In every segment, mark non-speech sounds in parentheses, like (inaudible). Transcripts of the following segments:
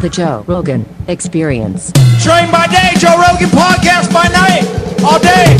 The Joe Rogan Experience. Train by day, Joe Rogan podcast by night, all day.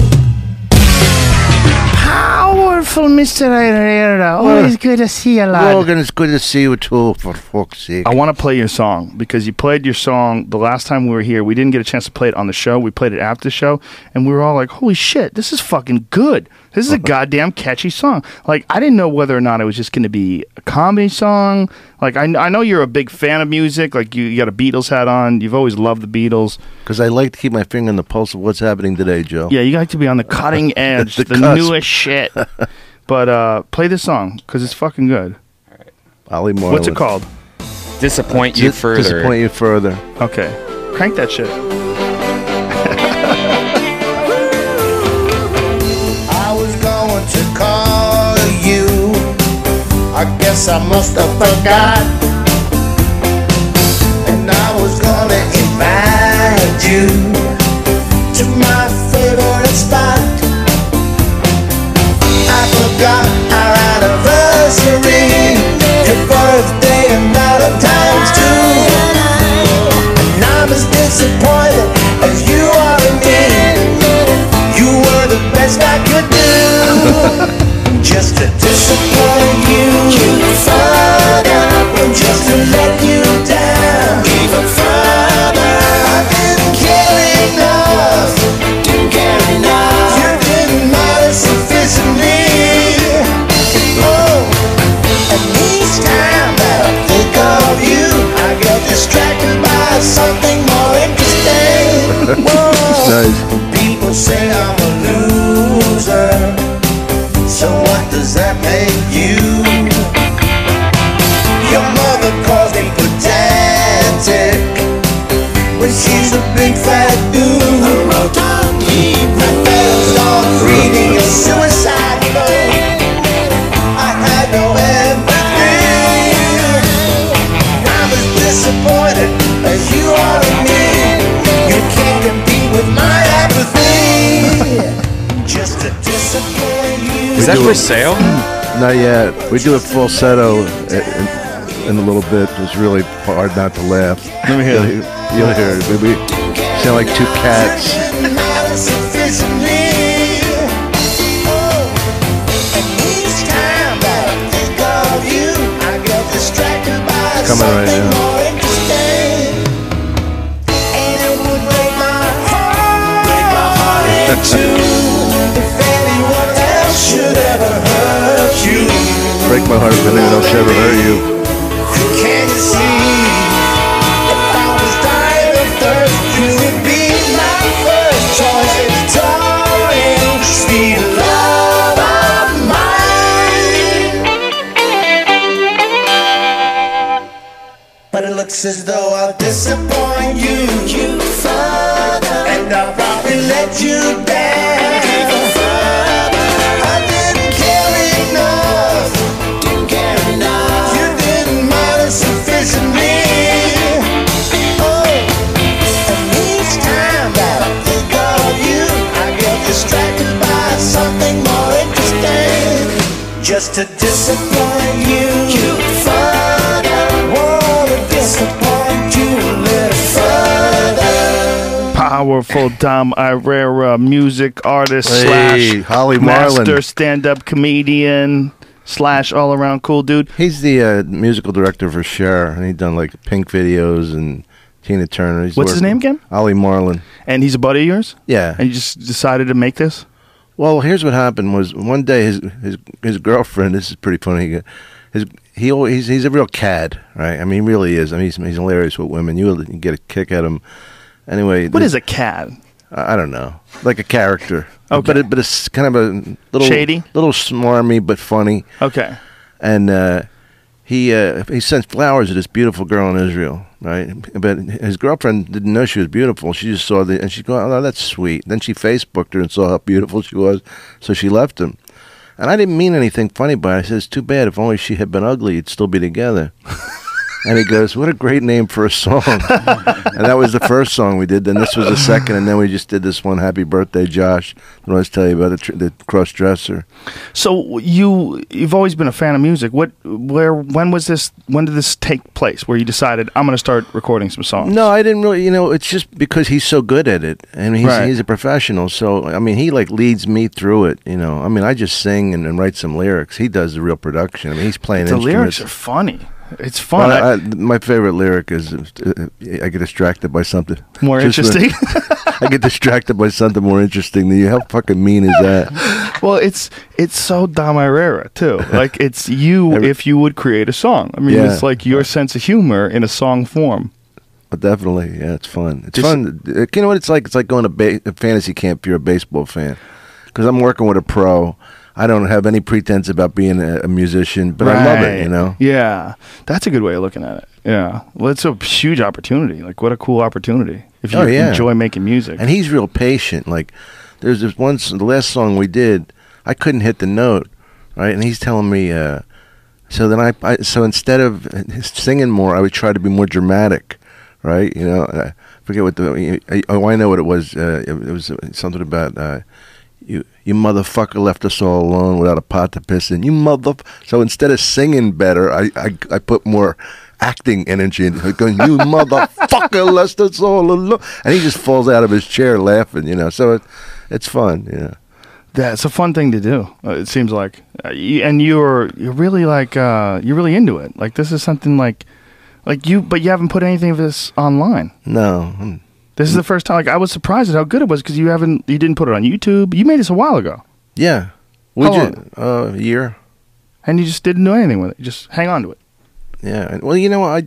Powerful Mr. Irrera. Always good to see you, lad. Rogan, it's good to see you too, for fuck's sake. I want to play your song because you played your song the last time we were here. We didn't get a chance to play it on the show. We played it after the show, and we were all like, "Holy shit, this is fucking good! This is a goddamn catchy song." Like, I didn't know whether or not it was just going to be a comedy song. Like, I, I know you're a big fan of music. Like, you, you got a Beatles hat on. You've always loved the Beatles. Because I like to keep my finger on the pulse of what's happening today, Joe. Yeah, you like to be on the cutting (laughs) edge, The the, newest shit. (laughs) but uh, play this song because it's fucking good. All right, Ollie Marland. What's it called? Disappoint you Dis- further. Disappoint you further. Okay, crank that shit. Guess I must have forgot. And I was gonna invite you to my favorite spot. I forgot our anniversary, your birthday and Valentine's too. And I'm as disappointed as you are in me. You were the best I could do. Just to disappoint you. further. Just to let you down. Even further. I didn't care enough. Didn't care enough. You didn't matter sufficiently. Oh, and each time that I think of you, I get distracted by something more interesting. (laughs) Whoa. Nice. People say Is that for it. sale? Mm, not yet. We do a falsetto in, in a little bit. It's really hard not to laugh. Let me hear You'll, it. you'll hear it. We sound like two cats. Didn't matter sufficiently. Oh, ever hurt you. Break my heart if anyone else ever hurt you. Can you see? If I was dying of thirst, you would be my first choice. It's darling, sweet love of mine. But it looks as though I'll disappoint you. You further, and I'll probably let you down. To disappoint you. You further. Wanna disappoint you a little further. Powerful Dom Irrera, music artist Hey, slash Holly master stand-up comedian slash all-around cool dude. He's the uh, musical director for Cher, and he's done like Pink videos and Tina Turner. He's What's his name again? Ollie Marland. And he's a buddy of yours. Yeah. And you just decided to make this. Well, here's what happened: was one day his his his girlfriend. This is pretty funny. His he always, he's he's a real cad, right? I mean, he really is. I mean, he's, he's hilarious with women. You you get a kick at him. Anyway, What this- is a cad? I I don't know, like a character. (laughs) Okay. but it, but it's kind of a little Shady? little smarmy but funny. Okay. And uh, he uh, he sent flowers to this beautiful girl in Israel, right? But his girlfriend didn't know she was beautiful. She just saw the and she go, "Oh, that's sweet." Then she Facebooked her and saw how beautiful she was, so she left him. And I didn't mean anything funny by it. I said, "It's too bad. If only she had been ugly, you'd still be together." (laughs) And he goes, "What a great name for a song!" (laughs) and that was the first song we did. Then this was the second, and then we just did this one, "Happy Birthday, Josh." I want to tell you about the, tr- the cross dresser. So you you've always been a fan of music. What where when was this? When did this take place? Where you decided I'm going to start recording some songs? No, I didn't really. You know, it's just because he's so good at it, and he's Right. he's a professional. So I mean, he like leads me through it. You know, I mean, I just sing and, and write some lyrics. He does the real production. I mean, he's playing the instruments. lyrics are funny. It's fun. Well, I- I, my favorite lyric is uh, I get distracted by something more Just interesting. (laughs) I get distracted by something more interesting than you. How fucking mean is that? (laughs) well, it's it's so Dom Irrera too. (laughs) Like it's you Every- if you would create a song. I mean, Yeah. it's like your sense of humor in a song form. But definitely, yeah, it's fun. It's Just- fun. You know what it's like? It's like going to a fantasy camp if you're a baseball fan. Because I'm working with a pro. I don't have any pretense about being a, a musician, but I love it. You know. Yeah, that's a good way of looking at it. Yeah, well, it's a huge opportunity. Like, what a cool opportunity if you Oh, yeah. enjoy making music. And he's real patient. Like, there's this one, the last song we did, I couldn't hit the note, right? And he's telling me, uh, so then I, I, so instead of singing more, I would try to be more dramatic, right? You know, I forget what the, I, oh, I know what it was. Uh, it, it was something about, uh, you, you motherfucker left us all alone without a pot to piss in. You mother. So instead of singing better, I, I, I put more acting energy into it, going, "You (laughs) motherfucker left us all alone," and he just falls out of his chair laughing. You know, so it, it's fun. You know. Yeah, it's a fun thing to do. Uh, it seems like, uh, and you're you're really like uh, you're really into it. Like this is something like, like you, but you haven't put anything of this online. No, This is the first time. Like I was surprised at how good it was because you haven't, you didn't put it on YouTube. You made this a while ago, yeah, we How ju- uh, a year. and you just didn't do anything with it. You just hang on to it. Yeah, and, well, you know, I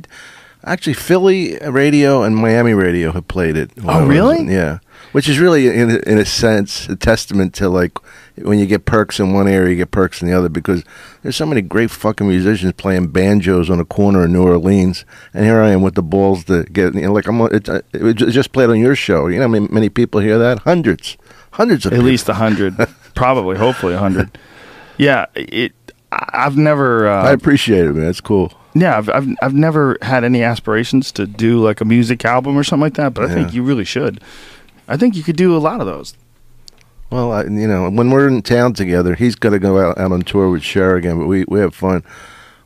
actually Philly radio and Miami radio have played it. I was- really? Yeah, which is really, in in a sense, a testament to like when you get perks in one area, you get perks in the other because there's so many great fucking musicians playing banjos on a corner in New Orleans, and here I am with the balls to get. You know, like I'm, it, uh, it just played on your show. You know, how many, many people hear that? Hundreds, hundreds of At people. least a hundred, (laughs) probably, hopefully a hundred. Yeah, it. I- I've never. Uh, I appreciate it, man. It's cool. Yeah, I've, I've I've never had any aspirations to do like a music album or something like that, but I think you really should. I think you could do a lot of those. Well, I, you know, when we're in town together, he's got to go out, out on tour with Cher again, but we, we have fun.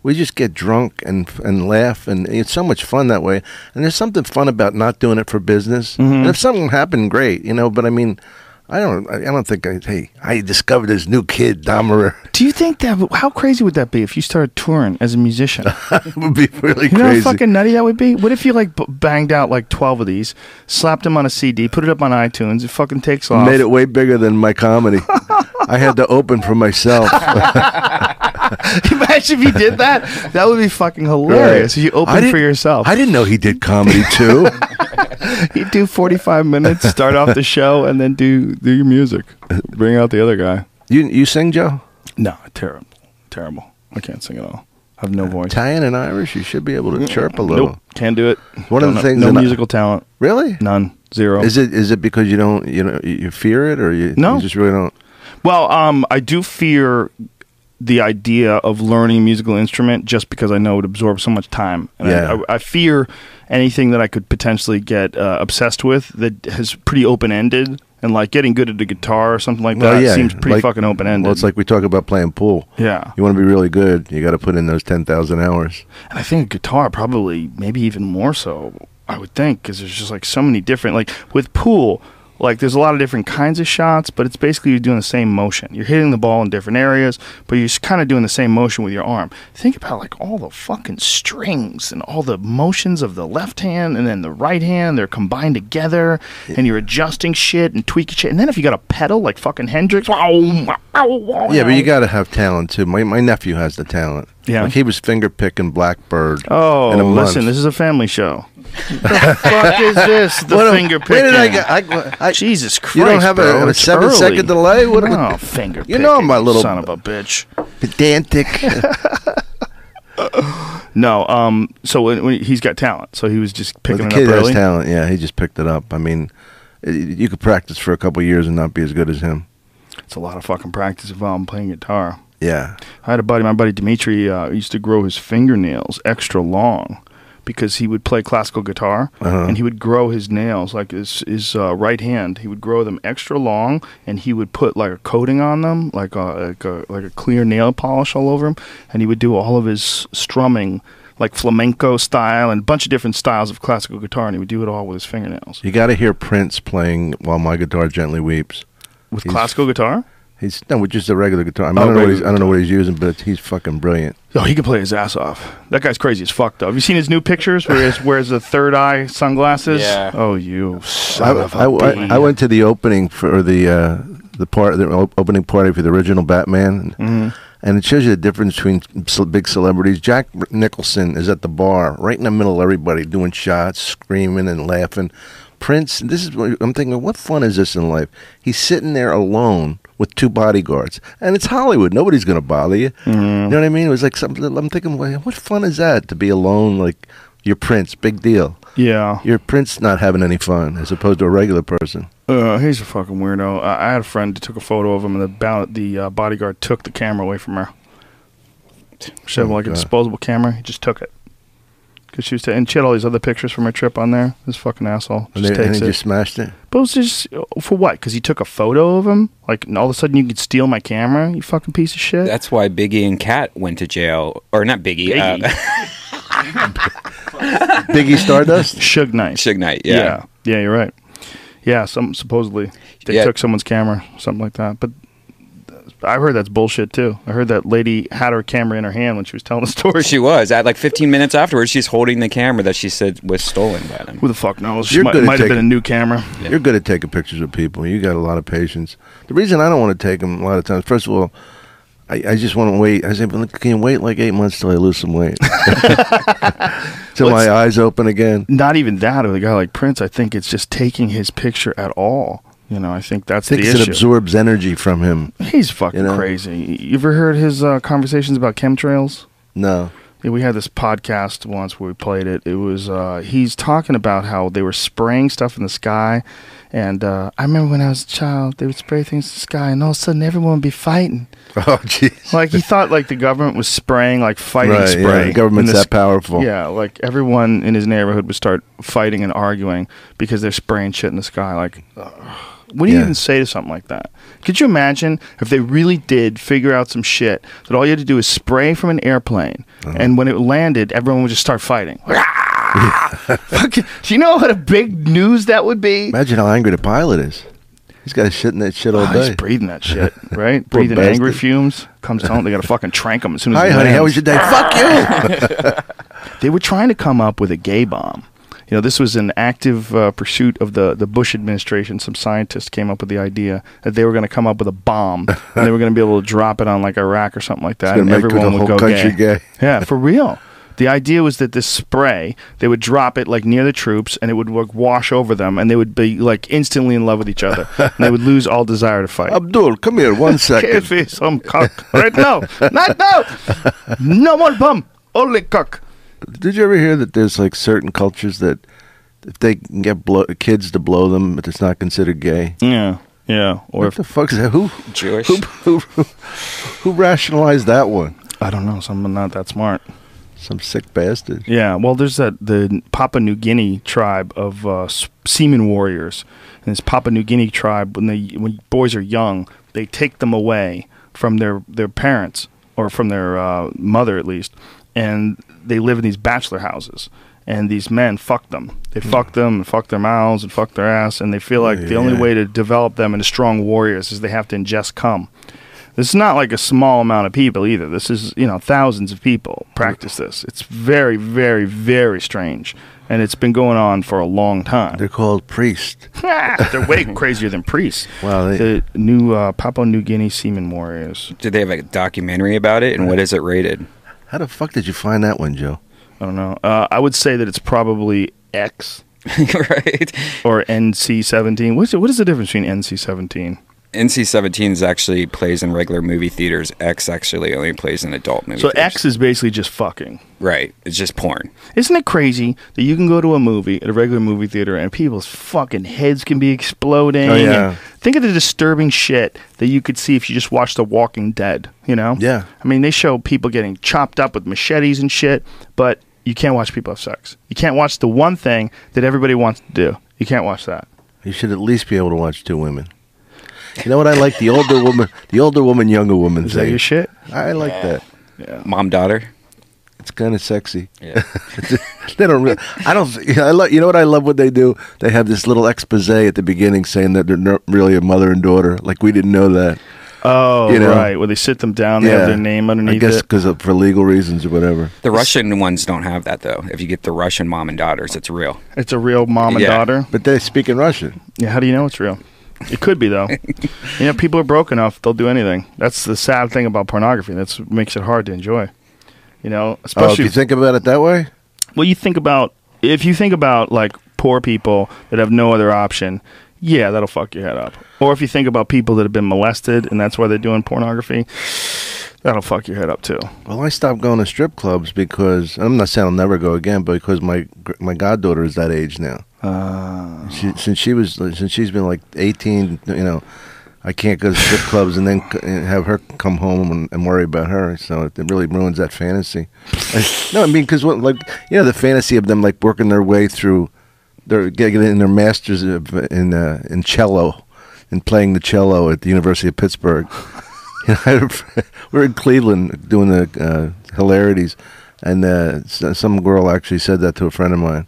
We just get drunk and and laugh, and it's so much fun that way. And there's something fun about not doing it for business. Mm-hmm. And if something happened, great, you know. But I mean, I don't, I don't think, I, hey, I discovered this new kid, Dahmer. Do you think that? How crazy would that be if you started touring as a musician? (laughs) it would be really crazy. You know crazy. how fucking nutty that would be? What if you like b- banged out like 12 of these, slapped them on a CD, put it up on iTunes, it fucking takes off. Made it way bigger than my comedy. (laughs) I had to open for myself. (laughs) (laughs) Imagine if you did that. That would be fucking hilarious. If you open for yourself. I didn't know he did comedy too. (laughs) you do 45 minutes, start off the show, and then do, do your music. Bring out the other guy. you you sing, Joe? No, terrible. Terrible. I can't sing at all. I have no voice. Italian and Irish. You should be able to chirp a little. Nope, can't do it. One of Don't the know- things no that I- musical talent, Really? none, zero. Is it is it because you don't you know you fear it or you, No. you just really don't? Well, um, I do fear the idea of learning a musical instrument just because I know it absorbs so much time. And Yeah. I, I, I fear anything that I could potentially get uh, obsessed with that has pretty open ended. And like getting good at the guitar or something like that Well, yeah, seems pretty like- fucking open ended. Well, it's like we talk about playing pool. yeah. You want to be really good, you got to put in those ten thousand hours. And I think guitar probably maybe even more so. I would think because there's just like so many different like with pool. Like there's a lot of different kinds of shots, but it's basically you're doing the same motion. You're hitting the ball in different areas, but you're kind of doing the same motion with your arm. Think about like all the fucking strings and all the motions of the left hand and then the right hand. They're combined together, and you're adjusting shit and tweaking shit. And then if you got a pedal like fucking Hendrix, Yeah, but you got to have talent too. My my nephew has the talent. Yeah. like he was finger picking Blackbird. Oh, a listen, this is a family show. (laughs) the fuck is this? The What a- finger picking. Where did I get? I, I, Jesus Christ! You don't have a- bro, a it's seven early. second delay? What- No, finger. You know I'm a little- son of a bitch. pedantic. (laughs) No, um. So when, when he's got talent, so he was just picking the it kid up has talent. Yeah, he just picked it up. I mean, you could practice for a couple years and not be as good as him. It's a lot of fucking practice if I'm playing guitar. Yeah. I had a buddy, my buddy Dimitri, uh, used to grow his fingernails extra long because he would play classical guitar Uh-huh. and he would grow his nails like his his uh, right hand. He would grow them extra long and he would put like a coating on them, like a like a, like a clear nail polish all over them, and he would do all of his strumming. Like flamenco style and a bunch of different styles of classical guitar, and he would do it all with his fingernails. You got to hear Prince playing while my guitar gently weeps. With He's- classical guitar? He's no, with just a regular guitar. I, mean, Oh, I don't know what he's, I don't know what he's using, but he's fucking brilliant. Oh, he can play his ass off. That guy's crazy as fuck, though. Have you seen his new pictures where he wears the third eye sunglasses? Yeah. Oh, you I, of a I- I- bee. I went to the opening for the uh, the part the opening party for the original Batman, Mm-hmm. and it shows you the difference between big celebrities. Jack Nicholson is at the bar, right in the middle of everybody, doing shots, screaming and laughing. Prince, this is what I'm thinking. What fun is this in life? He's sitting there alone with two bodyguards, and it's Hollywood. Nobody's going to bother you. Mm-hmm. You know what I mean? It was like something. I'm thinking, what fun is that to be alone? Like you're Prince, big deal. Yeah. You're Prince not having any fun, as opposed to a regular person. Uh, he's a fucking weirdo. I I had a friend who took a photo of him, and the, the uh, bodyguard took the camera away from her. She had Oh, like a disposable camera. He just took it. Cause she was, ta- and she had all these other pictures from her trip on there. This fucking asshole And, just they, and takes he it. just smashed it. But it was just for what? Because he took a photo of him. Like, and all of a sudden you could steal my camera. You fucking piece of shit. That's why Biggie and Cat went to jail, or not Biggie, Biggie. Uh, (laughs) Biggie Stardust. Suge Knight. Suge Knight. Yeah. Yeah. yeah, you're right. Yeah, some supposedly they Yeah. took someone's camera, something like that. But I heard that's bullshit too. I heard that lady had her camera in her hand when she was telling the (laughs) story. She was at like 15 minutes afterwards. She's holding the camera that she said was stolen by them. Who the fuck knows? You're might good at might have been a new camera. You're good at taking pictures of people. You got a lot of patience. The reason I don't want to take them a lot of times, first of all, I, I just want to wait. I say, "But can you wait like eight months till I lose some weight? (laughs) (laughs) till Well, my eyes open again. Not even that with a guy like Prince. I think it's just taking his picture at all. You know, I think that's I think the it absorbs energy from him. He's fucking You know? crazy. You ever heard his uh, conversations about chemtrails? No. Yeah, we had this podcast once where we played it. It was uh, he's talking about how they were spraying stuff in the sky, and uh, I remember when I was a child, they would spray things in the sky, and all of a sudden everyone would be fighting. (laughs) Oh, jeez. Like he thought, like the government was spraying like fighting Right, spray. yeah, the government's the that powerful. Yeah, like everyone in his neighborhood would start fighting and arguing because they're spraying shit in the sky. Like, ugh. What do you Yeah. even say to something like that? Could you imagine if they really did figure out some shit that all you had to do is spray from an airplane, Uh-huh. and when it landed, everyone would just start fighting? (laughs) Do you know what a big news that would be? Imagine how angry the pilot is. He's got to shit in that shit all Oh, he's day. breathing that shit, (laughs) right? Breathing angry fumes. Comes home, they got to (laughs) fucking trank him as soon as Hi, honey. How was your day? Fuck you. They were trying to come up with a gay bomb. You know, this was an active uh, pursuit of the, the Bush administration. Some scientists came up with the idea that they were going to come up with a bomb (laughs) and they were going to be able to drop it on like Iraq or something like that, and everyone would go country gay. Yeah, (laughs) for real. The idea was that this spray, they would drop it like near the troops, and it would like, wash over them, and they would be like instantly in love with each other, and they would (laughs) lose all desire to fight. Abdul, come here one Give me some cock right now, not now. No more bum, only cock. Did you ever hear that there's like certain cultures that if they can get blow, kids to blow them, but it's not considered gay? Yeah, yeah. Or What if the fuck is that? Who Jewish. who who, who, who rationalized that one? I don't know, someone not that smart. Some sick bastard. Yeah, well, there's that the Papua New Guinea tribe of uh, s- seaman warriors, and this Papua New Guinea tribe, when they when boys are young, they take them away from their their parents or from their uh, mother at least, and they live in these bachelor houses. And these men fuck them. They fuck them and fuck their mouths and fuck their ass, and they feel like the only way to develop them into strong warriors is they have to ingest cum. This is not like a small amount of people either. This is, you know, thousands of people practice this. It's very, very, very strange. And it's been going on for a long time. They're called priests. (laughs) They're way (laughs) crazier than priests. Wow, they- the new uh, Papua New Guinea seaman warriors. Did they have a documentary about it, and what is it rated? How the fuck did you find that one, Joe? I don't know. Uh, I would say that it's probably X. (laughs) right. Or NC seventeen. What's what is the difference between NC seventeen? NC-17s actually plays in regular movie theaters. X actually only plays in adult movies. So theaters. X is basically just fucking. Right. It's just porn. Isn't it crazy that you can go to a movie at a regular movie theater and people's fucking heads can be exploding? Oh, yeah. Think of the disturbing shit that you could see if you just watched The Walking Dead, you know? Yeah. I mean, they show people getting chopped up with machetes and shit, but you can't watch people have sex. You can't watch the one thing that everybody wants to do. You can't watch that. You should at least be able to watch two women. You know what I like? The older woman, the older woman, younger woman Is that your shit? I like that. Mom daughter. It's kind of sexy. Yeah. (laughs) they don't really. I don't. I love. You know what I love? What they do? They have this little expose at the beginning saying that they're not really a mother and daughter. Like we didn't know that. Oh, You know? right. Where they sit them down, they have their name underneath I underneath guess it. because for legal reasons or whatever. The Russian ones don't have that though. If you get the Russian mom and daughters, it's real. It's a real mom and Yeah. daughter. But they speak in Russian. Yeah, how do you know it's real? It could be though. (laughs) you know, people are broke enough; they'll do anything. That's the sad thing about pornography. That's what makes it hard to enjoy. You know, Oh, if you think about it that way, well, you think about if you think about like poor people that have no other option. Yeah, that'll fuck your head up. Or if you think about people that have been molested and that's why they're doing pornography, that'll fuck your head up too. well, I stopped going to strip clubs because I'm not saying I'll never go again, but because my my goddaughter is that age now. Uh, She, since she was since she's been like 18, you know, I can't go to strip clubs and then have her come home and, and worry about her. So it really ruins that fantasy. (laughs) no, I mean because like you know the fantasy of them like working their way through, they're getting in their masters of, in uh, in cello, and playing the cello at the University of Pittsburgh. (laughs) We're in Cleveland doing the uh, hilarities, and uh, some girl actually said that to a friend of mine.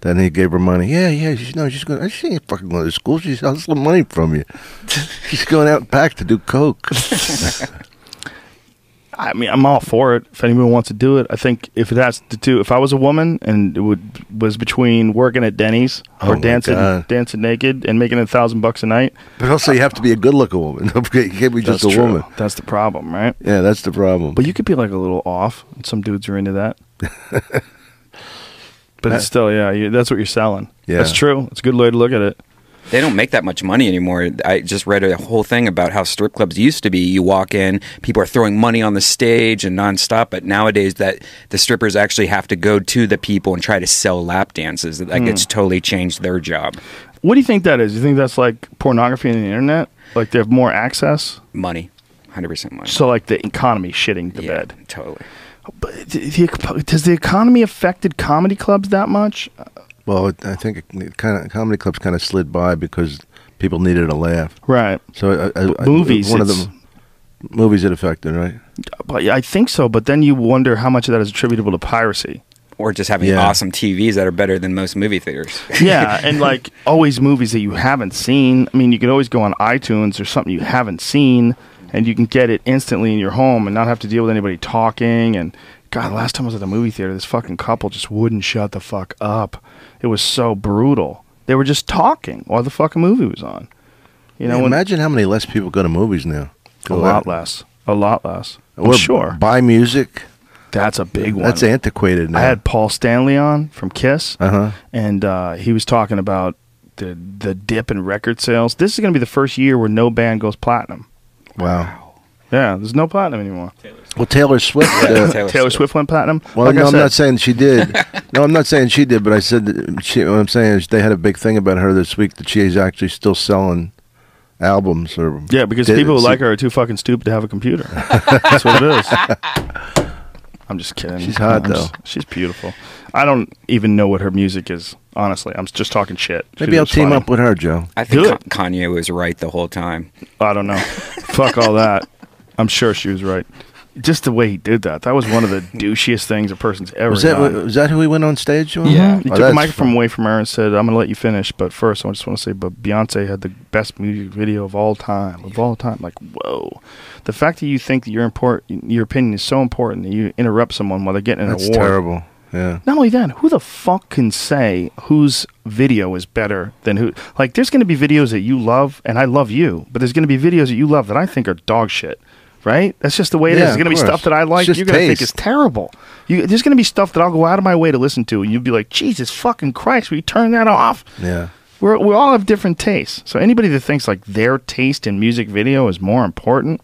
Then he gave her money. Yeah, yeah. She's no, she's going. She ain't fucking going to school. She's hustling money from you. (laughs) she's going out back to do coke. (laughs) I mean, I'm all for it. If anyone wants to do it, I think if it has to do, if I was a woman and it would was between working at Denny's Oh or my dancing dancing naked and making a thousand bucks a night, But also, you have to be a good-looking woman. (laughs) You can't be just a true. woman. That's the problem, right? Yeah, that's the problem. But you could be like a little off, and some dudes are into that. (laughs) but it's still, yeah, you, that's what you're selling. Yeah. that's true. It's a good way to look at it. They don't make that much money anymore. I just read a whole thing about how strip clubs used to be. You walk in, people are throwing money on the stage and nonstop. But nowadays, that the strippers actually have to go to the people and try to sell lap dances. Like hmm. it's totally changed their job. What do you think that is? You think that's like pornography on the internet? Like they have more access? Money, hundred percent money. So like the economy shitting the yeah, bed. totally. But the, the, does the economy affected comedy clubs that much? Well, I think it kind of comedy clubs kind of slid by because people needed a laugh. Right. So I, I, I- Movies, one of it's- them, movies it affected, right? But I think so. But then you wonder how much of that is attributable to piracy. Or just having Yeah. awesome TVs that are better than most movie theaters. (laughs) yeah, (laughs) and like always movies that you haven't seen. I mean, you could always go on iTunes or something you haven't seen, and you can get it instantly in your home and not have to deal with anybody talking. And God, last time I was at the movie theater, this fucking couple just wouldn't shut the fuck up. It was so brutal. They were just talking while the fucking movie was on. You know, Yeah, when- imagine how many less people go to movies now. a lot less, a lot less. I'm sure buy music. that's a big one. That's antiquated now. I had Paul Stanley on from Kiss, Uh huh. and uh, he was talking about the the dip in record sales. This is going to be the first year where no band goes platinum. Wow. Yeah, there's no platinum anymore. Well, Taylor Swift. uh, Taylor Taylor Swift went platinum. well, like no, I I'm not saying she did. (laughs) no, I'm not saying she did, but I said that she. What I'm saying is they had a big thing about her this week that she is actually still selling albums or yeah, because did- people who like her are too fucking stupid to have a computer. That's what it is. (laughs) I'm just kidding. She's hot, I'm just- though. she's beautiful. I don't even know what her music is. Honestly, I'm just talking shit. She Maybe I'll team funny. up with her, Joe. I think Do it. Ka- Kanye was right the whole time. I don't know. (laughs) Fuck all that. I'm sure she was right. Just the way he did that. That was one of the (laughs) douchiest things a person's ever Was that done. was that who he went on stage with? Yeah. Oh, he Oh, took the that's microphone away from her and said, "I'm going to let you finish, but first, I just want to say, but Beyonce had the best music video of all time, of all time." Like, whoa! The fact that you think that your import, your opinion is so important that you interrupt someone while they're getting an award. That's award. terrible. Yeah. Not only that, who the fuck can say whose video is better than who? Like, there's going to be videos that you love, and I love you, but there's going to be videos that you love that I think are dog shit. Right? That's just the way it is. Yeah, There's going to be course. stuff that I like. You're going to think taste. is terrible. You, there's going to be stuff that I'll go out of my way to listen to, and you'll be like, "Jesus fucking Christ, we turn that off?" Yeah. We're, we all have different tastes. So anybody that thinks like their taste in music video is more important,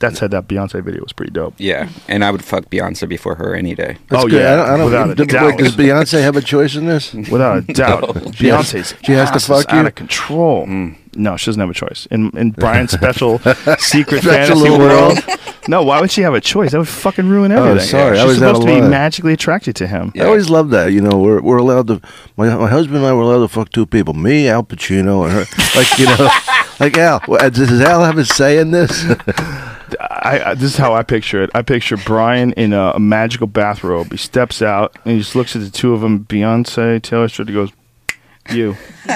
that said that Beyonce video was pretty dope. Yeah, and I would fuck Beyonce before her any day. That's Oh, good. yeah, I don't, I don't, without a wait, doubt. Does Beyonce have a choice in this? Without a (laughs) doubt, Beyonce's She has to ass is fuck you? out of control. Mm. No, she doesn't have a choice. In in Brian's (laughs) special secret Special fantasy little world. No, why would she have a choice? That would fucking ruin oh, everything. Oh, sorry, I She's was out supposed of to be line. magically attracted to him. I always love that. You know, we're we're allowed to. My my husband and I were allowed to fuck two people. Me, Al Pacino, and her. Like you know, (laughs) like Al. wha- uh, Does Al have a say in this? (laughs) I, I, this is how I picture it. I picture Brian in a, a magical bathrobe. He steps out and he just looks at the two of them, Beyonce, Taylor Swift. He goes, "You," (laughs)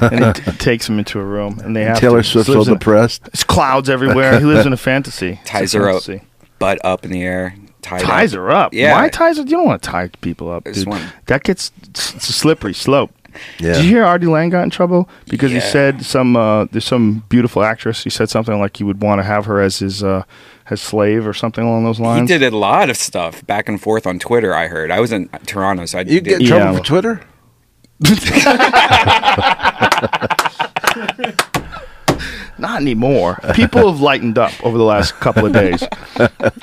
and he t- takes him into a room, and they have Taylor to, Swift's lives all in- depressed. There's clouds everywhere. He lives in a fantasy. It's Ties her up, fantasy. butt up in the air. Tied Ties up. her up. Yeah. Why ties her? You don't want to tie people up, dude. That gets it's a slippery slope. Yeah. Did you hear Artie Lange got in trouble because he said some uh, there's some beautiful actress. He said something like he would want to have her as his uh, his slave or something along those lines. He did a lot of stuff back and forth on Twitter. I heard. I was in Toronto, so I You get in did. Yeah. trouble for Twitter? (laughs) Not anymore. People have lightened up over the last couple of days.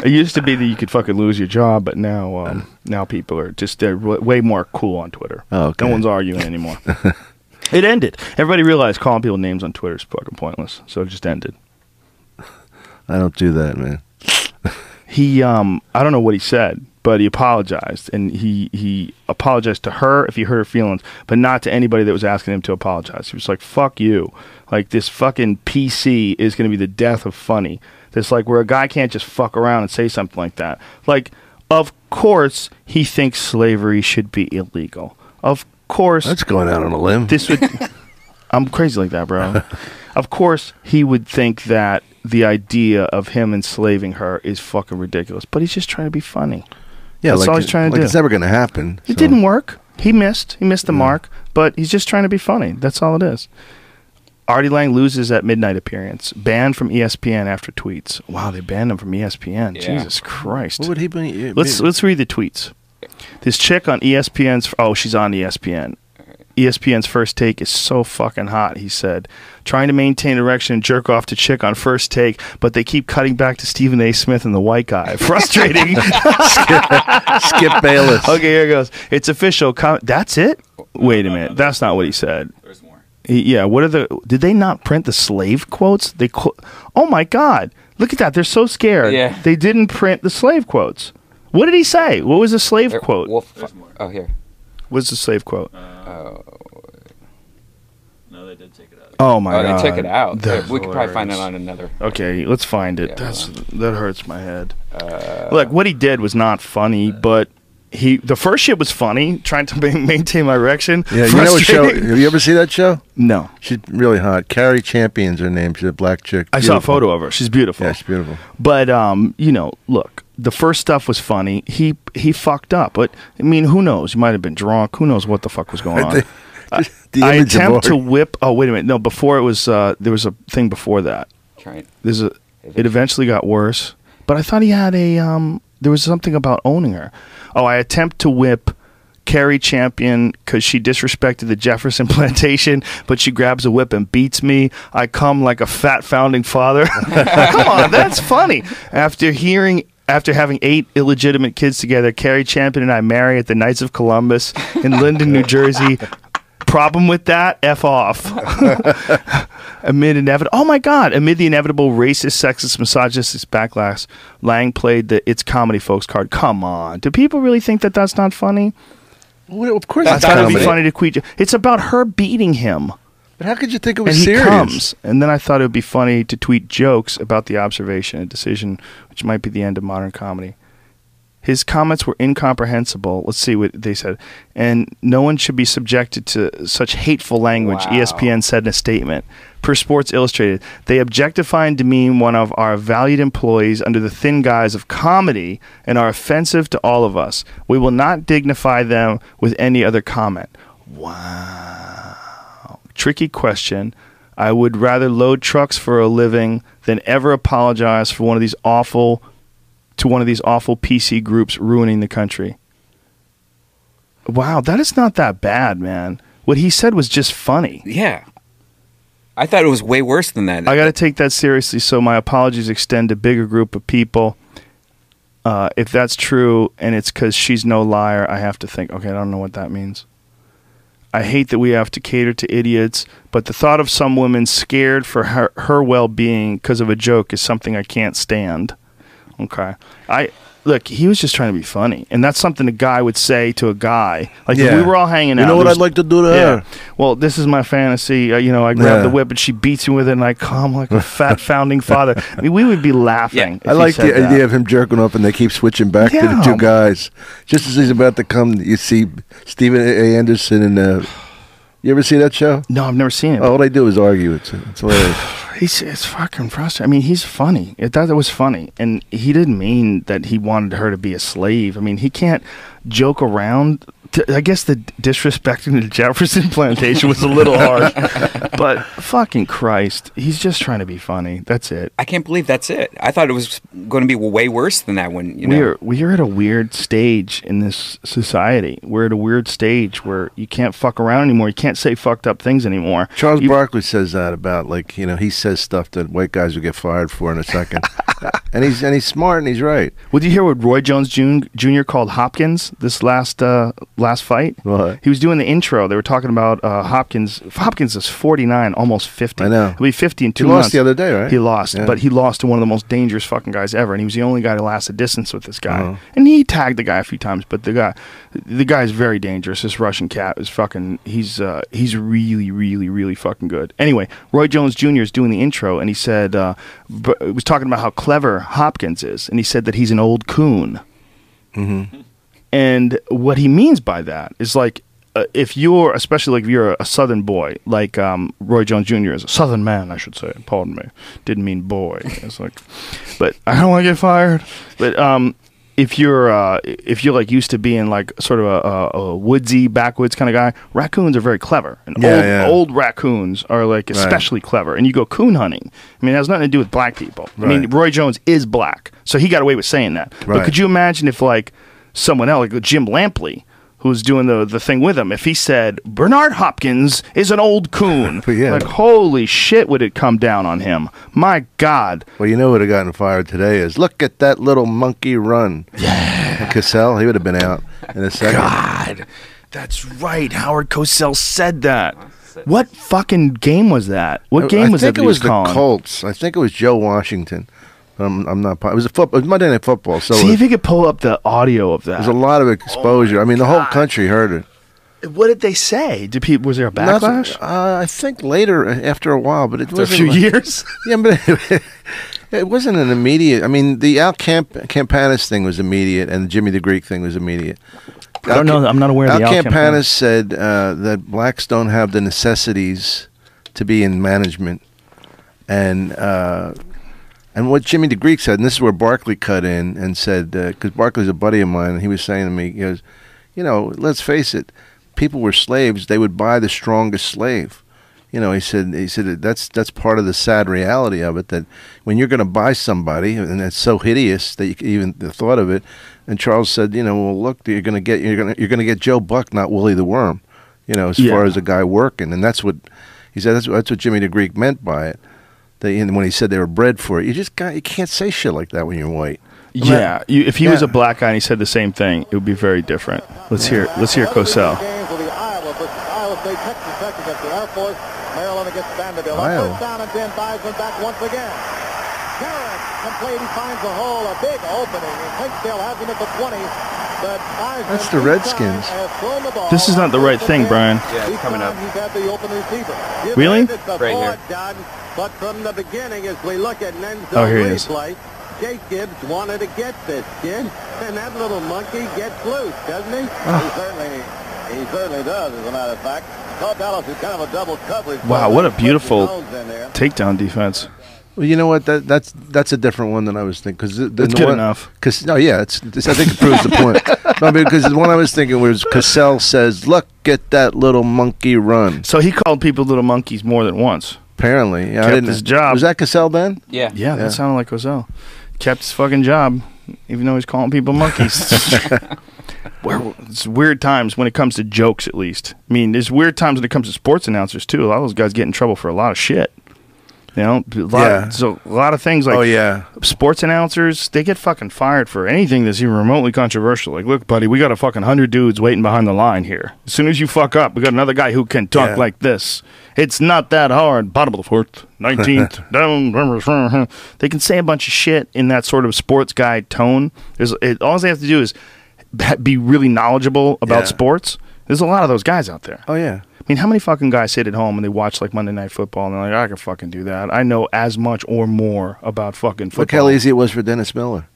It used to be that you could fucking lose your job, but now um, now people are just they're w- way more cool on Twitter. Oh, okay. No one's arguing anymore. it ended. Everybody realized calling people names on Twitter is fucking pointless, so it just ended. I don't do that, man. he um I don't know what he said, but he apologized and he he apologized to her if he hurt her feelings, but not to anybody that was asking him to apologize. He was like, "Fuck you." Like this fucking PC is going to be the death of funny. This like where a guy can't just fuck around and say something like that. Like of course he thinks slavery should be illegal. Of course That's going out on a limb. this would (laughs) I'm crazy like that, bro. (laughs) of course, he would think that the idea of him enslaving her is fucking ridiculous, but he's just trying to be funny. Yeah, that's like, all he's trying to like do. It's never going to happen. It so- didn't work. He missed. He missed the mark, but he's just trying to be funny. That's all it is. Artie Lange loses at midnight appearance, banned from ESPN after tweets. Wow, they banned him from ESPN. Yeah. Jesus Christ. What would he be? Let's let's read the tweets. This chick on ESPN's oh she's on ESPN. ESPN's first take is so fucking hot. He said, trying to maintain erection and jerk off to chick on first take, but they keep cutting back to Stephen A. Smith and the white guy. (laughs) Frustrating. (laughs) Skip Bayless. okay, here it goes. It's official. Com- That's it. Wait a minute. That's not what he said. There's more. Yeah. What are the? Did they not print the slave quotes? They. Qu- oh my God! Look at that. They're so scared. Yeah. They didn't print the slave quotes. What did he say? What was the slave There- quote? We'll f- oh, here. What's the slave quote? No, they did take it out. Oh my oh, god! they took it out. That's we could probably find it on another. Okay, let's find it. Yeah, That's that hurts my head. Uh, Look, what he did was not funny, but he the first shit was funny, trying to (laughs) ma- maintain my erection. Yeah, you know what show? Frustrating. Have you ever seen that show? No, She's really hot. Cari Champion's her name. She's a black chick. I saw a Beautiful. photo of her. She's beautiful. Yeah, she's beautiful. But um, you know, look, the first stuff was funny. He he fucked up, but I mean, who knows? He might have been drunk. Who knows what the fuck was going (laughs) on? I the I image attempt to whip. Oh wait a minute. No, before it was uh, there was a thing before that. trying. There's a. It eventually got worse, but I thought he had a. Um, there was something about owning her. Oh, I attempt to whip. Cari Champion because she disrespected the Jefferson (laughs) plantation, but she grabs a whip and beats me. I come like a fat founding father. (laughs) come on, that's funny. After hearing, after having eight illegitimate kids together, Cari Champion and I marry at the Knights of Columbus in (laughs) Linden, New Jersey. Problem with that? F off. (laughs) amid inevitable. Oh my God! Amid the inevitable racist, sexist, misogynist backlash, Lange played the "It's comedy, folks" card. Come on, do people really think that that's not funny? Well, of course, I it's thought it'd be funny to tweet. It's about her beating him, But how could you think it and was he serious? comes. And then I thought it would be funny to tweet jokes about the observation, and decision which might be the end of modern comedy. His comments were incomprehensible. Let's see what they said. And no one should be subjected to such hateful language, Wow. ESPN said in a statement. Per Sports Illustrated, they objectify and demean one of our valued employees under the thin guise of comedy and are offensive to all of us. We will not dignify them with any other comment. Wow. Tricky question. I would rather load trucks for a living than ever apologize for one of these awful to one of these awful PC groups ruining the country. Wow, that is not that bad, man. What he said was just funny. Yeah. I thought it was way worse than that. I got to take that seriously, so my apologies extend to bigger group of people. Uh, if that's true and it's because she's no liar, I have to think, okay, I don't know what that means. I hate that we have to cater to idiots, but the thought of some women scared for her, her well being because of a joke is something I can't stand. Okay. I look. He was just trying to be funny, and that's something a guy would say to a guy. Like if Yeah. we were all hanging out. You know what I'd like to do to Yeah. her? Well, this is my fantasy. Uh, you know, I grab Yeah. the whip and she beats me with it, and I come like a (laughs) fat founding father. I mean, we would be laughing. if I like the that. idea of him jerking off and they keep switching back to the two guys. Just as he's about to come, you see Stephen A. Anderson and. Uh, you ever see that show? No, I've never seen it. All they do is argue. It's, it's hilarious. (sighs) (sighs) (sighs) He's it's fucking frustrating. I mean, he's funny. It thought it was funny, and he didn't mean that he wanted her to be a slave. I mean, he can't joke around. I guess the disrespecting the Jefferson (laughs) Plantation was a little harsh, (laughs) but fucking Christ, he's just trying to be funny. That's it. I can't believe that's it. I thought it was going to be way worse than that one. you know. We're we're at a weird stage in this society. We're at a weird stage where you can't fuck around anymore. You can't say fucked up things anymore. Charles You- Barkley says that about like you know he says stuff that white guys will get fired for in a second, (laughs) and he's and he's smart and he's right. Well, did you hear what Roy Jones Jr. called Hopkins this last uh, last fight? What? He was doing the intro. They were talking about uh, Hopkins. Hopkins is 49, almost 50. I know. He'll be 50 in two He lost months. the other day, right? He lost, Yeah. but he lost to one of the most dangerous fucking guys ever, and he was the only guy to last a distance with this guy. Uh-huh. And he tagged the guy a few times, but the guy, the guy is very dangerous. This Russian cat is fucking. He's uh, he's really, really, really fucking good. Anyway, Roy Jones Jr. is doing the intro, and he said, uh, b- was talking about how clever Hopkins is, and he said that he's an old coon. And what he means by that is like, uh, if you're, especially like if you're a, a Southern boy, like um, Roy Jones Jr. is a Southern man, I should say. Pardon me, didn't mean boy. It's like, but I don't want to get fired. But um, if you're uh, if you're like used to being like sort of a, a, a woodsy backwoods kind of guy, raccoons are very clever, and Yeah, old yeah. old raccoons are like especially clever. And you go coon hunting. I mean, it has nothing to do with black people. I mean, Roy Jones is black, so he got away with saying that. But could you imagine if like someone else, like Jim Lampley, who's doing the the thing with him, if he said Bernard Hopkins is an old coon, (laughs) Yeah. like holy shit, would it come down on him? My God, Well, you know what would have gotten fired today is look at that little monkey run. Yeah, Cosell, he would have been out in a second. God, that's right. Howard Cosell said that. What fucking game was that? What game was it? I think that? it that he was the? Colts. I think it was Joe Washington. I'm, I'm not. It was a football. It was Monday Night Football. So See if you could pull up the audio of that. There's a lot of exposure. I mean, the whole country heard it. what did they say? Did people? Was there a backlash? uh, I think later, uh, after a while, but it After a few like- years. (laughs) Yeah, but (laughs) it wasn't an immediate. I mean, the Al Camp Campanis thing was immediate, and the Jimmy the Greek thing was immediate. I don't know. I'm not aware of Al the Al Campanis Campanis. said uh, that blacks don't have the necessities to be in management, and uh, and what Jimmy the Greek said, and this is where Barkley cut in and said, uh, because Barkley's a buddy of mine, and he was saying to me, he goes, you know, let's face it, people were slaves; they would buy the strongest slave. You know, he said he said that's that's part of the sad reality of it that when you're going to buy somebody and it's so hideous that you even the thought of it. And Charles said, you know, well, look, you're going to get you're going to you're going to get Joe Buck, not Willie the Worm. You know, as Yeah. far as a guy working, and that's what he said. That's, that's what Jimmy the Greek meant by it. They, when he said they were bred for it, you just got, you can't say shit like that when you're white. Yeah, you, if he was a black guy and he said the same thing, it would be very different. Let's hear. Let's hear Cosell. Games will be Iowa, but Iowa State, Texas Tech against the Air Force, Maryland against Vanderbilt. Iowa. First down and 10, Theismann back once again. Garrett complete, he finds a hole, a big opening, and Hicksdale has him at the 20. But Theismann That's the Redskins. time has thrown the This is not the right thing, Brian. Yeah, it's coming up. He's had the open receiver. You Really? said it before, Right here. John, but from the beginning, as we look at Nenzo Oh, here he is. Jake Gibbs wanted to get this kid, and that little monkey gets loose, doesn't he? Ah. He certainly, he certainly does, as a matter of fact. Todd Dallas is kind of a double coverage. Wow, what a beautiful zones in there. Takedown defense. Well, you know what? That that's that's a different one than I was thinking. Because the, the It's good one, enough. Because no, oh, yeah, it's, it's. I think it proves the point. (laughs) No, because the one I was thinking was Cosell says, "Look at that little monkey run." So he called people little monkeys more than once. Apparently, yeah, I Kept didn't. his job. Was that Cosell then? Yeah. Yeah, that sounded like Cosell. Kept his fucking job, even though he's calling people monkeys. (laughs) (laughs) Where- it's weird times when it comes to jokes, at least. I mean, there's weird times when it comes to sports announcers too. A lot of those guys get in trouble for a lot of shit. You know, a lot Yeah. so a lot of things like oh yeah, sports announcers, they get fucking fired for anything that's even remotely controversial. Like, look, buddy, we got a fucking hundred dudes waiting behind the line here. As soon as you fuck up, we got another guy who can talk Yeah. like this. It's not that hard. Bottom of the fourth, nineteenth, (laughs) down. They can say a bunch of shit in that sort of sports guy tone. There's it, all they have to do is be really knowledgeable about Yeah. sports. There's a lot of those guys out there. oh yeah. I mean, how many fucking guys sit at home and they watch like Monday Night Football and they're like, I can fucking do that. I know as much or more about fucking football. Look how easy it was for Dennis Miller.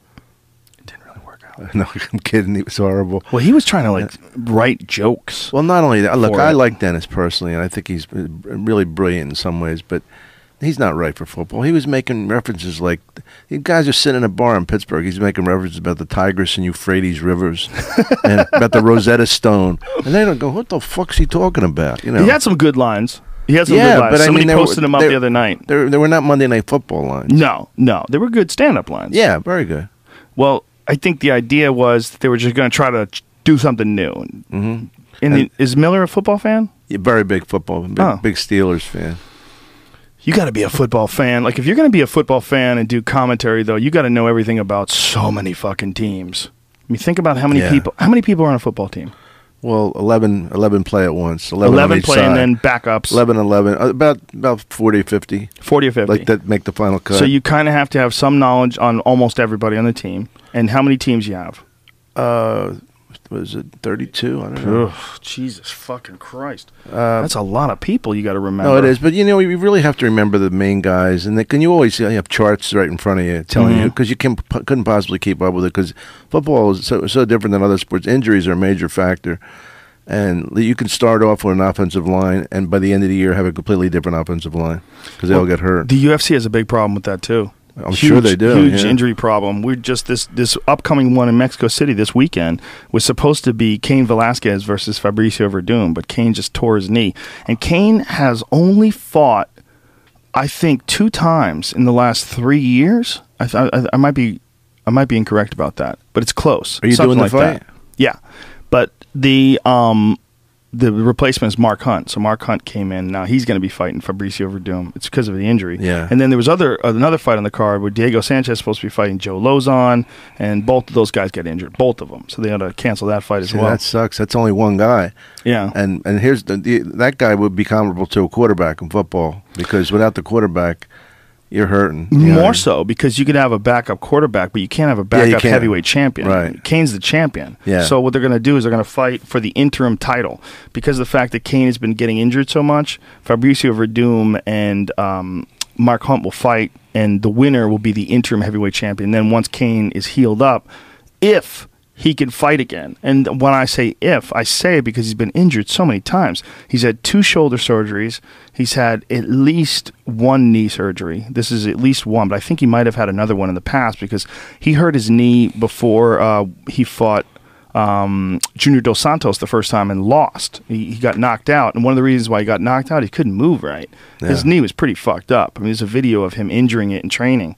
It didn't really work out. (laughs) No, I'm kidding. He was horrible. Well, he was trying to like write jokes. Well, not only that, look, I it. like Dennis personally, and I think he's uh, really brilliant in some ways, but he's not right for football. He was making references like these guys are sitting in a bar in Pittsburgh. He's making references about the Tigris and Euphrates rivers (laughs) and about the Rosetta Stone, and they don't go, "What the fuck's he talking about?" You know. He had some good lines. He had some Yeah, good lines. but I mean, were- posted him up the other night. They were, not Monday Night Football lines. No, no, they were good stand-up lines. Yeah, very good. Well, I think the idea was that they were just going to try to do something new. hmm And, the, is Miller a football fan? Yeah, very big football, big, Oh. big Steelers fan. You got to be a football fan. Like if you're going to be a football fan and do commentary, though, you got to know everything about so many fucking teams. I mean, think about how many Yeah. people. How many people are on a football team? Well, 11, 11 play at once. 11, Eleven each play and then backups. 11, 11, uh, about about 40, 50, forty or fifty. like that make the final cut. So you kind of have to have some knowledge on almost everybody on the team. And how many teams you have? uh, was it 32? I don't know. Ugh, Jesus fucking Christ. Uh, That's a lot of people you got to remember. no, it is. But, you know, you really have to remember the main guys. And they, can you always you have charts right in front of you telling you Mhm. because you can, couldn't possibly keep up with it because football is so, so different than other sports. Injuries are a major factor. And you can start off with an offensive line, and by the end of the year, have a completely different offensive line because they all get hurt. The UFC has a big problem with that too. I'm sure they do, Huge yeah. injury problem. We're just this this upcoming one in Mexico City this weekend was supposed to be Cain Velasquez versus Fabricio Werdum, but Cain just tore his knee. And Cain has only fought, I think, two times in the last three years. I th- I, I might be I might be incorrect about that, but it's close. Are you Something doing the like that. Yeah, but the um the replacement is Mark Hunt. So Mark Hunt came in. Now he's going to be fighting Fabricio Werdum. It's because of the injury. Yeah. And then there was other another fight on the card where Diego Sanchez is supposed to be fighting Joe Lauzon, and both of those guys got injured. Both of them. So they had to cancel that fight as See, well. that sucks. That's only one guy. yeah. And and here's the, the that guy would be comparable to a quarterback in football because without the quarterback, you're hurting. you? More so because you could have a backup quarterback, but you can't have a backup can't. heavyweight champion. Right. Cain's the champion. Yeah. So what they're going to do is they're going to fight for the interim title because of the fact that Cain has been getting injured so much. Fabricio Werdum and um, Mark Hunt will fight, and the winner will be the interim heavyweight champion. Then once Kane is healed up, if he can fight again. And when I say if, I say because he's been injured so many times. He's had two shoulder surgeries. He's had at least one knee surgery. This is at least one, but I think he might have had another one in the past because he hurt his knee before uh, he fought um, Junior Dos Santos the first time and lost. He, he got knocked out, and one of the reasons why he got knocked out, he couldn't move right. His knee was pretty fucked up. I mean, there's a video of him injuring it in training.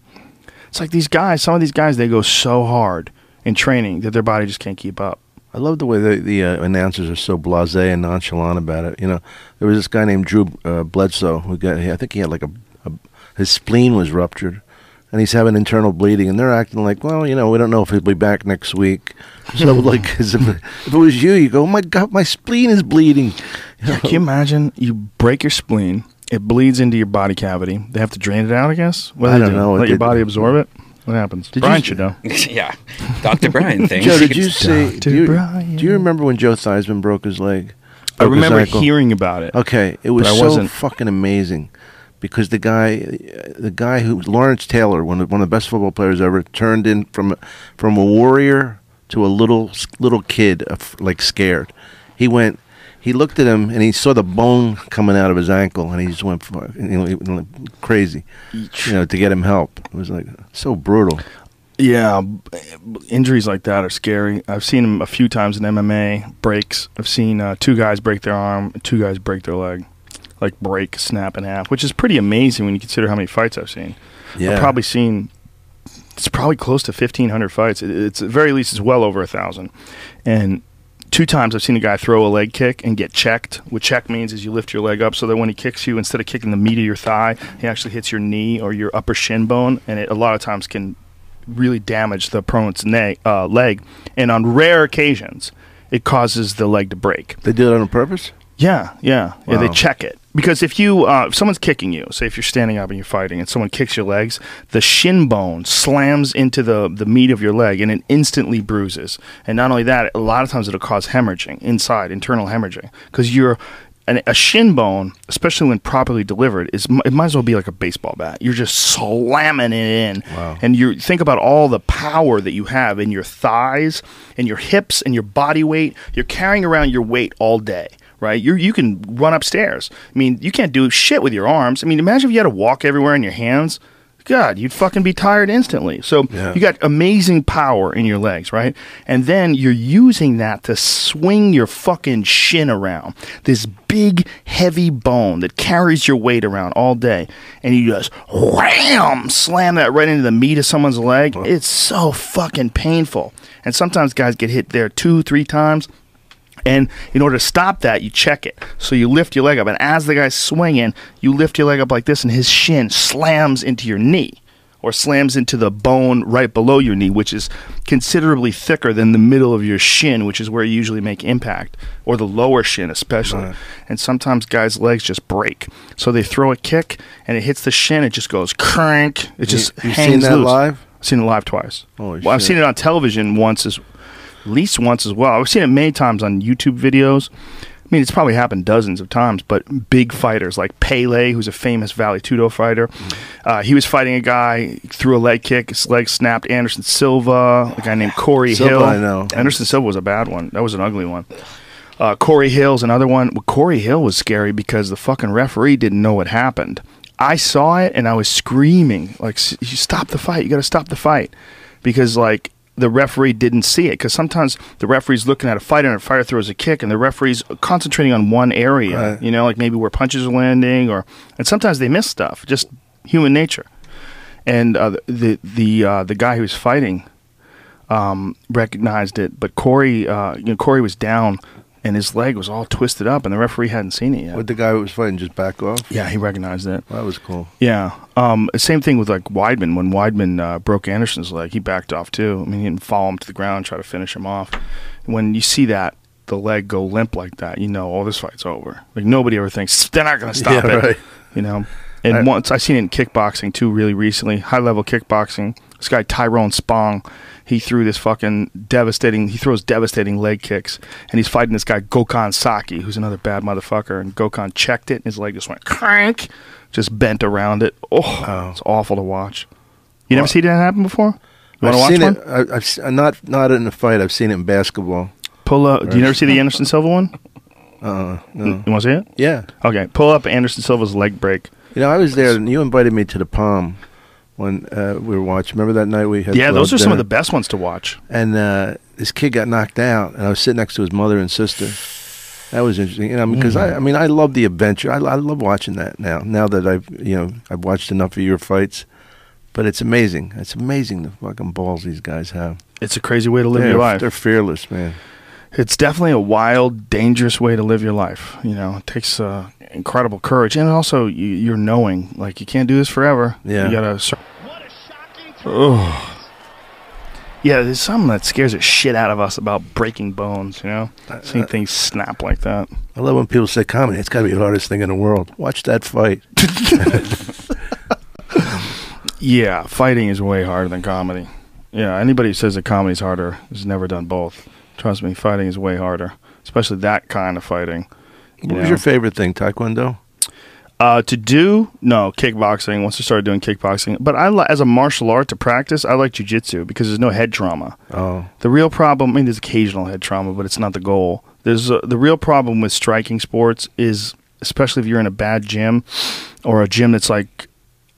It's like these guys. Some of these guys they go so hard in training that their body just can't keep up. I love the way the, the uh, announcers are so blasé and nonchalant about it. You know, there was this guy named Drew uh, Bledsoe who got, I think he had like a, a, his spleen was ruptured, and he's having internal bleeding, and they're acting like, well, you know, we don't know if he'll be back next week. So, (laughs) like, if, if it was you, you go, oh my god, my spleen is bleeding. You know? Can you imagine you break your spleen, it bleeds into your body cavity. They have to drain it out, I guess. What do I don't do? know. Let It your body absorb it. What happens? Did you Brian s- should know. (laughs) yeah, Dr. Brian thing. Joe, did you see? Dr. Do you, Brian. do you remember when Joe Theismann broke his leg? I Broke his remember hearing about it. Okay, it was so wasn't- fucking amazing because the guy, the guy who Lawrence Taylor, one of one of the best football players ever, turned in from from a warrior to a little little kid, uh, like scared. He went. He looked at him and he saw the bone coming out of his ankle, and he just went fu- you know, crazy, you know, to get him help. It was like so brutal. Yeah, injuries like that are scary. I've seen them a few times in MMA breaks. I've seen uh, two guys break their arm, two guys break their leg, like break, snap in half, which is pretty amazing when you consider how many fights I've seen. Yeah, I've probably seen. It's probably close to fifteen hundred fights. It, it's at very least it's well over a thousand, and two times I've seen a guy throw a leg kick and get checked. What check means is you lift your leg up so that when he kicks you, instead of kicking the meat of your thigh, he actually hits your knee or your upper shin bone, and it a lot of times can really damage the opponent's ne- uh, leg. And on rare occasions, it causes the leg to break. They do it on purpose. Yeah, yeah, yeah. They check it because if you uh, if someone's kicking you, say if you're standing up and you're fighting, and someone kicks your legs, the shin bone slams into the the meat of your leg and it instantly bruises. And not only that, a lot of times it'll cause hemorrhaging inside, internal hemorrhaging, because you're. An, a shin bone, especially when properly delivered, is it might as well be like a baseball bat. You're just slamming it in, Wow. and you think about all the power that you have in your thighs and your hips and your body weight. You're carrying around your weight all day, right? You you can run upstairs. I mean, you can't do shit with your arms. I mean, imagine if you had to walk everywhere in your hands. God, you'd fucking be tired instantly. So Yeah. you got amazing power in your legs, right? And then you're using that to swing your fucking shin around. This big, heavy bone that carries your weight around all day. And you just wham, slam that right into the meat of someone's leg. It's so fucking painful. And sometimes guys get hit there two, three times. And in order to stop that, you check it. So you lift your leg up, and as the guy's swinging, you lift your leg up like this, and his shin slams into your knee or slams into the bone right below your knee, which is considerably thicker than the middle of your shin, which is where you usually make impact, or the lower shin, especially. Right. And sometimes guys' legs just break. So they throw a kick, and it hits the shin, it just goes crank. It just you hangs seen that loose. live? I've seen it live twice. Holy well, I've seen it on television once as at least once as well. I've seen it many times on YouTube videos. I mean, it's probably happened dozens of times, but big fighters like Pele, who's a famous Vale Tudo fighter, uh, he was fighting a guy, threw a leg kick, his leg snapped. Anderson Silva, a guy named Corey Silva, Hill. I know. Anderson Silva was a bad one. That was an ugly one. Uh, Corey Hill's another one. Well, Corey Hill was scary because the fucking referee didn't know what happened. I saw it and I was screaming like, "S- "You stop the fight! You got to stop the fight!" Because like the referee didn't see it. Because sometimes the referee's looking at a fighter and a fighter throws a kick, and the referee's concentrating on one area. Right. You know, like maybe where punches are landing, or and sometimes they miss stuff. Just human nature. And uh, the the uh, the guy who was fighting um, recognized it, but Corey, uh, you know, Corey was down, and his leg was all twisted up, and the referee hadn't seen it yet. Would the guy who was fighting just back off? yeah, he recognized it. That was cool. Yeah. Um, same thing with like Weidman. When Weidman uh, broke Anderson's leg, he backed off too. I mean, he didn't follow him to the ground, try to finish him off. When you see that the leg go limp like that, you know, oh, this fight's over. Like nobody ever thinks they're not going to stop (laughs) Yeah, it. right. You know. And I- once I seen it in kickboxing too, really recently, high level kickboxing. This guy Tyrone Spong, he threw this fucking devastating. He throws devastating leg kicks, and he's fighting this guy Gokhan Saki, who's another bad motherfucker. And Gokhan checked it, and his leg just went crank, just bent around it. Oh, Oh. it's awful to watch. You never seen that happen before? You I've watch seen one? it. I, I've not not in a fight. I've seen it in basketball. Pull up. Do you never see the Anderson Silva one? (laughs) Uh, no. You want to see it? Yeah. Okay, pull up Anderson Silva's leg break. You know, I was there, and you invited me to the Palm when uh, we were watching. Remember that night we had? Yeah, those are club some of the best ones to watch. And uh, this kid got knocked out, and I was sitting next to his mother and sister. That was interesting, you know, because I, I mean, I love the adventure. I, I love watching that now. Now that I've, you know, I've watched enough of your fights, but it's amazing. It's amazing the fucking balls these guys have. It's a crazy way to live they're, your life. They're fearless, man. It's definitely a wild, dangerous way to live your life. You know, it takes uh, incredible courage, and also you, you're knowing like you can't do this forever. Yeah. you gotta. Cer- oh. (sighs) Yeah, there's something that scares the shit out of us about breaking bones. You know, seeing things snap like that. I love when people say comedy. It's got to be the hardest thing in the world. Watch that fight. (laughs) Yeah, fighting is way harder than comedy. Yeah, anybody who says that comedy's harder has never done both. Trust me, fighting is way harder, especially that kind of fighting. What was know? your favorite thing? Taekwondo. Uh, to do no kickboxing. Once I started doing kickboxing, but I li- as a martial art to practice, I like jujitsu because there's no head trauma. Oh, The real problem, I mean, there's occasional head trauma, but it's not the goal. There's uh, the real problem with striking sports is, especially if you're in a bad gym, or a gym that's like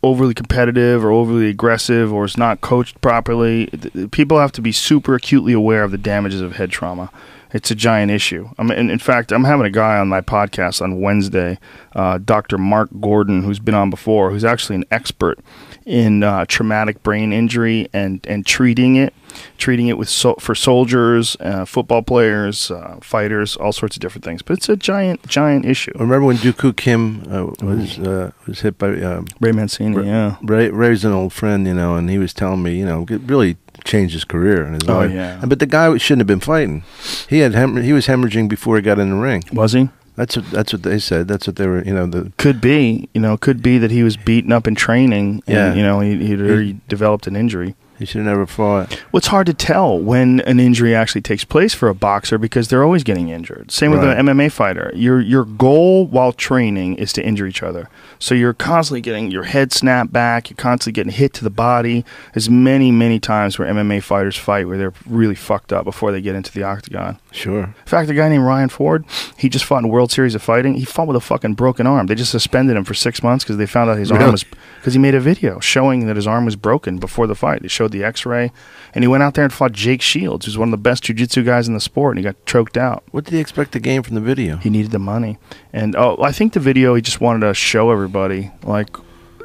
overly competitive or overly aggressive, or is not coached properly. People have to be super acutely aware of the damages of head trauma. It's a giant issue. I mean, in, in fact, I'm having a guy on my podcast on Wednesday, uh, Dr. Mark Gordon, who's been on before, who's actually an expert in uh, traumatic brain injury and and treating it, treating it with so- for soldiers, uh, football players, uh, fighters, all sorts of different things. But it's a giant giant issue. Remember when Duk Koo Kim uh, was uh, was hit by um, Ray Mancini, Ra- yeah. Ray, Ray's an old friend, you know, and he was telling me, you know, it really changed his career and his Oh, life. yeah. But the guy shouldn't have been fighting. He had hem- he was hemorrhaging before he got in the ring. Was he? That's what that's what they said. That's what they were. You know, the Could be, you know, could be that he was beaten up in training, and Yeah. you know, he he'd already developed an injury. he should have never fought. Well, it's hard to tell when an injury actually takes place for a boxer because they're always getting injured. Same with an MMA fighter. Your your goal while training is to injure each other. So you're constantly getting your head snapped back. You're constantly getting hit to the body. There's many many times where MMA fighters fight where they're really fucked up before they get into the octagon. Sure. In fact, a guy named Ryan Ford, he just fought in World Series of Fighting. He fought with a fucking broken arm. They just suspended him for six months because they found out his Really? arm was because he made a video showing that his arm was broken before the fight. They showed the X-ray, and he went out there and fought Jake Shields, who's one of the best jiu-jitsu guys in the sport, and he got choked out. What did he expect to gain from the video? He needed the money, and oh, I think the video he just wanted to show everybody like.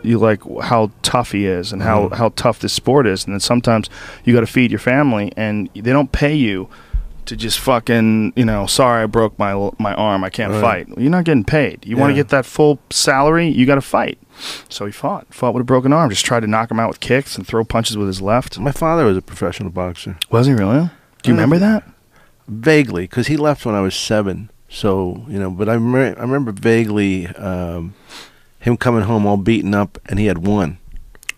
You like how tough he is and how, mm-hmm. how tough this sport is, and then sometimes you got to feed your family, and they don't pay you to just fucking you know sorry I broke my my arm I can't Right. fight. You're not getting paid. You want to get that full salary, you got to fight. So he fought, fought with a broken arm, just tried to knock him out with kicks and throw punches with his left. My father was a professional boxer. Was he really? Do you Uh, remember that? Vaguely, because he left when I was seven. So you know, but I, me- I remember vaguely um, him coming home all beaten up, and he had won.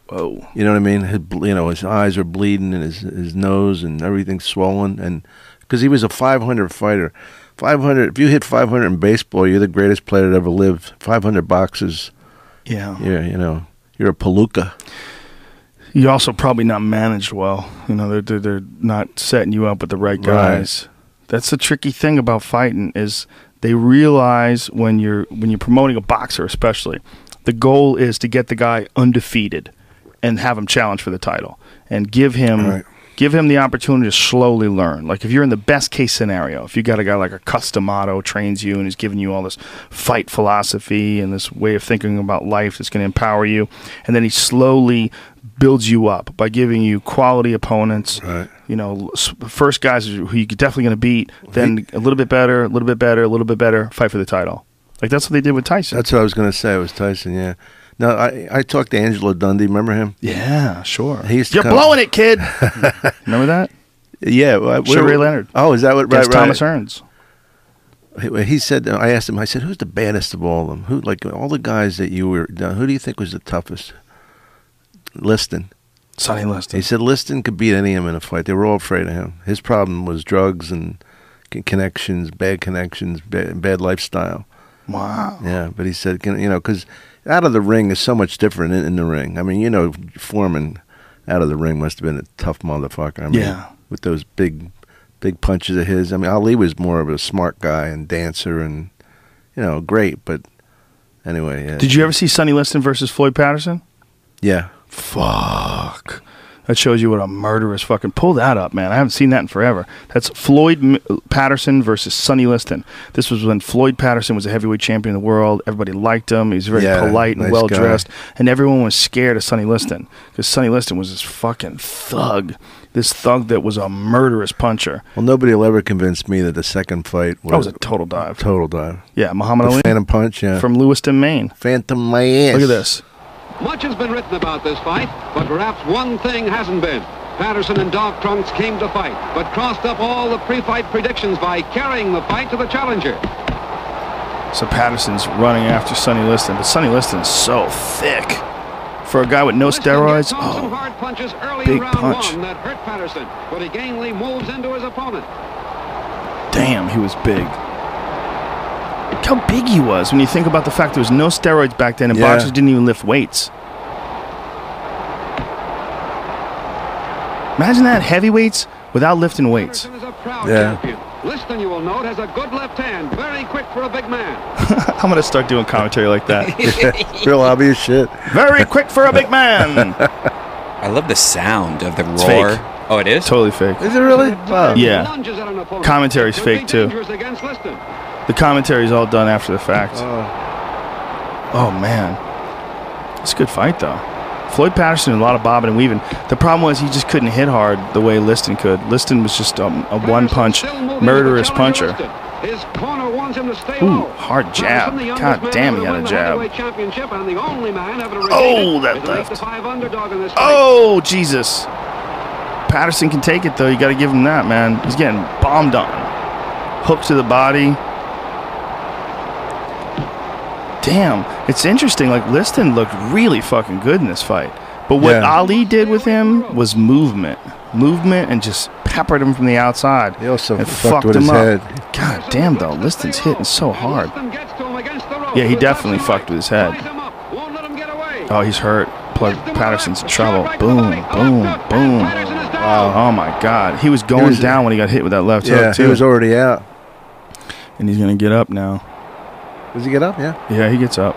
Whoa. You know what I mean? His, you know, his eyes are bleeding, and his his nose and everything's swollen, and because he was a 500 fighter, 500. If you hit 500 in baseball, you're the greatest player that ever lived. 500 boxes, Yeah. you're you know, you're a palooka. You're also probably not managed well. You know, they're, they're they're not setting you up with the right Right. guys. That's the tricky thing about fighting is they realize when you're when you're promoting a boxer, especially, the goal is to get the guy undefeated and have him challenge for the title and give him Right. Give him the opportunity to slowly learn. Like if you're in the best case scenario, if you got a guy like a Cus D'Amato trains you and is giving you all this fight philosophy and this way of thinking about life that's going to empower you, and then he slowly builds you up by giving you quality opponents. Right. You know, first guys who you're definitely going to beat, then a little bit better, a little bit better, a little bit better, fight for the title. Like that's what they did with Tyson. That's what I was going to say. It was Tyson. Yeah. No, I I talked to Angelo Dundee. Remember him? yeah, sure. He used to You're come- blowing it, kid. (laughs) Remember that? Yeah. well, Sugar Ray were- Leonard. Oh, is that what? Right. Against right. Thomas Hearns. He, he said, I asked him, I said, who's the baddest of all of them? Who, like all the guys that you were, who do you think was the toughest? Liston. Sonny Liston. He said Liston could beat any of them in a fight. They were all afraid of him. His problem was drugs and c- connections, bad connections, bad, bad lifestyle. Wow. Yeah, but he said, can- you know, because out of the ring is so much different in, in the ring. I mean, you know, Foreman out of the ring must have been a tough motherfucker. I mean, Yeah. with those big, big punches of his. I mean, Ali was more of a smart guy and dancer and, you know, great. But anyway, yeah. Did you ever see Sonny Liston versus Floyd Patterson? Yeah. Fuck. That shows you what a murderous fucking. Pull that up, man. I haven't seen that in forever. That's Floyd M- Patterson versus Sonny Liston. This was when Floyd Patterson was a heavyweight champion of the world. Everybody liked him. He was very Yeah, polite and nice well dressed. And everyone was scared of Sonny Liston because Sonny Liston was this fucking thug. This thug that was a murderous puncher. Well, nobody will ever convince me that the second fight was, That was a total dive. total dive. Yeah, Muhammad The Ali Phantom Punch, yeah. from Lewiston, Maine. Phantom my ass. Look at this. Much has been written about this fight, but perhaps one thing hasn't been. Patterson and Dog Trunks came to fight, but crossed up all the pre-fight predictions by carrying the fight to the challenger. So Patterson's running after Sonny Liston, but Sonny Liston's so thick. For a guy with no Liston steroids, oh, hard punches early big round punch. one that hurt Patterson, but he gainly moves into his opponent. damn, he was big. Look how big he was when you think about the fact there was no steroids back then and Yeah. boxers didn't even lift weights. Imagine that, heavyweights without lifting weights. Patterson is a proud Yeah. champion. Liston, you will note, has a good left hand, very quick for a big man. (laughs) I'm gonna start doing commentary like that. (laughs) Real obvious shit. Very quick for a big man. (laughs) I love the sound of the It's roar. fake. Oh, it is. totally fake. Is it really? Wow. Yeah. Lunges at an opponent. Commentary's fake, too. Dangerous commentary is all done after the fact. Oh. Oh man, it's a good fight though. Floyd Patterson did a lot of bobbing and weaving. The problem was he just couldn't hit hard the way Liston could. Liston was just um, a one punch, murderous the puncher. His corner wants him to stay Ooh, hard jab. The God damn, he had a jab. heavyweight championship and the only man ever to retain Oh, that Is an eight left. to five underdog in this fight. Oh, Jesus. Patterson can take it, though. You got to give him that, man. He's getting bombed on. Hook to the body. Damn. It's interesting. Like, Liston looked really fucking good in this fight. But what Yeah. Ali did with him was movement. Movement and just peppered him from the outside. He also and fucked with his him up. head. God damn, though. Liston's hitting so hard. Liston gets to him against the ropes Yeah, he definitely fucked with his head. Ties him up, won't let him get away. Oh, he's hurt. Plug Patterson's in trouble. shot right to the Boom, boom, boom. and Patterson is down. Oh my God, he was going was- down when he got hit with that left Yeah, hook he was already out. and he's gonna get up now. Does he get up? Yeah. Yeah, he gets up.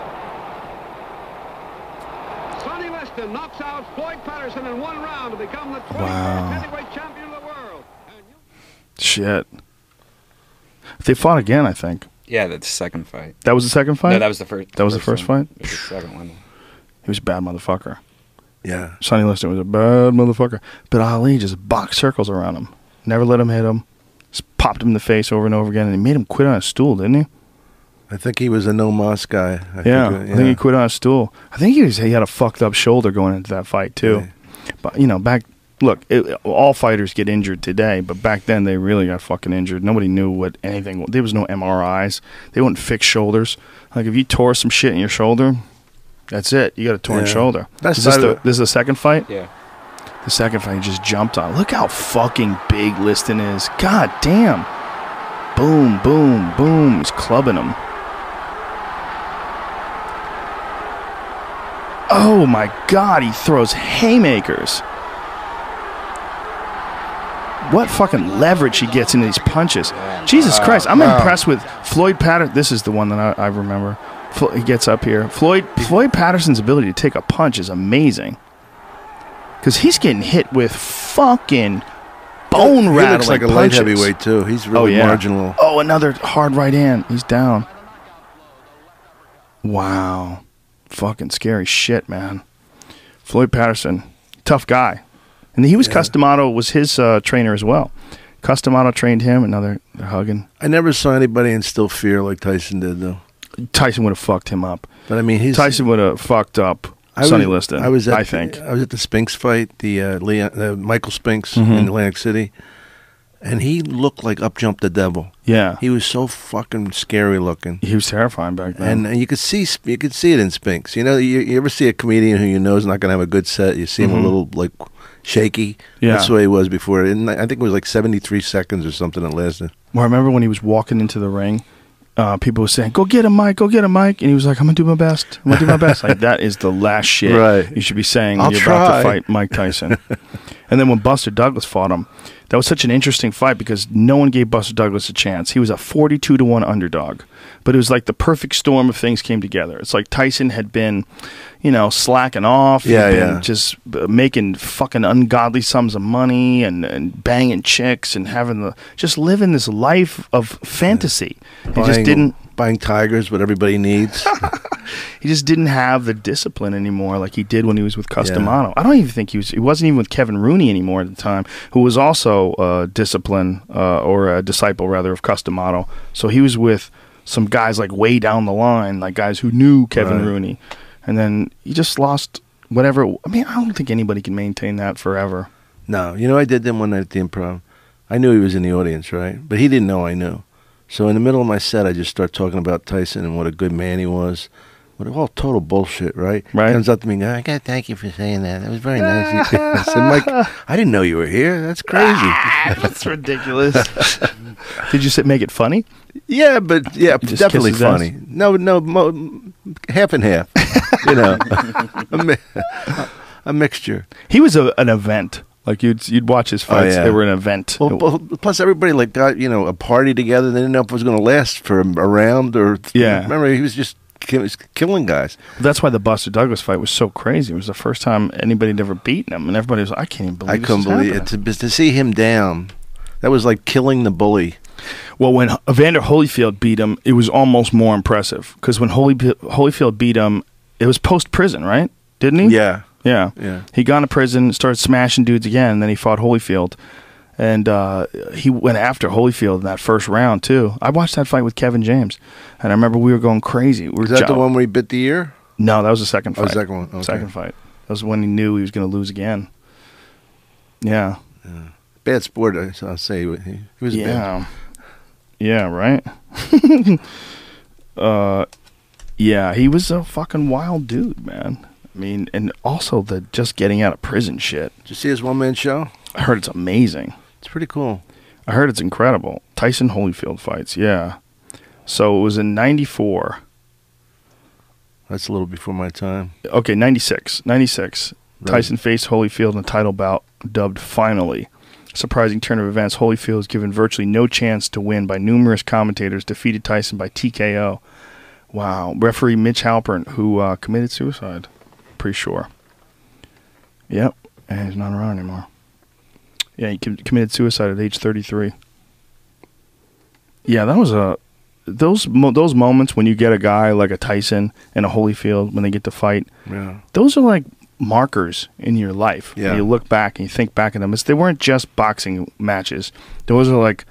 Sonny Liston knocks out Floyd Patterson in one round to become the 21st Wow. heavyweight champion of the world. You- Shit. They fought again, I think. Yeah, that's the second fight. That was the second fight. No, that was the first. That was the first one. fight? It was the second one. he was a bad motherfucker. Yeah. Sonny Liston was a bad motherfucker. But Ali just boxed circles around him. Never let him hit him. Just popped him in the face over and over again, and he made him quit on a stool, didn't he? I think he was a No Mas guy. I yeah, think, uh, I think he quit on a stool. I think he was he had a fucked up shoulder going into that fight too. But you know, back look, it, all fighters get injured today, but back then they really got fucking injured. Nobody knew what anything. There was no MRIs. They wouldn't fix shoulders. Like if you tore some shit in your shoulder, that's it. You got a torn Yeah. shoulder. That's is this, the, this is the second fight. Yeah. The second fight, he just jumped on. Look how fucking big Liston is. God damn. Boom, boom, boom. He's clubbing him. Oh my god, he throws haymakers. What fucking leverage he gets into these punches. Jesus uh, Christ, I'm impressed with Floyd Patterson. This is the one that I, I remember. Flo- he gets up here. Floyd Floyd Patterson's ability to take a punch is amazing. Because he's getting hit with fucking bone He rattling looks like a light punches. heavyweight too. He's Oh really yeah. marginal. Oh, another hard right hand. He's down. Wow, fucking scary shit, man. Floyd Patterson, tough guy, and he was Cus D'Amato was his uh, trainer as well. Cus D'Amato trained him. Another they're hugging. I never saw anybody instill fear like Tyson did though. Tyson would have fucked him up. But I mean, Tyson would have fucked up I Sonny was, Liston. I was at I the- think. I was at the Spinks fight, the uh, Leon, uh, Michael Spinks Mhm. in Atlantic City, and he looked like up jumped the devil. Yeah, He was so fucking scary looking. he was terrifying back then. And, and you could see you could see it in Spinks. You know, you, you ever see a comedian who you know is not going to have a good set? You see him Mhm. a little like shaky. Yeah. that's the way he was before. And I think it was like seventy three seconds or something that lasted. Well, I remember when he was walking into the ring, uh, people were saying, "Go get him, Mike! Go get him, Mike!" And he was like, "I'm gonna do my best. I'm gonna do my best." like that is the last (laughs) shit Right. you should be saying when I'll you're about try. to fight Mike Tyson. (laughs) and then when Buster Douglas fought him, that was such an interesting fight because no one gave Buster Douglas a chance. He was a 42 to one underdog, but it was like the perfect storm of things came together. It's like Tyson had been, you know, slacking off, Yeah, been yeah. just uh, making fucking ungodly sums of money and, and banging chicks and having the just living this life of fantasy. He just didn't buying tigers, what everybody needs. (laughs) he just didn't have the discipline anymore like he did when he was with Cus D'Amato. I don't even think he was he wasn't even with Kevin Rooney anymore at the time, who was also a discipline uh, or a disciple rather of Cus D'Amato. So he was with some guys like way down the line, like guys who knew Kevin Right. Rooney. And then he just lost whatever I mean, I don't think anybody can maintain that forever. no, you know, I did them one night at the improv. I knew he was in the audience, right? But he didn't know I knew. So in the middle of my set, I just start talking about Tyson and what a good man he was. What all total bullshit, right? Right. Comes up to me, and goes, I gotta thank you for saying that. That was very nice. I said, Mike, (laughs) I didn't know you were here. That's crazy. Ah, that's ridiculous. (laughs) Did you say make it funny? yeah, but yeah, just definitely his ass? funny. No, no, mo- half and half. (laughs) you know, a, mi- a mixture. He was a, an event. Like you'd you'd watch his oh, fights. yeah. They were an event. Well, plus everybody like got you know a party together. They didn't know if it was going to last for a round or Yeah. Remember, he was just was killing guys. That's why the Buster Douglas fight was so crazy. It was the first time anybody had ever beaten him, and everybody was like, "I can't even believe." I couldn't believe happening." it to, to see him down. That was like killing the bully. Well, when Evander Holyfield beat him, it was almost more impressive because when Holy, Holyfield beat him, it was post prison, right? Didn't he? Yeah, Yeah. Yeah. He got into prison, started smashing dudes again, and then he fought Holyfield. And uh, he went after Holyfield in that first round too. I watched that fight with Kevin James, and I remember we were going crazy. We were Was that the one where he bit the ear? No, that was the second Oh, fight. second one, okay. Second fight. That was when he knew he was going to lose again. Yeah. Bad sport, I- I'll say. He, was bad. Yeah. Yeah, right? (laughs) uh yeah, he was a fucking wild dude, man. I mean, and also the just getting out of prison shit. Did you see his one man show? I heard it's amazing. It's pretty cool. I heard it's incredible. Tyson Holyfield fights, yeah. So it was in 94. That's a little before my time. Okay, 96. 96. Right. Tyson faced Holyfield in a title bout dubbed Finally. Surprising turn of events, Holyfield was given virtually no chance to win by numerous commentators, defeated Tyson by TKO. Wow. Referee Mitch Halpern, who uh, committed suicide. Pretty sure. Yep. And he's not around anymore. Yeah, he com- committed suicide at age 33. Yeah, that was a those mo- those moments when you get a guy like a Tyson and a Holyfield when they get to fight. Yeah. Those are like markers in your life. Yeah. And you look back and you think back at them. It's, they weren't just boxing matches. Those are like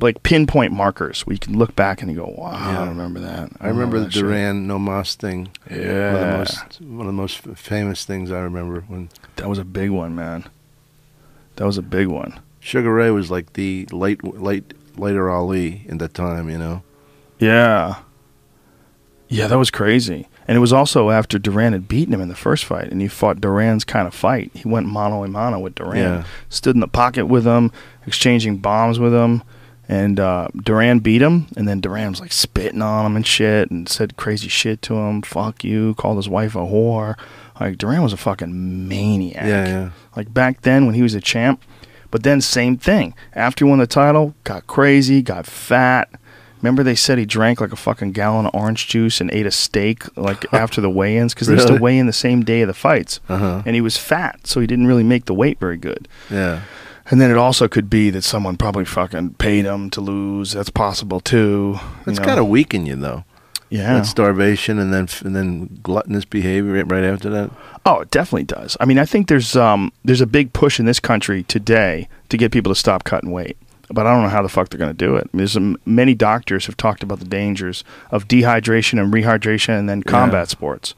like pinpoint markers where you can look back and you go, "Wow, I remember that." I remember oh, the that shit." Duran No Mas thing. One of the Yeah. most one of the most famous things I remember when That was a big one, man. That was a big one. Sugar Ray was like the late late later Ali in that time, you know. Yeah. Yeah, that was crazy. And it was also after Duran had beaten him in the first fight, and he fought Duran's kind of fight. He went mano a mano with Duran, Yeah. stood in the pocket with him, exchanging bombs with him, and uh, Duran beat him. And then Duran was like spitting on him and shit, and said crazy shit to him. Fuck you, called his wife a whore. Like Duran was a fucking maniac. Yeah, yeah. Like back then when he was a champ. But then same thing. After he won the title, got crazy, got fat. Remember they said he drank like a fucking gallon of orange juice and ate a steak like (laughs) after the weigh-ins because they used to weigh in the same day of the fights. Uh-huh. And he was fat, so he didn't really make the weight very good. Yeah. And then it also could be that someone probably fucking paid him to lose. That's possible too. It's kind of weaken you though. Yeah. That starvation and then and then gluttonous behavior right- after that. Oh, it definitely does. I mean, I think there's um there's a big push in this country today to get people to stop cutting weight. But I don't know how the fuck they're going to do it. I mean, there's um, many doctors have talked about the dangers of dehydration and rehydration, and then combat sports.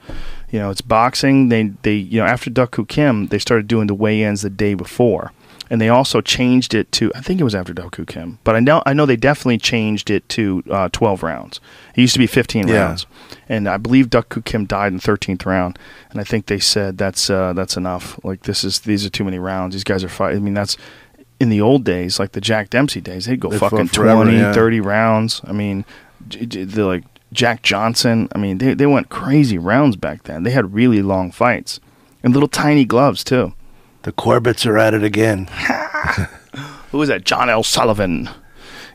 You know, it's boxing. They they you know after Duk Kim, they started doing the weigh-ins the day before, and they also changed it to I think it was after Duk Kim, but I know I know they definitely changed it to uh, 12 rounds. It used to be 15 Yeah. rounds, and I believe Duk Kim died in 13th round, and I think they said that's uh, that's enough. Like this is these are too many rounds. These guys are fighting. I mean that's in the old days, like the Jack Dempsey days, they'd go They fucking forever, 20, yeah. 30 rounds. I mean, the like Jack Johnson. I mean, they they went crazy rounds back then. They had really long fights and little tiny gloves too. The Corbett's are at it again. (laughs) Who was that? John L. Sullivan.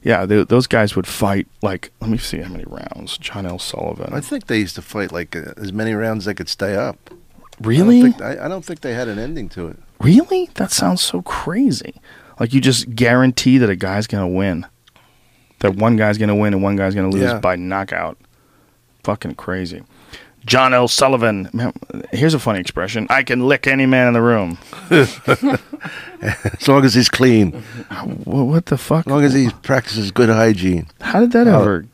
Yeah, they, those guys would fight like. Let me see how many rounds. John L. Sullivan. I think they used to fight like uh, as many rounds as they could stay up. really? I don't, think, I, I don't think they had an ending to it. Really? That sounds so crazy. Like you just guarantee that a guy's gonna win. That one guy's gonna win and one guy's gonna lose Yeah. by knockout. Fucking crazy. John L. Sullivan. Man, here's a funny expression. I can lick any man in the room. As long as he's clean, What the fuck? as long as he practices good hygiene. How did that Oh. ever?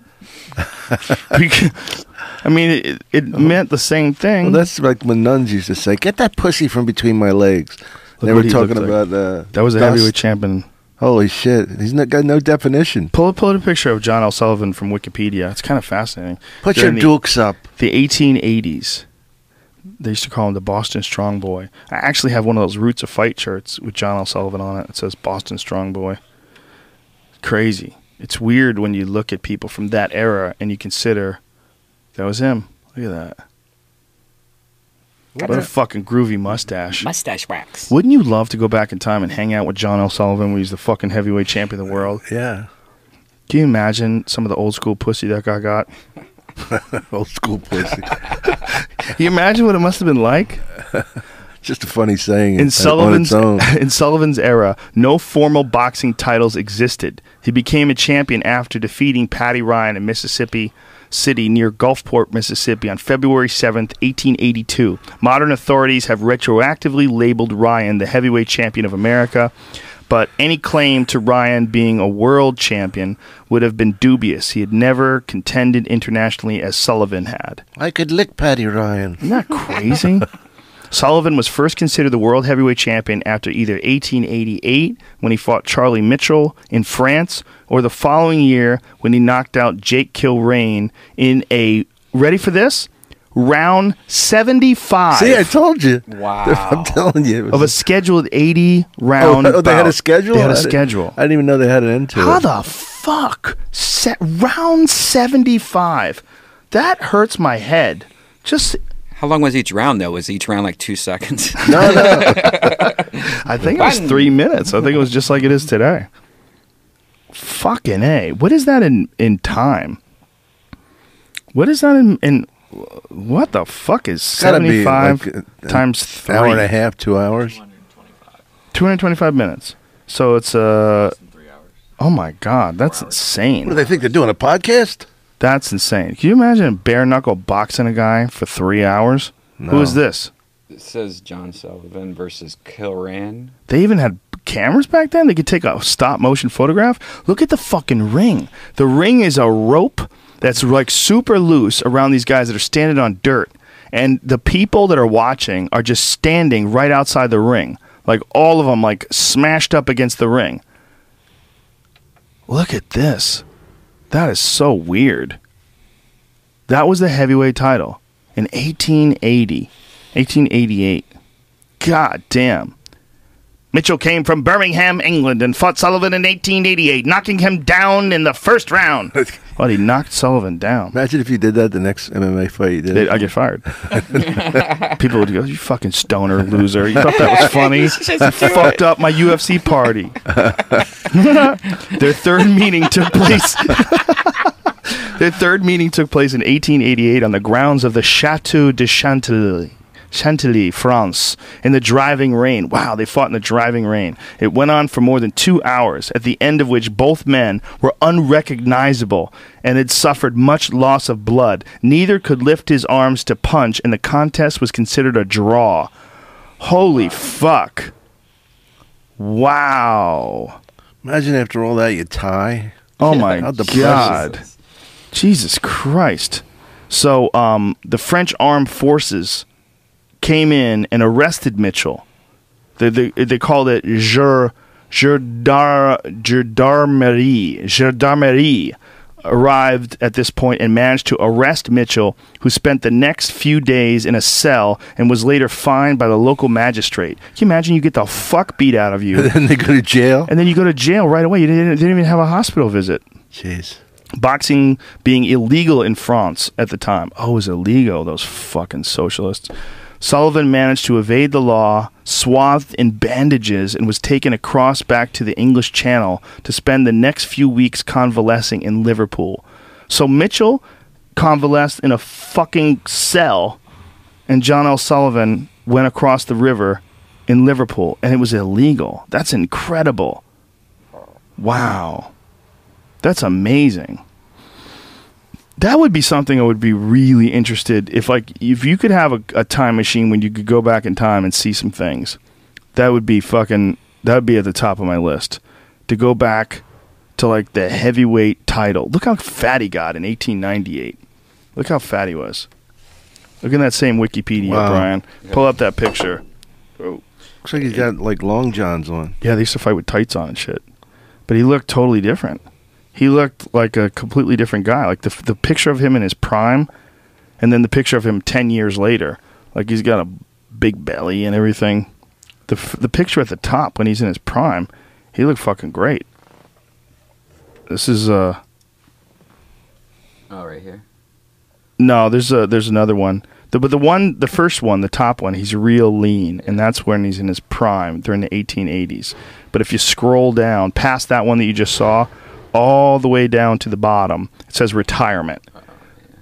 (laughs) I mean, it, it meant the same thing. Well, that's like when nuns used to say, "Get that pussy from between my legs." they were talking looked like. about uh, that was a dust. heavyweight champion. Holy shit! He's not, got no definition. Pull, pull up a picture of John L. Sullivan from Wikipedia. It's kind of fascinating. Put During your dukes up. the 1880s. They used to call him the Boston Strong Boy. I actually have one of those Roots of Fight shirts with John L. Sullivan on it. It says Boston Strong Boy. Crazy. It's weird when you look at people from that era and you consider that was him. Look at that. What a fucking groovy mustache. Mustache wax. Wouldn't you love to go back in time and hang out with John L. Sullivan when he's the fucking heavyweight champion of the world? Yeah, Can you imagine some of the old school pussy that guy got? (laughs) old school pussy. (laughs) You imagine what it must have been like? (laughs) Just a funny saying in on Sullivan's its own. in Sullivan's era, no formal boxing titles existed. He became a champion after defeating Paddy Ryan in Mississippi City near Gulfport, Mississippi on February 7th, 1882. Modern authorities have retroactively labeled Ryan the heavyweight champion of America, but any claim to Ryan being a world champion would have been dubious. He had never contended internationally as Sullivan had. I could lick Paddy Ryan. Isn't that crazy? (laughs) Sullivan was first considered the world heavyweight champion after either 1888 when he fought Charlie Mitchell in France or the following year when he knocked out Jake Kilrain in a ready for this round 75 See, I told you. (laughs) (laughs) Wow. I'm telling you. it of a scheduled 80 oh, round oh, they had a schedule? They had I a didn't- schedule. I didn't even know they had an end to How it. the fuck? Se- round 75. That hurts my head. Just How long was each round though? Was each round like two seconds? (laughs) no, no. (laughs) I think it was three minutes. I think it was just like it is today. Fucking a. What is that in in time? What is that in in? What the fuck is seventy five like, uh, times three? Hour and a half, two hours. Two hundred twenty five minutes. So it's uh. Oh my god, that's insane. What do insane. they think they're doing? A podcast? That's insane. Can you imagine bare knuckle boxing a guy for three hours? Who No. is this? it says John Sullivan versus Kilrain. They even had cameras back then. They could take a stop motion photograph. Look at the fucking ring. The ring is a rope that's like super loose around these guys that are standing on dirt. And the people that are watching are just standing right outside the ring. Like all of them, like smashed up against the ring. Look at this. That is so weird. That was the heavyweight title in 1880, 1888. God damn. Mitchell came from Birmingham, England, and fought Sullivan in 1888, knocking him down in the first round. (laughs) well, he knocked Sullivan down. Imagine if you did that the next MMA fight did. They- I get fired. (laughs) People would go, "You fucking stoner loser! You thought that was (laughs) funny? You fucked up my UFC party." Their third meeting took place. Their third meeting took place in 1888 on the grounds of the Chateau de Chantilly. Chantilly, France, in the driving rain. Wow, they fought in the driving rain. It went on for more than two hours, at the end of which both men were unrecognizable and had suffered much loss of blood. Neither could lift his arms to punch, and the contest was considered a draw. Holy fuck. Wow. Imagine after all that you tie. Oh my How depressing. god. Jesus Christ. So um, the French armed forces came in and arrested Mitchell. They they, they called it Gendarmerie. Gendarmerie arrived at this point and managed to arrest Mitchell, who spent the next few days in a cell and was later fined by the local magistrate. Can you imagine you get the fuck beat out of you, (laughs) And then they go to jail. and then you go to jail right away? You didn't, didn't even have a hospital visit Jeez. boxing being illegal in France at the time. Oh, it was illegal, those fucking socialists. Sullivan managed to evade the law, swathed in bandages, and was taken across back to the English Channel to spend the next few weeks convalescing in Liverpool. So Mitchell convalesced in a fucking cell, and John L. Sullivan went across the river in Liverpool, and it was illegal. That's incredible. Wow. That's amazing. That would be something I would be really interested if like if you could have a, a time machine when you could go back in time and see some things. That would be fucking that would be at the top of my list. To go back to like the heavyweight title. Look how fat he got in 1898. Look how fat he was. Look in that same Wikipedia, Wow. Brian. Pull up that picture. Oh. Looks like he's got like long johns on. Yeah, they used to fight with tights on and shit. But he looked totally different. He looked like a completely different guy. Like the the picture of him in his prime, and then the picture of him ten years later. Like he's got a big belly and everything. The the picture at the top when he's in his prime, he looked fucking great. This is uh Oh, right here. no, there's a there's another one. The, but the one, the first one, the top one, he's real lean, and that's when he's in his prime during the 1880s. But if you scroll down past that one that you just saw, all the way down to the bottom, it says retirement.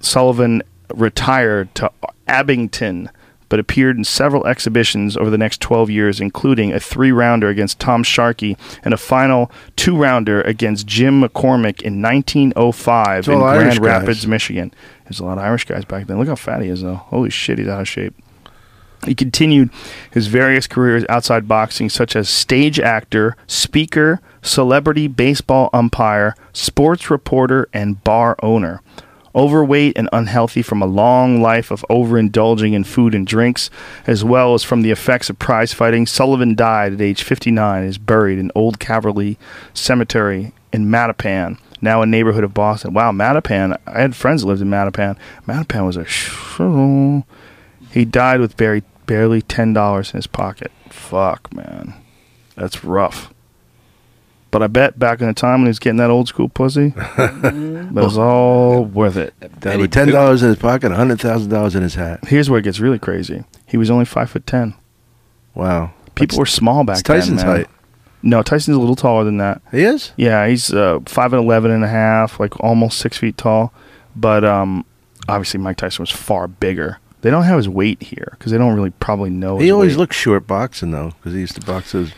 Sullivan retired to Abington, but appeared in several exhibitions over the next 12 years, including a three rounder against Tom Sharkey and a final two rounder against Jim McCormick in 1905 in all Irish Grand guys. Rapids, Michigan. There's a lot of Irish guys back then. Look how fat he is, though. Holy shit, he's out of shape. He continued his various careers outside boxing, such as stage actor, speaker, celebrity baseball umpire, sports reporter, and bar owner. Overweight and unhealthy from a long life of overindulging in food and drinks, as well as from the effects of prize fighting, Sullivan died at age 59 and is buried in Old Calvary Cemetery in Mattapan, now a neighborhood of Boston. Wow, Mattapan. I had friends that lived in Mattapan. Mattapan was a. Sh- he died with barely, barely $10 in his pocket. Fuck, man. That's rough. But I bet back in the time when he was getting that old school pussy, (laughs) that was all worth it. That with ten dollars in his pocket, hundred thousand dollars in his hat. Here's where it gets really crazy. He was only five foot ten. Wow. People were small back It's Tyson's then. man. height. No, Tyson's a little taller than that. He is. Yeah, he's uh, five and eleven and a half, like almost six feet tall. But um, obviously, Mike Tyson was far bigger. They don't have his weight here because they don't really probably know. He always weight. looked short boxing though, because he used to box his.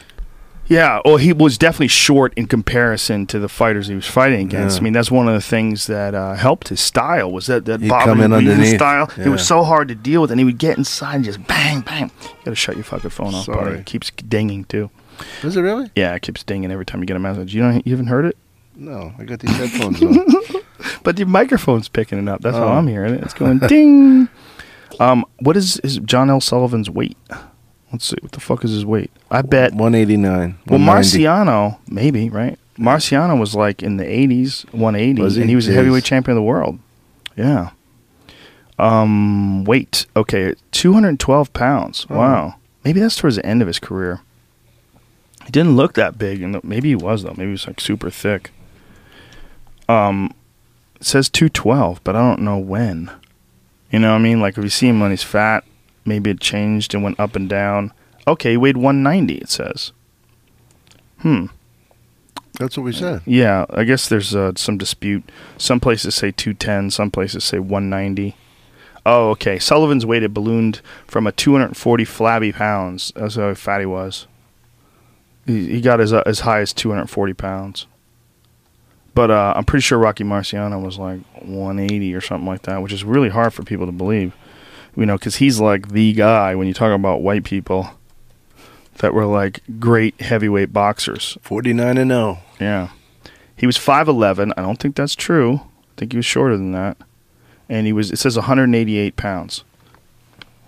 Yeah, well, he was definitely short in comparison to the fighters he was fighting against. Yeah. I mean, that's one of the things that uh, helped his style was that that He'd bobbing come in and weaving underneath. style. It was so hard to deal with, and he would get inside and just bang, bang. You gotta shut your fucking phone off, buddy. Sorry. It keeps dinging too. Is it really? Yeah, it keeps dinging every time you get a message. You don't, you haven't heard it, No, I got these headphones on. (laughs) but your microphone's picking it up. That's how Oh. I'm hearing it. It's going (laughs) ding. Um, what is is John L. Sullivan's weight? Let's see. What the fuck is his weight? I bet One eighty nine. Well, Marciano, maybe right. Marciano was like in the '80s, 180, Was he? and he was a heavyweight champion of the world. Yeah. Um, weight. Okay, 212 pounds. Oh. Wow. Maybe that's towards the end of his career. He didn't look that big, and maybe he was though. Maybe he was like super thick. Um, it says 212, but I don't know when. You know what I mean? Like if you see him when he's fat, maybe it changed and went up and down. Okay, he weighed 190. It says. Hmm. That's what we said. Yeah, I guess there's uh, some dispute. Some places say 210, some places say 190. Oh, okay. Sullivan's weight had ballooned from a 240 flabby pounds. That's how fat he was. He, he got as uh, as high as 240 pounds. But uh, I'm pretty sure Rocky Marciano was like 180 or something like that, which is really hard for people to believe. You know, because he's like the guy when you talk about white people that were like great heavyweight boxers. Forty nine and oh. zero. Yeah. He was 5'11. I don't think that's true. I think he was shorter than that. And he was, it says 188 pounds.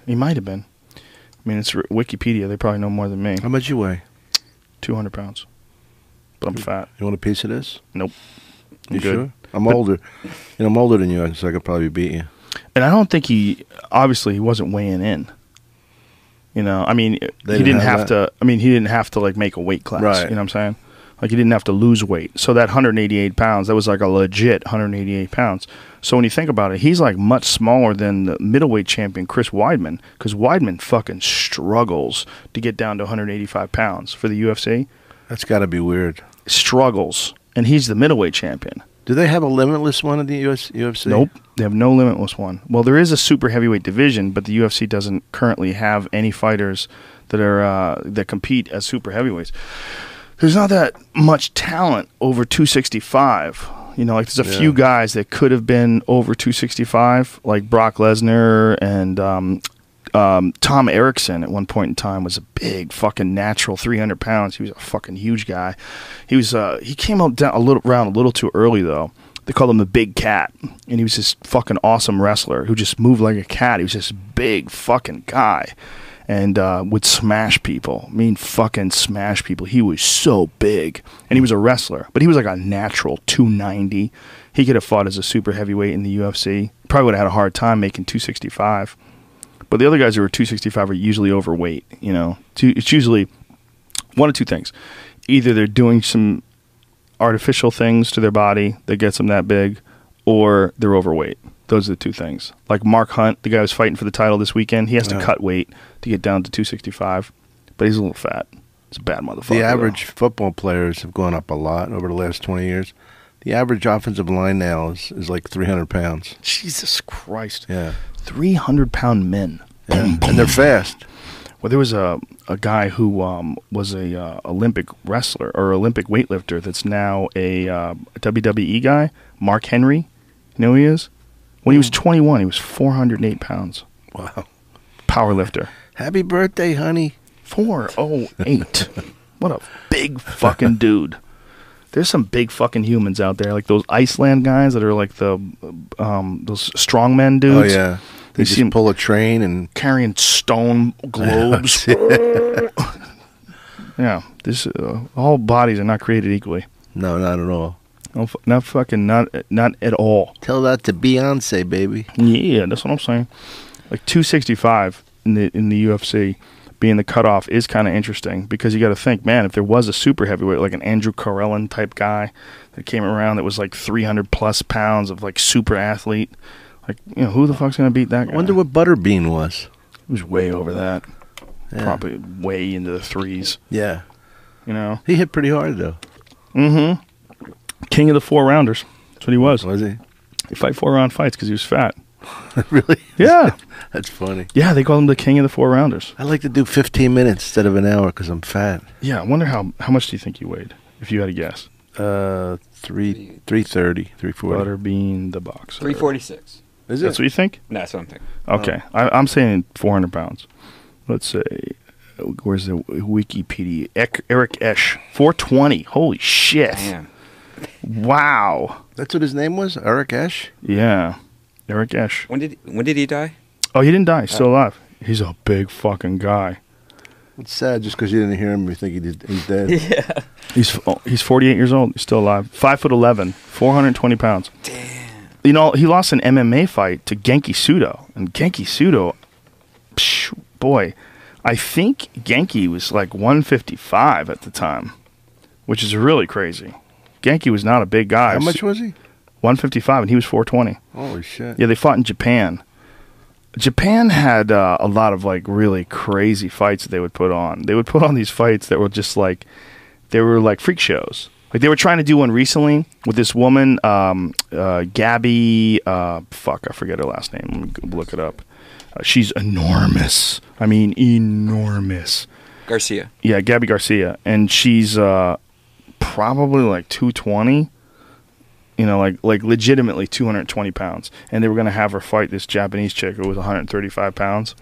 He might have been. I mean, it's Wikipedia. They probably know more than me. How much you weigh? 200 pounds. But I'm fat. You want a piece of this? Nope. I'm You good. sure? I'm But- older. You know, I'm older than you, so I could probably beat you. And I don't think he, obviously, he wasn't weighing in. You know, I mean, They he didn't didn't have have to, I mean, he didn't have to, like, make a weight class. Right. You know what I'm saying? Like, he didn't have to lose weight. So that 188 pounds, that was like a legit 188 pounds. So when you think about it, he's like much smaller than the middleweight champion, Chris Weidman, because Weidman fucking struggles to get down to 185 pounds for the UFC. That's got to be weird. Struggles. And he's the middleweight champion. Do they have a limitless one in the US, UFC? Nope. They have no limitless one. Well, there is a super heavyweight division, but the UFC doesn't currently have any fighters that are uh, that compete as super heavyweights. There's not that much talent over 265. You know, like there's a Yeah. few guys that could have been over 265, like Brock Lesnar and um, um, Tom Erikson at one point in time was a big fucking natural 300 pounds. He was a fucking huge guy. He was uh, he came up down a little around a little too early though. They called him the Big Cat, and he was this fucking awesome wrestler who just moved like a cat. He was this big fucking guy, and uh, would smash people. I mean, fucking smash people. He was so big, and he was a wrestler, but he was like a natural 290. He could have fought as a super heavyweight in the UFC. Probably would have had a hard time making 265. But the other guys who are 265 are usually overweight. You know, it's usually one of two things: either they're doing some artificial things to their body that gets them that big, or they're overweight. Those are the two things. Like Mark Hunt, the guy who's fighting for the title this weekend, he has to cut weight to get down to 265, but he's a little fat. It's a bad motherfucker. The though. average football players have gone up a lot over the last 20 years. The average offensive line now is, is like 300 pounds. Jesus Christ. Yeah. 300 pound men. Yeah. (clears throat) and they're fast. Well, there was a a guy who um, was a uh, Olympic wrestler or Olympic weightlifter that's now a uh, WWE guy. Mark Henry, you know who he is? When he was 21, he was 408 pounds. Wow. Power lifter. Happy birthday, honey. 408. what a big fucking dude. There's some big fucking humans out there, like those Iceland guys that are like the um, those strongmen dudes. Oh yeah. They You just see 'em- pull a train and carrying stone (laughs) globes. (laughs) yeah, this uh, all bodies are not created equally. no, not at all. No, not fucking not not at all. Tell that to Beyonce, baby. Yeah, that's what I'm saying. Like 265 in the in the UFC being the cutoff is kind of interesting because you got to think, man, if there was a super heavyweight like an Andrew Carellin type guy that came around that was like 300 plus pounds of like super athlete, like you know who the fuck's gonna beat that guy? I wonder what Butterbean was. It was way over that, Yeah. probably way into the threes. Yeah. You know, He hit pretty hard though. mm-hmm. King of the four rounders. That's what he was. Was he? He fight four round fights because he was fat. (laughs) really? Yeah, (laughs) That's funny. yeah. They call him the king of the four rounders. I like to do 15 minutes instead of an hour because I'm fat. Yeah, I wonder how how much do you think you weighed if you had a guess? Uh, three, 330, 340. Butterbean the boxer. 346. Is it? That's what you think? No, that's what I'm thinking. Okay, I, I'm saying 400 pounds. Let's say, where's the Wikipedia? Ek, Eric Esch, 420. Holy shit! Damn. Wow. That's what his name was? Eric Esch? Yeah, Eric Esch. When did when did he die? Oh, he didn't die. He's still uh, alive. He's a big fucking guy. It's sad just because you didn't hear him, you think he did, he's dead. (laughs) Yeah. He's oh, he's 48 years old. He's still alive. Five foot 11, 420 pounds. Damn. You know, he lost an MMA fight to Genki Sudo, and Genki Sudo, psh, boy, I think Genki was like 155 at the time, which is really crazy. Genki was not a big guy. How much was he? 155, and he was 420. Holy shit. Yeah, they fought in Japan. Japan had uh, a lot of like really crazy fights that they would put on. They would put on these fights that were just like they were like freak shows. Like they were trying to do one recently with this woman, um, uh, Gabby. Uh, fuck, I forget her last name. Let me look it up. Uh, she's enormous. I mean, enormous. Garcia. Yeah, Gabby Garcia, and she's uh, probably like two twenty. You know, like like legitimately two hundred twenty pounds, and they were going to have her fight this Japanese chick who was one hundred thirty five pounds,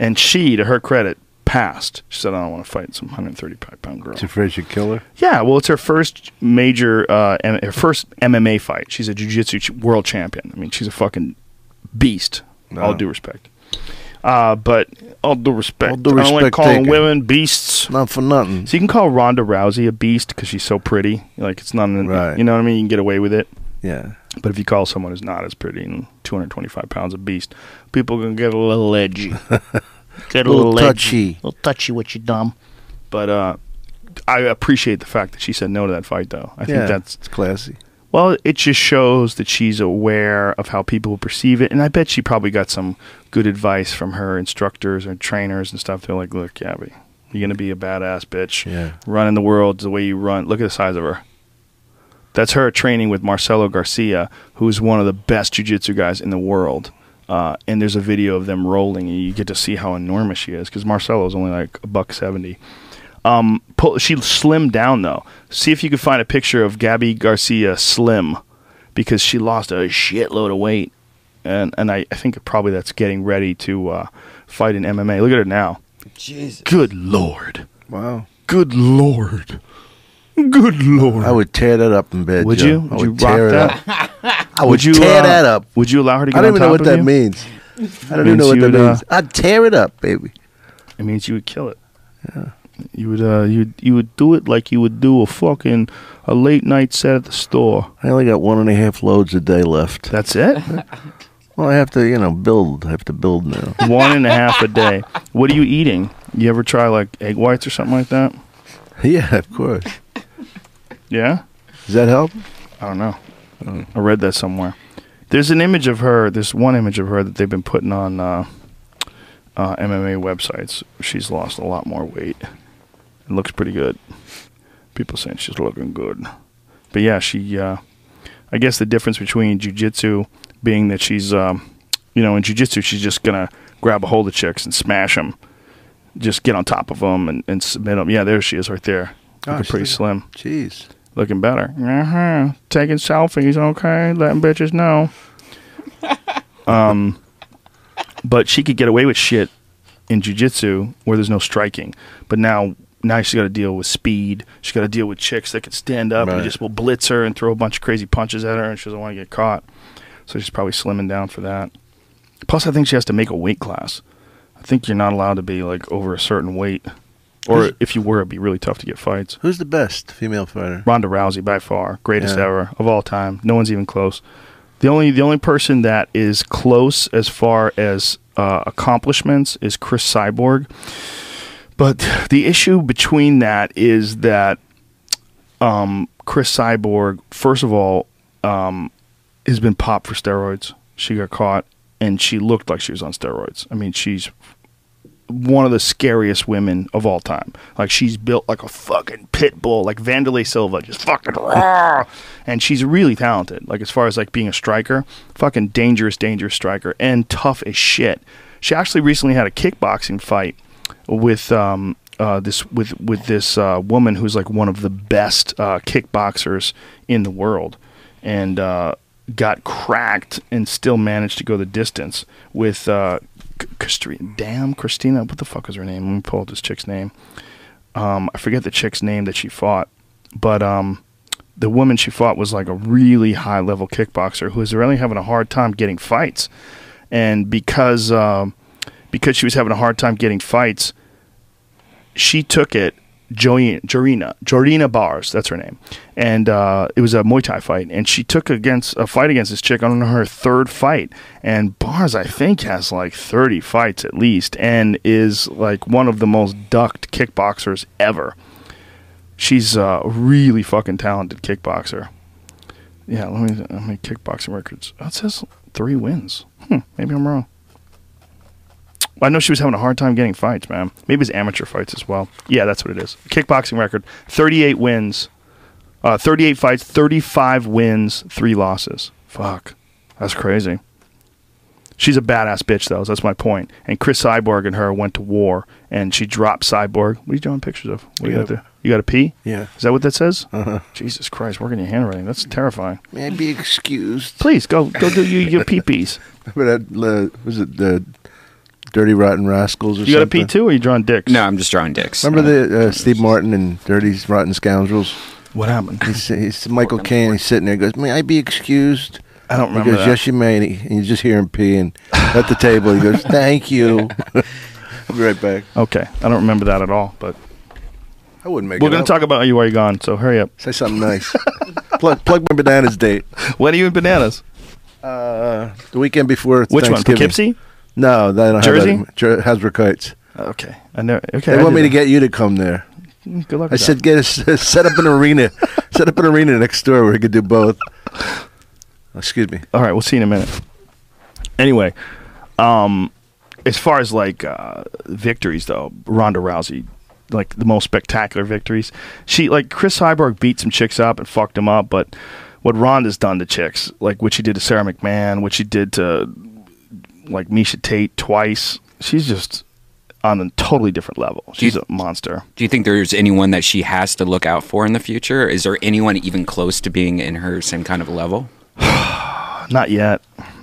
and she, to her credit, passed. She said, "I don't want to fight some hundred thirty five pound girl." He's afraid she'd kill her? Yeah, well, it's her first major, uh, M- her first MMA fight. She's a jiu-jitsu ch- world champion. I mean, she's a fucking beast. All due respect. Uh, but all due respect. All due I don't like respect calling taken. women beasts. Not for nothing. So you can call Ronda Rousey a beast because she's so pretty. Like it's not, an, Right. you know what I mean. You can get away with it. Yeah. But if you call someone who's not as pretty and 225 pounds a beast, people are gonna get a little edgy, (laughs) get a Little little, edgy. touchy. a little touchy with you, dumb. But uh, I appreciate the fact that she said no to that fight, though. I yeah. think that's classy. Well, it just shows that she's aware of how people perceive it, and I bet she probably got some good advice from her instructors or trainers and stuff. They're like, "Look, Gabby, you're gonna be a badass bitch, Yeah. running the world the way you run. Look at the size of her." That's her training with Marcelo Garcia, who is one of the best jiu-jitsu guys in the world. Uh, and there's a video of them rolling, and you get to see how enormous she is because Marcelo is only like a buck seventy. Um, pull, she slimmed down though. See if you can find a picture of Gabby Garcia slim, because she lost a shitload of weight, and and I, I think probably that's getting ready to uh, fight in MMA. Look at her now. Jesus. Good lord. Wow. Good lord. Good lord. I would tear that up in bed. Would Joe. you? I Would would you rock tear it that? up. (laughs) I would, you tear uh, that up. Would you allow her to get I don't even know what that you? means. I don't even know what that would, uh, means. I'd tear it up, baby. It means you would kill it. You would uh you you would do it like you would do a fucking a late night set at the store. I only got one and a half loads a day left. That's it. (laughs) Well, I have to, you know, build. I have to build now. (laughs) One and a half a day. What are you eating? You ever try like egg whites or something like that? (laughs) yeah, of course. Yeah. Does that help? I don't know. I read that somewhere. There's an image of her. There's one image of her that they've been putting on uh, uh, MMA websites. She's lost a lot more weight. It looks pretty good. People saying she's looking good. But yeah, she. Uh, I guess the difference between jujitsu being that she's, um, you know, in jujitsu she's just gonna grab a hold of chicks and smash them. Just get on top of them and, and submit them. Yeah, there she is right there. Oh, Looking pretty slim. Jeez. Looking better. Uh-huh. Taking selfies, okay? Letting bitches know. (laughs) um, but she could get away with shit in jujitsu where there's no striking. But now, now she's got to deal with speed. She's got to deal with chicks that can stand up and just will blitz her and throw a bunch of crazy punches at her, and she doesn't want to get caught. So she's probably slimming down for that. Plus, I think she has to make a weight class. I think you're not allowed to be like over a certain weight, or Who's- if you were, it'd be really tough to get fights. Who's the best female fighter? Ronda Rousey by far, greatest Yeah. ever of all time. No one's even close. The only the only person that is close as far as uh, accomplishments is Cris Cyborg. But the issue between that is that um, Cris Cyborg, first of all, um, has been popped for steroids. She got caught, and she looked like she was on steroids. I mean, she's one of the scariest women of all time. Like she's built like a fucking pit bull, like Wanderlei Silva, just fucking. (laughs) And she's really talented. Like as far as like being a striker, fucking dangerous, dangerous striker, and tough as shit. She actually recently had a kickboxing fight with um uh this with with this uh, woman who's like one of the best uh, kickboxers in the world, and uh, got cracked and still managed to go the distance with uh, Christina. Damn, Christina. What the fuck is her name? Let me pull up this chick's name. Um, I forget the chick's name that she fought, but um, the woman she fought was like a really high level kickboxer who was really having a hard time getting fights, and because um, because she was having a hard time getting fights, she took it. Joanna, Jorina, Jorina Baars, that's her name, and uh, it was a Muay Thai fight, and she took against a fight against this chick on her third fight, and Baars I think has like thirty fights at least, and is like one of the most ducked kickboxers ever. She's a really fucking talented kickboxer. Yeah, let me let me kickboxing records. That says three wins. Hmm, maybe I'm wrong. I know she was having a hard time getting fights, man. Maybe it's amateur fights as well. Yeah, that's what it is. Kickboxing record: thirty-eight wins, uh, thirty-eight fights, thirty-five wins, three losses. Fuck, that's crazy. She's a badass bitch, though. That's my point. And Chris Cyborg and her went to war, and she dropped Cyborg. What are you drawing pictures of? What do you got there? You got a P? Yeah. Is that what that says? Uh-huh. Jesus Christ, working your handwriting. That's terrifying. May I be excused? Please go go do your, your (laughs) pee-pees. Remember that? Uh, was it the Dirty Rotten Rascals or You got a something? P too, or you drawing dicks? No, I'm just drawing dicks. Remember the uh, Steve Martin and Dirty Rotten Scoundrels? What happened? He's, he's Michael Caine. He's sitting there. He goes, "May I be excused?" I don't remember. He goes, that. "Yes, you may." And, he, and you just hear him peeing at the table. He goes, "Thank you." (laughs) I'll be right back. Okay, I don't remember that at all. But I wouldn't make we're it going up. to talk about you while you're gone. So hurry up. Say something nice. (laughs) plug, plug my bananas date. When are you in bananas? Uh, the weekend before Which one? Poughkeepsie? No, they don't Jersey? have that. Jer- Hasbrouck Heights. Okay, I know. Okay, They I want me to get you to come there. Good luck. I with said, that. get us set up an arena, (laughs) set up an arena next door where we could do both. Excuse me. All right, we'll see you in a minute. Anyway, um, as far as like uh, victories though, Ronda Rousey, like the most spectacular victories. She like Cris Cyborg beat some chicks up and fucked them up, but what Ronda's done to chicks, like what she did to Sara McMann, what she did to like Miesha Tate twice, she's just on a totally different level. Do you- She's a monster. Do you think there's anyone that she has to look out for in the future? Is there anyone even close to being in her same kind of level? (sighs) Not yet.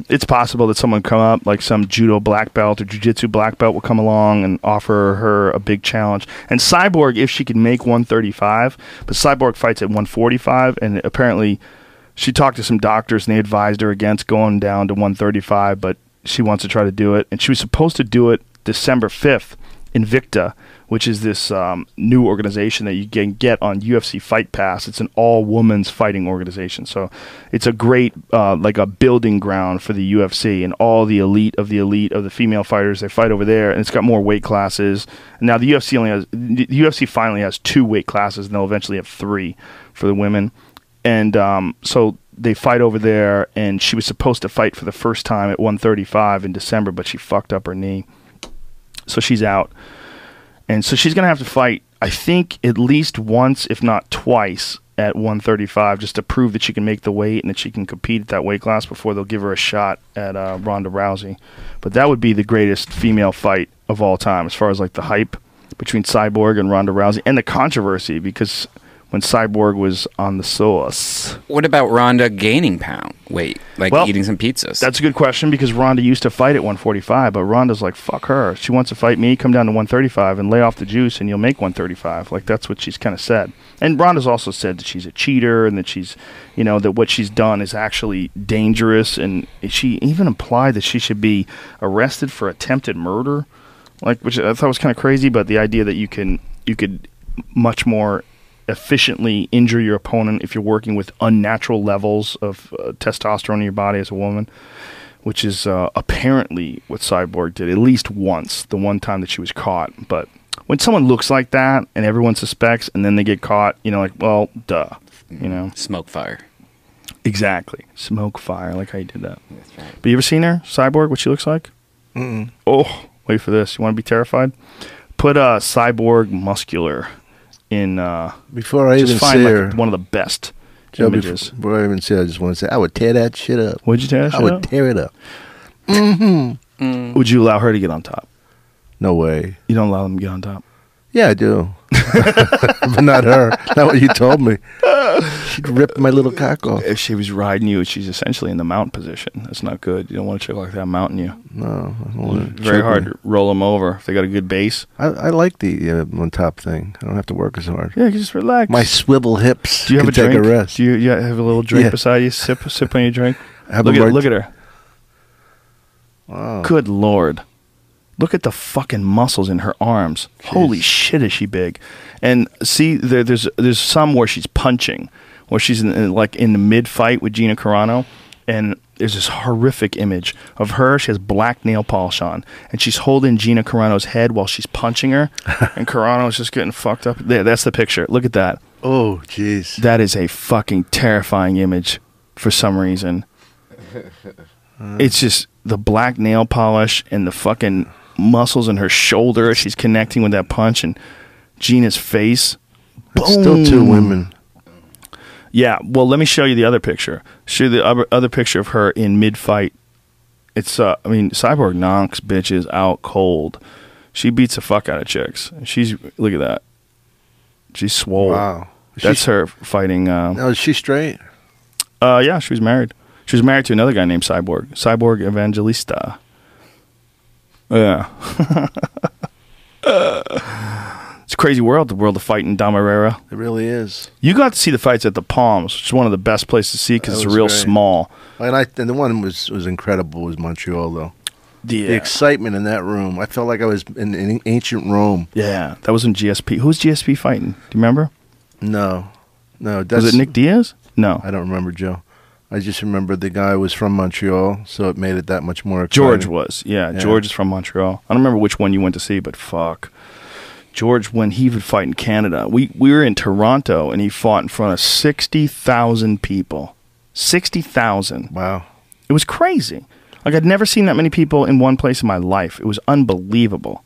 It's possible that someone come up, like some judo black belt or jiu-jitsu black belt, will come along and offer her a big challenge. And Cyborg, if she could make 135, but Cyborg fights at 145, and apparently she talked to some doctors and they advised her against going down to 135, but she wants to try to do it. And she was supposed to do it December 5th Invicta, which is this um, new organization that you can get on UFC Fight Pass. It's an all-women's fighting organization, so it's a great uh, like a building ground for the UFC and all the elite of the elite of the female fighters. They fight over there, and it's got more weight classes. And now the UFC only has the UFC finally has two weight classes, and they'll eventually have three for the women. And um, so they fight over there, and she was supposed to fight for the first time at 135 in December, but she fucked up her knee so she's out and so she's gonna have to fight i think at least once, if not twice, at 135, just to prove that she can make the weight and that she can compete at that weight class before they'll give her a shot at uh, Ronda Rousey. But that would be the greatest female fight of all time, as far as like the hype between Cyborg and Ronda Rousey, and the controversy because when Cyborg was on the sauce. What about Ronda gaining pound weight, like Well, eating some pizzas? That's a good question because Ronda used to fight at 145, but Ronda's like, fuck her. She wants to fight me, come down to 135 and lay off the juice, and you'll make 135. Like, that's what she's kind of said. And Ronda's also said that she's a cheater and that she's, you know, that what she's done is actually dangerous. And she even implied that she should be arrested for attempted murder, like, which I thought was kind of crazy, but the idea that you can, you could much more efficiently injure your opponent if you're working with unnatural levels of uh, testosterone in your body as a woman, which is uh, apparently what Cyborg did at least once, the one time that she was caught. But when someone looks like that and everyone suspects and then they get caught, you know, like, well, duh, you know, smoke fire. exactly, smoke fire, like how you did that. But you ever seen her, Cyborg? What she looks like? Mm. Oh, wait for this. You want to be terrified? Put uh, Cyborg muscular in. Uh, Before I just even find see like her, one of the best Joe, images. before, before I even see her, I just want to say, I would tear that shit up. Would you tear that shit? I would up? tear it up. Would you allow her to get on top? No way. You don't allow them to get on top. Yeah, I do. (laughs) but not her. Not what you told me. She'd rip my little cock off. If she was riding you, she's essentially in the mount position. That's not good. You don't want a chick like that mounting you. No, I don't want to Very hard to roll them over if they got a good base. I, I like the uh, on top thing. I don't have to work as hard. Yeah, you just relax. My swivel hips Do you have can a take drink? a rest. Do you, you have a little drink Yeah. beside you? Sip, sip on your drink. (laughs) Have look a at look at her. Wow. Good lord. Look at the fucking muscles in her arms. Holy shit, is she big? And see, there, there's there's some where she's punching, where she's in, in, like in the mid fight with Gina Carano, and there's this horrific image of her. She has black nail polish on, and she's holding Gina Carano's head while she's punching her, (laughs) and Carano's just getting fucked up. There, that's the picture. Look at that. Oh, jeez. That is a fucking terrifying image for some reason. (laughs) It's just the black nail polish and the fucking muscles in her shoulder as she's connecting with that punch and Gina's face. It's still two women. Yeah, well, let me show you the other picture. Show you the other, other picture of her in mid fight. It's, uh, I mean, Cyborg knocks bitches out cold. She beats the fuck out of chicks. She's, look at that. She's swole. Wow. That's she, her fighting. Uh, Now, is she straight? uh, yeah, she was married. She was married to another guy named Cyborg, Cyborg Evangelista. Yeah. (laughs) it's a crazy world, the world of fighting Dom Irrera. It really is. You got to see the fights at the Palms, which is one of the best places to see because it's real great. small. And I and the one was was incredible was Montreal though. Yeah. The excitement in that room. I felt like I was in, in ancient Rome. yeah, that was in GSP. Who was GSP fighting? Do you remember? No, no. That's, was it Nick Diaz? No. I don't remember Joe. I just remember the guy was from Montreal, so it made it that much more. Exciting. George was. Yeah, Yeah. George is from Montreal. I don't remember which one you went to see, but fuck. George, when he would fight in Canada, we, we were in Toronto and he fought in front of 60,000 people. 60,000. Wow. It was crazy. Like, I'd never seen that many people in one place in my life. It was unbelievable.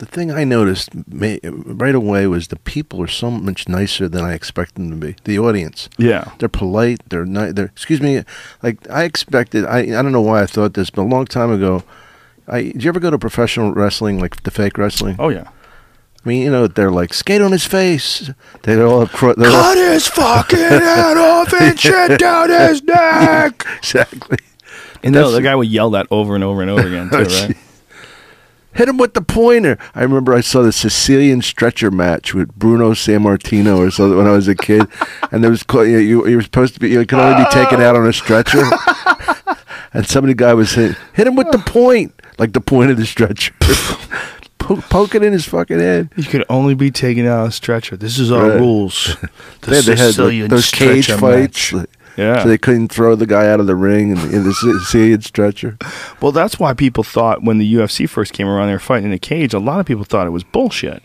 The thing I noticed right away was the people are so much nicer than I expected them to be. The audience. Yeah. They're polite. They're ni- They're excuse me. Like I expected. I I don't know why I thought this, but a long time ago, I did you ever go to professional wrestling, like the fake wrestling? Oh, yeah. I mean, you know, they're like skate on his face. They all have cro- they're all, his fucking head off and (laughs) shit down his neck. exactly. And the, That's- the guy would yell that over and over and over again, too, (laughs) Oh, right? Hit him with the pointer. I remember I saw the Sicilian stretcher match with Bruno Sammartino or something when I was a kid, (laughs) and there was you, you, you were supposed to be you could only be taken out on a stretcher, (laughs) and some of the guy was saying, "Hit him with the point," like the point of the stretcher, (laughs) po- poke it in his fucking head. You could only be taken out on a stretcher. This is our Right. rules. The They had, they had like, Sicilian those cage stretcher fights, match. Yeah. so they couldn't throw the guy out of the ring in, in the Sicilian (laughs) stretcher. Well, that's why people thought when the UFC first came around, they were fighting in a cage. A lot of people thought it was bullshit.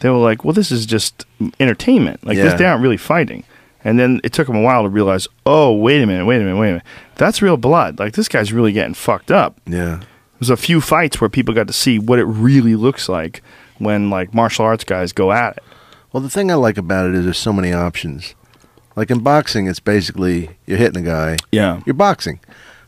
They were like, "Well, this is just entertainment. Like this, they aren't really fighting." And then it took them a while to realize, "Oh, wait a minute, wait a minute, wait a minute. That's real blood. Like this guy's really getting fucked up." Yeah. There's a few fights where people got to see what it really looks like when like martial arts guys go at it. Well, the thing I like about it is there's so many options. Like in boxing, it's basically you're hitting a guy, Yeah. you're boxing.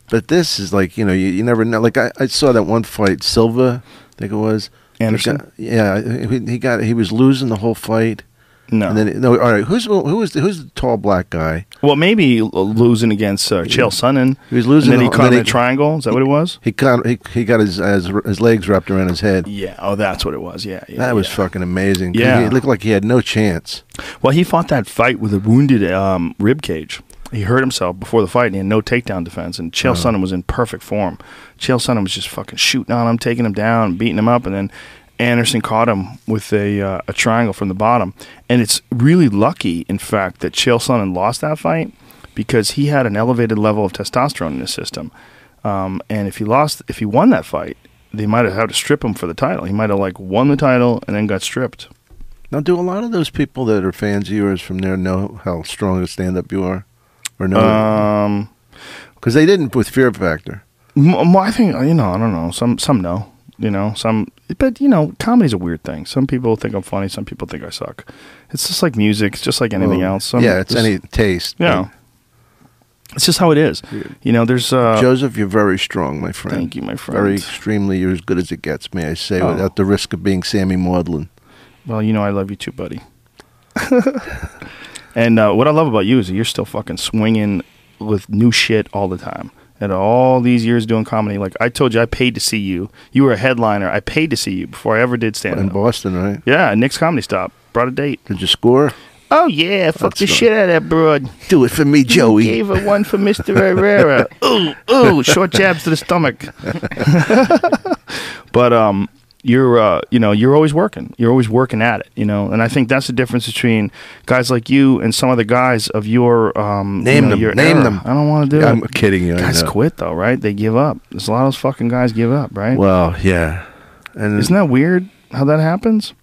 But this is like you know you, you never know. Like I, I saw that one fight, Silva, I think it was Anderson? Got- yeah, he, he got he was losing the whole fight. No. And then no, all right. Who's who was the, who's the tall black guy? well, maybe losing against uh, Chael Sonnen. He was losing And then he the- caught in a triangle. Is that what it was? He got he, he got his, his his legs wrapped around his head. Yeah. Oh, that's what it was. Yeah. yeah That was yeah. fucking amazing. Yeah. he looked like he had no chance. Well, he fought that fight with a wounded um, rib cage. He hurt himself before the fight, and he had no takedown defense. And Chael Sonnen was in perfect form. Chael Sonnen was just fucking shooting on him, taking him down, beating him up, and then Anderson caught him with a uh, a triangle from the bottom. And it's really lucky, in fact, that Chael Sonnen lost that fight because he had an elevated level of testosterone in his system. Um, and if he lost, if he won that fight, they might have had to strip him for the title. He might have like won the title and then got stripped. Now, do a lot of those people that are fans of yours from there know how strong a stand up you are, or no? Um, Because they didn't with Fear Factor. I think you know. I don't know. Some some know. You know. Some. But you know, comedy's a weird thing. Some people think I'm funny. Some people think I suck. It's just like music. It's just like anything Well, else. Some, yeah, it's any taste. Yeah. It's just how it is. You know. There's. uh Joseph, you're very strong, my friend. Thank you, my friend. Very extremely, you're as good as it gets, may I say, Oh. without the risk of being Sammy Maudlin. Well, you know, I love you too, buddy. (laughs) and uh, what I love about you is that you're still fucking swinging with new shit all the time. And all these years doing comedy, like I told you, I paid to see you. You were a headliner. I paid to see you before I ever did stand up In. Boston, right? Yeah, Nick's Comedy Stop. Brought a date. Did you score? Oh yeah, fuck That's the shit out of that broad. Do it for me, Joey. Gave her one for Mr. Irrera. (laughs) ooh, ooh, short jabs to the stomach. (laughs) but um, you're uh, you know, you're always working. You're always working at it. You know, and I think that's the difference between guys like you and some of the guys of your um, Name you know, them. your Name era. them. I don't want to do it. I'm kidding you. Guys quit though, right? They give up. There's a lot of those fucking guys give up, right? Well, yeah. And Isn't that weird how that happens?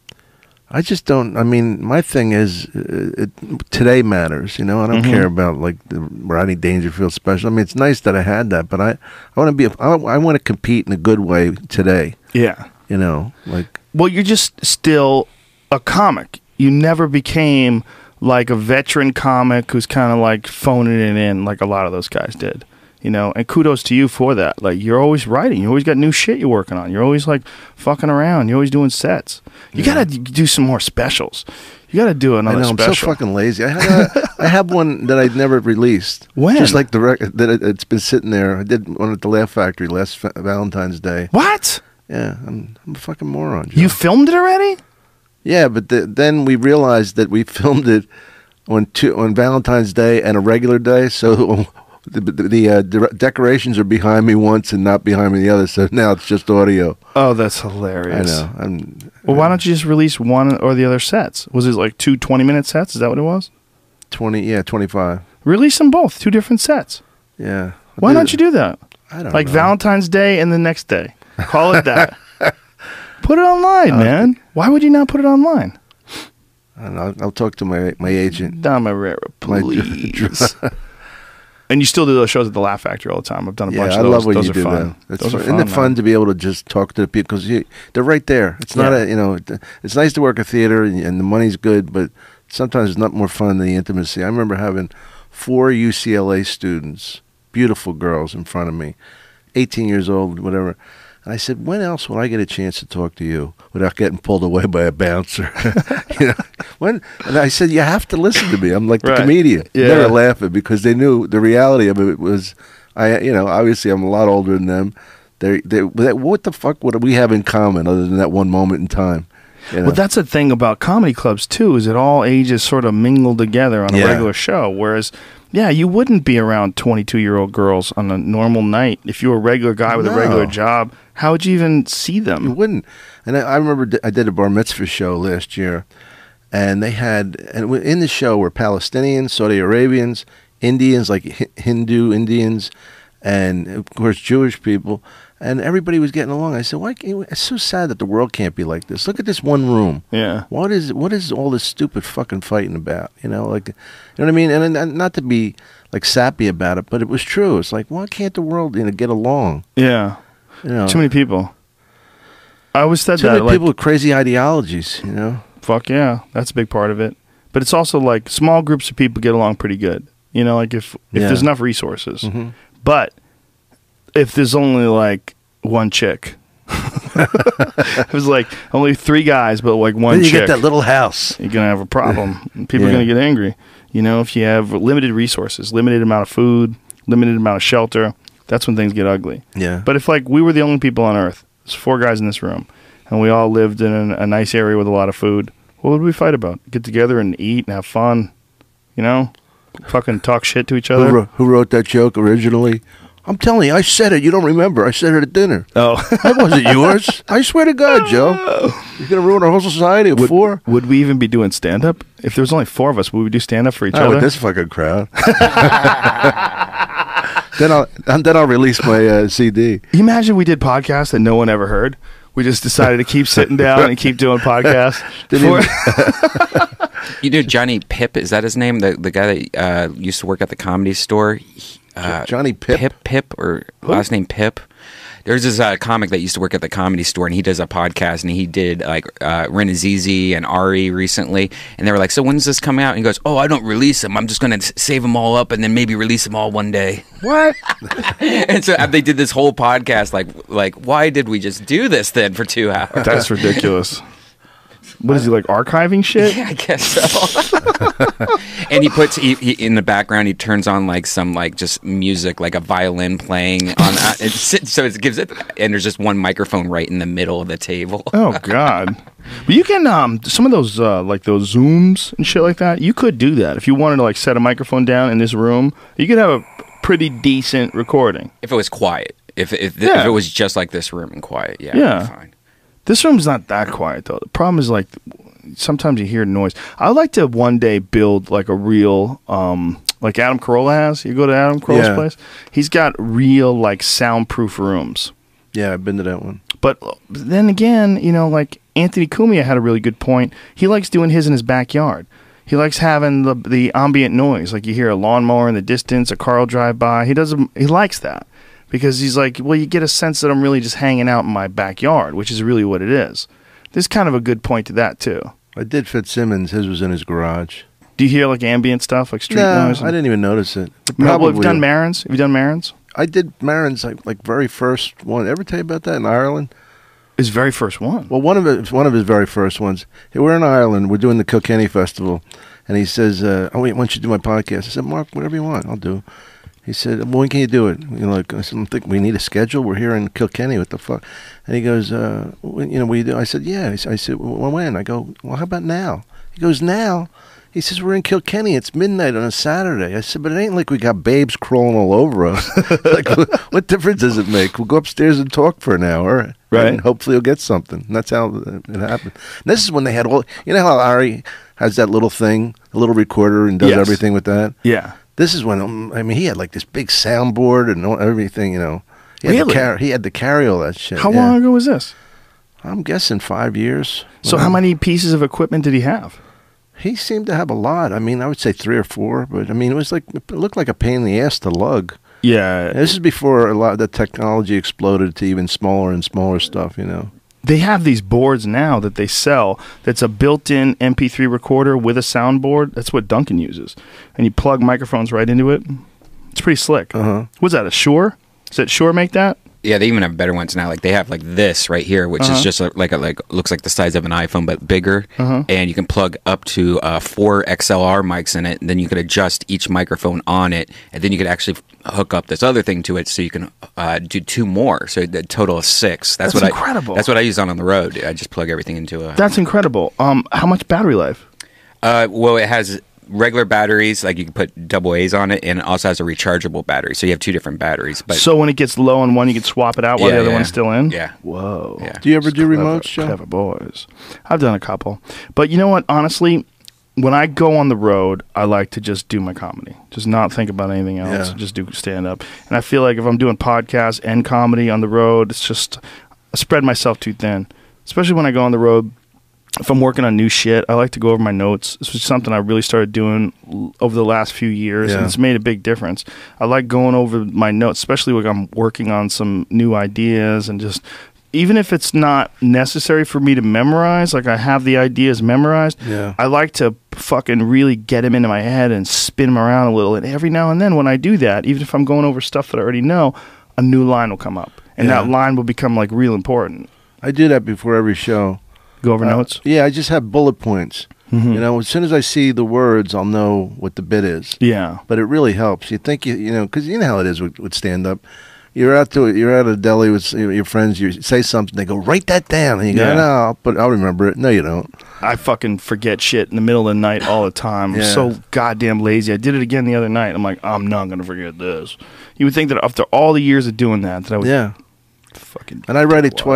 I just don't. I mean, my thing is, uh, it, today matters. You know, I don't Mhm. care about like the Rodney Dangerfield special. I mean, it's nice that I had that, but I, I want to be. A, I, I want to compete in a good way today. Yeah. You know, like Well, you're just still a comic. You never became like a veteran comic who's kind of like phoning it in like a lot of those guys did. You know, and kudos to you for that. Like you're always writing. You always got new shit you're working on. You're always like fucking around. You're always doing sets. You gotta d- do some more specials. You gotta do I another know I'm special. so fucking lazy. I have, a, (laughs) I have one that I never released. When? Just like the record that it, it's been sitting there. I did one at the Laugh Factory last fa- Valentine's Day. what? Yeah, I'm, I'm a fucking moron. Joe. You filmed it already? Yeah, but the, then we realized that we (laughs) filmed it on two, on Valentine's Day and a regular day, so (laughs) the, the, the uh, de- decorations are behind me once and not behind me the other. So now it's just audio. Oh, that's I hilarious. know. I'm, Well, why don't you just release one or the other sets? Was it like two 20 minute sets? Is that what it was? twenty. Yeah, twenty five. Release them both, two different sets. Yeah. Why don't you do that? I don't like know. Valentine's Day and the next day. Call it that. (laughs) put it online, uh, man. Why would you not put it online? I don't know. I'll, I'll talk to my my agent. My- (laughs) please. and you still do those shows at the Laugh Factory all the time. I've done a Yeah, bunch I of those. love what those you are do fun. that. It's those fun. are Isn't it man. fun to be able to just talk to the people because they're right there. It's not Yeah. a you know, it's nice to work a theater and, and the money's good, but sometimes it's not more fun than the intimacy. I remember having four UCLA students, beautiful girls, in front of me, 18 years old, whatever. And I said, when else will I get a chance to talk to you without getting pulled away by a bouncer? (laughs) you know, when? And I said, you have to listen to me. I'm like the Right. comedian. Yeah. They're laughing because they knew the reality of it was, I, you know, obviously I'm a lot older than them. They, they, what the fuck would we have in common other than that one moment in time? You know? Well, that's the thing about comedy clubs too, is that all ages sort of mingle together on a Yeah. regular show. Whereas, yeah, you wouldn't be around twenty-two-year-old girls on a normal night if you were a regular guy with a regular job. How would you even see them? You wouldn't. And I, I remember d- I did a bar mitzvah show last year, and they had and in the show were Palestinians, Saudi Arabians, Indians like Hi- Hindu Indians, and of course Jewish people, and everybody was getting along. I said, "Why? Can't, it's so sad that the world can't be like this. Look at this one room. Yeah. What is what is all this stupid fucking fighting about? You know, like, you know what I mean? And, and not to be like sappy about it, but it was true. It's like, why can't the world you know get along? Yeah, You know, too many people. I always said too that. many like, people with crazy ideologies. You know. Fuck yeah, that's a big part of it. But it's also like small groups of people get along pretty good. You know, like if if Yeah. there's enough resources. Mhm. But if there's only like one chick, (laughs) it was like only three guys, but like one Then you chick. get that little house. you're gonna have a problem. People are gonna get angry. You know, if you have limited resources, limited amount of food, limited amount of shelter, that's when things get ugly. Yeah. But if like we were the only people on Earth, there's four guys in this room, and we all lived in a, a nice area with a lot of food, what would we fight about? Get together and eat and have fun, you know? Fucking talk shit to each who, other. wrote, who wrote that joke originally? I'm telling you, I said it. You don't remember. I said it at dinner. Oh, That wasn't (laughs) yours. I swear to God, Joe. You're going to ruin our whole society of four? would we even be doing stand up if there was only four of us? Would we do stand up for each Not other? with this fucking crowd. (laughs) then I'll and then I'll release my uh, CD. You imagine we did podcasts that no one ever heard. We just decided to keep sitting down and keep doing podcasts. (laughs) Didn't For- You know Johnny Pip, is that his name? The the guy that uh, used to work at the comedy store. He- Uh, Johnny Pip? Pip Pip or last name Pip. There's this uh, comic that used to work at the comedy store, and he does a podcast, and he did like uh, Ren Azizi and Ari recently, and they were like, "So when's this coming out?" And he goes, "Oh, I don't release them. I'm just gonna save them all up, and then maybe release them all one day." (laughs) what? (laughs) and so they did this whole podcast, like, like why did we just do this then for two hours? That's ridiculous. (laughs) What is he like archiving shit? Yeah, I guess so. (laughs) and he puts he, he, in the background. He turns on like some like just music, like a violin playing on. Uh, it's, so it gives it, and there's just one microphone right in the middle of the table. (laughs) Oh God! But you can um some of those uh, like those zooms and shit like that. You could do that if you wanted to like set a microphone down in this room. You could have a pretty decent recording. If it was quiet, if if, Yeah. if it was just like this room and quiet, yeah, Yeah. fine. This room's not that quiet though. The problem is like sometimes you hear noise. I'd like to one day build like a real um like Adam Carolla has. You go to Adam Carolla's Yeah. place. He's got real like soundproof rooms. Yeah, I've been to that one. But then again, you know, like Anthony Cumia had a really good point. He likes doing his in his backyard. He likes having the the ambient noise, like you hear a lawnmower in the distance, a car will drive by. He doesn't. He likes that because he's like, well, you get a sense that I'm really just hanging out in my backyard, which is really what it is. There's kind of a good point to that too. I did Fitzsimmons. His was in his garage. Do you hear like ambient stuff, like street no, noise? I didn't even notice it. No, well, have you Probably- done Maron's? Have you done Maron's? I did Maron's like, like very first one. Ever tell you about that in Ireland? His very first one. Well, one of it, one of his very first ones. Hey, We're in Ireland. We're doing the Kilkenny Festival, and he says, uh, "Oh wait, why don't you do my podcast?" I said, "Marc, whatever you want, I'll do." He said, "When can you do it?" You know, like I said, "I'm thinking we need a schedule. We're here in Kilkenny. What the fuck?" And he goes, uh, "You know, we do." I said, "Yeah." I said- well, "When?" I go, "Well, how about now?" He goes, "Now." He says, We're in Kilkenny. It's midnight on a Saturday. I said, But it ain't like we got babes crawling all over us. (laughs) like, what, what difference does it make? We'll go upstairs and talk for an hour. Right. And hopefully you'll get something. And that's how it happened. And this is when they had all, you know how Ari has that little thing, a little recorder, and does Yes. everything with that? Yeah. This is when, um, I mean, he had like this big soundboard and everything, you know. He had, Really? to carry, he had to carry all that shit. How yeah. long ago was this? I'm guessing five years. So, how many pieces of equipment did he have? He seemed to have a lot. I mean, I would say three or four, but I mean, it was like it looked like a pain in the ass to lug. Yeah, This is before a lot of the technology exploded to even smaller and smaller stuff. You know. They have these boards now that they sell that's a built-in MP3 recorder with a soundboard. That's what Duncan uses, and you plug microphones right into it. It's pretty slick. Uh-huh. What's that? A Shure? Does that Shure make that? Yeah, they even have better ones now. Like they have like this right here, which Uh-huh. is just a, like a, like looks like the size of an iPhone but bigger, Uh-huh. and you can plug up to uh, four XLR mics in it. And then you could adjust each microphone on it, and then you could actually hook up this other thing to it, so you can uh, do two more. So the total of six. That's, That's what incredible. I. That's what I use on on the road. I just plug everything into a. That's incredible. Um, how much battery life? Uh, well, it has regular batteries, like you can put double A's on it, and it also has a rechargeable battery. So you have two different batteries. But so when it gets low on one, you can swap it out while Yeah, the other yeah. one's still in. Yeah. Whoa. Yeah. Do you ever do Clever- remotes, Joe? Clever boys. I've done a couple, but you know what? Honestly, when I go on the road, I like to just do my comedy, just not think about anything else, Yeah. just do stand up. And I feel like if I'm doing podcasts and comedy on the road, it's just I spread myself too thin. Especially when I go on the road. If I'm working on new shit, I like to go over my notes. This was something I really started doing over the last few years, and it's made a big difference. I like going over my notes, especially when I'm working on some new ideas and just even if it's not necessary for me to memorize, like I have the ideas memorized, Yeah. I like to fucking really get them into my head and spin them around a little. And every now and then, when I do that, even if I'm going over stuff that I already know, a new line will come up, and Yeah. that line will become like real important. I do that before every show. Go over Uh, notes. Yeah, I just have bullet points. Mhm. You know, as soon as I see the words, I'll know what the bit is. Yeah. But it really helps. You think you, you know, because you know how it is with, with stand up. You're out to you're at a deli with your friends. You say something, they go write that down, and you go, Yeah. no, but I'll remember it. No, you don't. I fucking forget shit in the middle of the night all the time. I'm Yeah. so goddamn lazy. I did it again the other night. I'm like, I'm not gonna forget this. You would think that after all the years of doing that, that I would Yeah, fucking. and I write it Wow.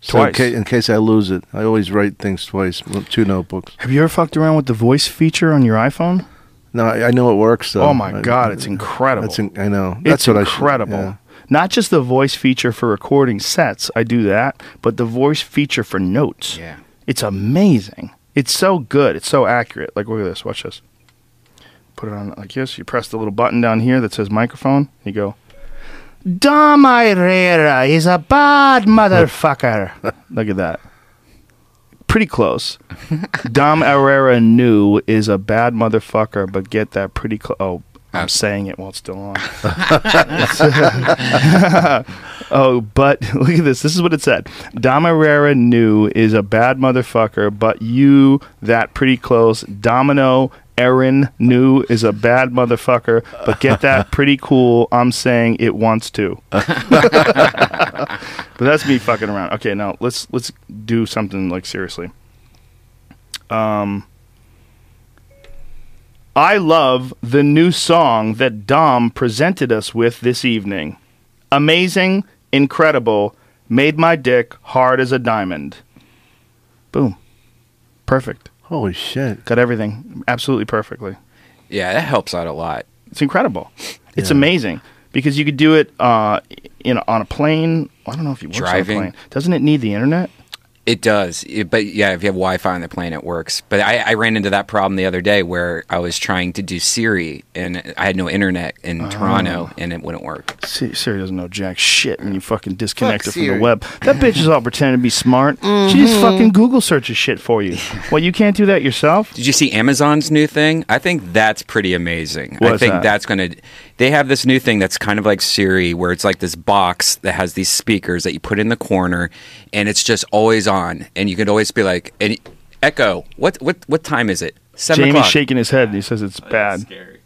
Twice. So in Twice? ca- in case I lose it, I always write things twice. Two notebooks. Have you ever fucked around with the voice feature on your iPhone? No, I, I know it works. Though. oh my I- god, it's incredible. That's in, I know. That's it's what incredible. I should. yeah. Not just the voice feature for recording sets, I do that, but the voice feature for notes. Yeah. It's amazing. It's so good. It's so accurate. Like, look at this. Watch this. Put it on like this. You press the little button down here that says microphone. You go, Dom Herrera is a bad motherfucker. (laughs) look at that. Pretty close. (laughs) Dom Herrera knew is a bad motherfucker, but get that pretty close. Oh, I'm saying it while it's still on. (laughs) oh, but look at this. This is what it said. Dom Herrera knew is a bad motherfucker, but you, that pretty close. Domino Aaron New is a bad motherfucker, but get that (laughs) pretty cool. I'm saying it wants to. (laughs) but that's me fucking around. Okay, now let's let's do something like seriously. Um I love the new song that Dom presented us with this evening. Amazing, incredible, made my dick hard as a diamond. Boom. Perfect. Holy shit! Got everything absolutely perfectly. Yeah, that helps out a lot. It's incredible. It's Yeah. amazing because you could do it uh, in on a plane. I don't know if you works Driving. on a plane. Doesn't it need the internet? It does, It- but yeah, if you have Wi-Fi on the plane, it works. But I, I ran into that problem the other day where I was trying to do Siri and I had no internet in Oh. Toronto and it wouldn't work. Si- Siri doesn't know jack shit when you fucking disconnect Fuck her from the web. That bitch is all pretending to be smart. She Mm-hmm. just fucking Google searches shit for you. (laughs) Well, you can't do that yourself. Did you see Amazon's new thing? I think that's pretty amazing. I think that? that's going to. They have this new thing that's kind of like Siri, where it's like this box that has these speakers that you put in the corner, and it's just always on, and you can always be like, and Echo, what what what time is it? Seven Jamie's o'clock. shaking his head and he says it's bad. Scary.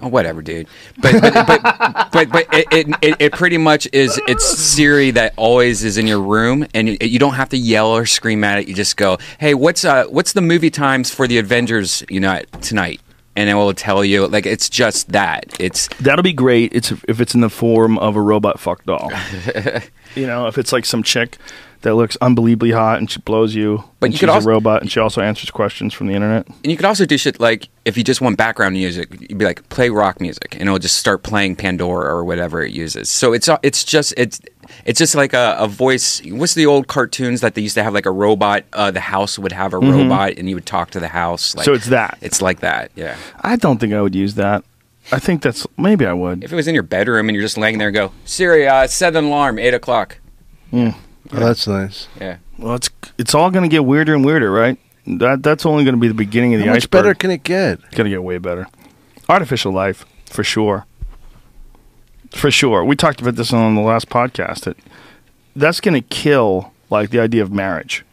Oh, whatever, dude. But but but (laughs) but, but it, it, it, it pretty much is. It's Siri that always is in your room, and you, you don't have to yell or scream at it. You just go, "Hey, what's uh what's the movie times for the Avengers Unite tonight?" And it will tell you. Like it's just that. It's That'll be great. It's if it's in the form of a robot fuck doll. (laughs) you know, if it's like some chick that looks unbelievably hot and she blows you, But and you she's could also- a robot and she also answers questions from the internet. and you could also do shit like if you just want background music, you'd be like play rock music, and it'll just start playing Pandora or whatever it uses. So it's it's just it's it's just like a, a voice. What's the old cartoons that they used to have like a robot? Uh, the house would have a robot, and you would talk to the house. Like, Mm-hmm. So it's that. It's like that. Yeah. I don't think I would use that. I think that's maybe I would. If it was in your bedroom and you're just laying there and go Siri, uh, set an alarm eight o'clock. Oh, that's nice. Yeah. Well, it's it's all going to get weirder and weirder, right? That that's only going to be the beginning of the How much iceberg. better can it get? It's going to get way better. Artificial life, for sure. For sure. We talked about this on the last podcast. That that's going to kill like the idea of marriage.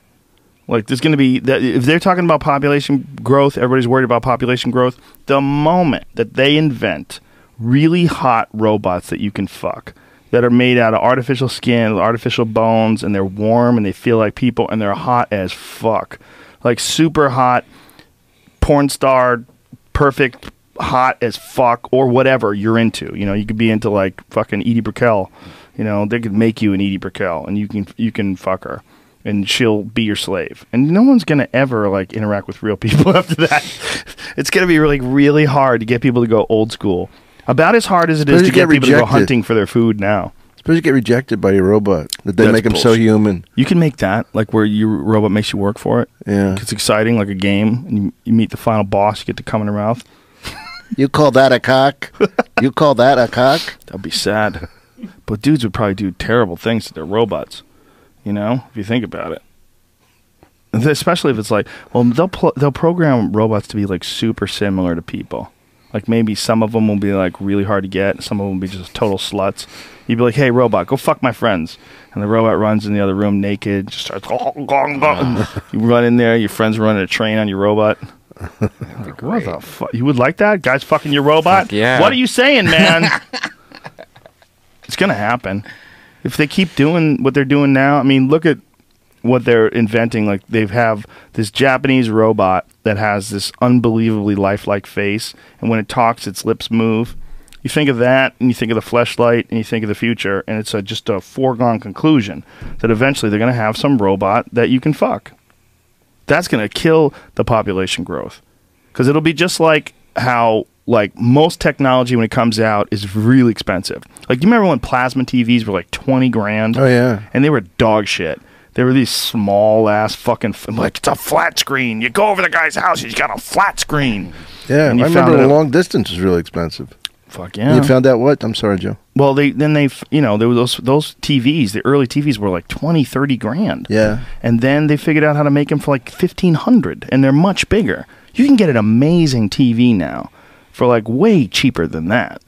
Like there's going to be that if they're talking about population growth, everybody's worried about population growth. The moment that they invent really hot robots that you can fuck that are made out of artificial skin, artificial bones, and they're warm and they feel like people and they're hot as fuck, like super hot, porn star, perfect, hot as fuck, or whatever you're into. You know, you could be into like fucking Edie Brickell. You know, they could make you an Edie Brickell, and you can you can fuck her, and she'll be your slave. And no one's gonna ever like interact with real (laughs) people after that. it's gonna be really really hard to get people to go old school. About as hard as it is Suppose to get get people to go hunting for their food now. Suppose you get rejected by your robot. That they That's make them so human. You can make that like where your robot makes you work for it. Yeah. It's exciting, like a game, and you, you meet the final boss. You get to come in their mouth. You call that a cock? you call that a cock? That'd be sad. but dudes would probably do terrible things to their robots. You know, if you think about it. Especially if it's like, well, they'll pl- they'll program robots to be like super similar to people. Like maybe some of them will be like really hard to get, some of them will be just total sluts. You'd be like, "Hey, robot, go fuck my friends," and the robot runs in the other room naked, just starts. Gong, gong, gong. (laughs) you run in there, your friends running a train on your robot. What the fuck? You would like that? Guys fucking your robot? Fuck yeah. What are you saying, man? (laughs) it's gonna happen if they keep doing what they're doing now. I mean, look at what they're inventing. Like they have this Japanese robot that has this unbelievably lifelike face, and when it talks, its lips move. You think of that, and you think of the fleshlight, and you think of the future, and it's a, just a foregone conclusion that eventually they're going to have some robot that you can fuck. That's going to kill the population growth because it'll be just like how like most technology when it comes out is really expensive. Like you remember when plasma TVs were like twenty grand? Oh yeah. and they were dog shit. They were these small ass fucking f- like it's a flat screen. You go over the guy's house, he's got a flat screen. Yeah, I And you remember found the out- long distance was really expensive. Fuck yeah. You found out what? I'm sorry, Joe. well, they then they you know there were those those TVs. The early TVs were like 20, 30 grand. Yeah. and then they figured out how to make them for like fifteen hundred, and they're much bigger. You can get an amazing TV now for like way cheaper than that.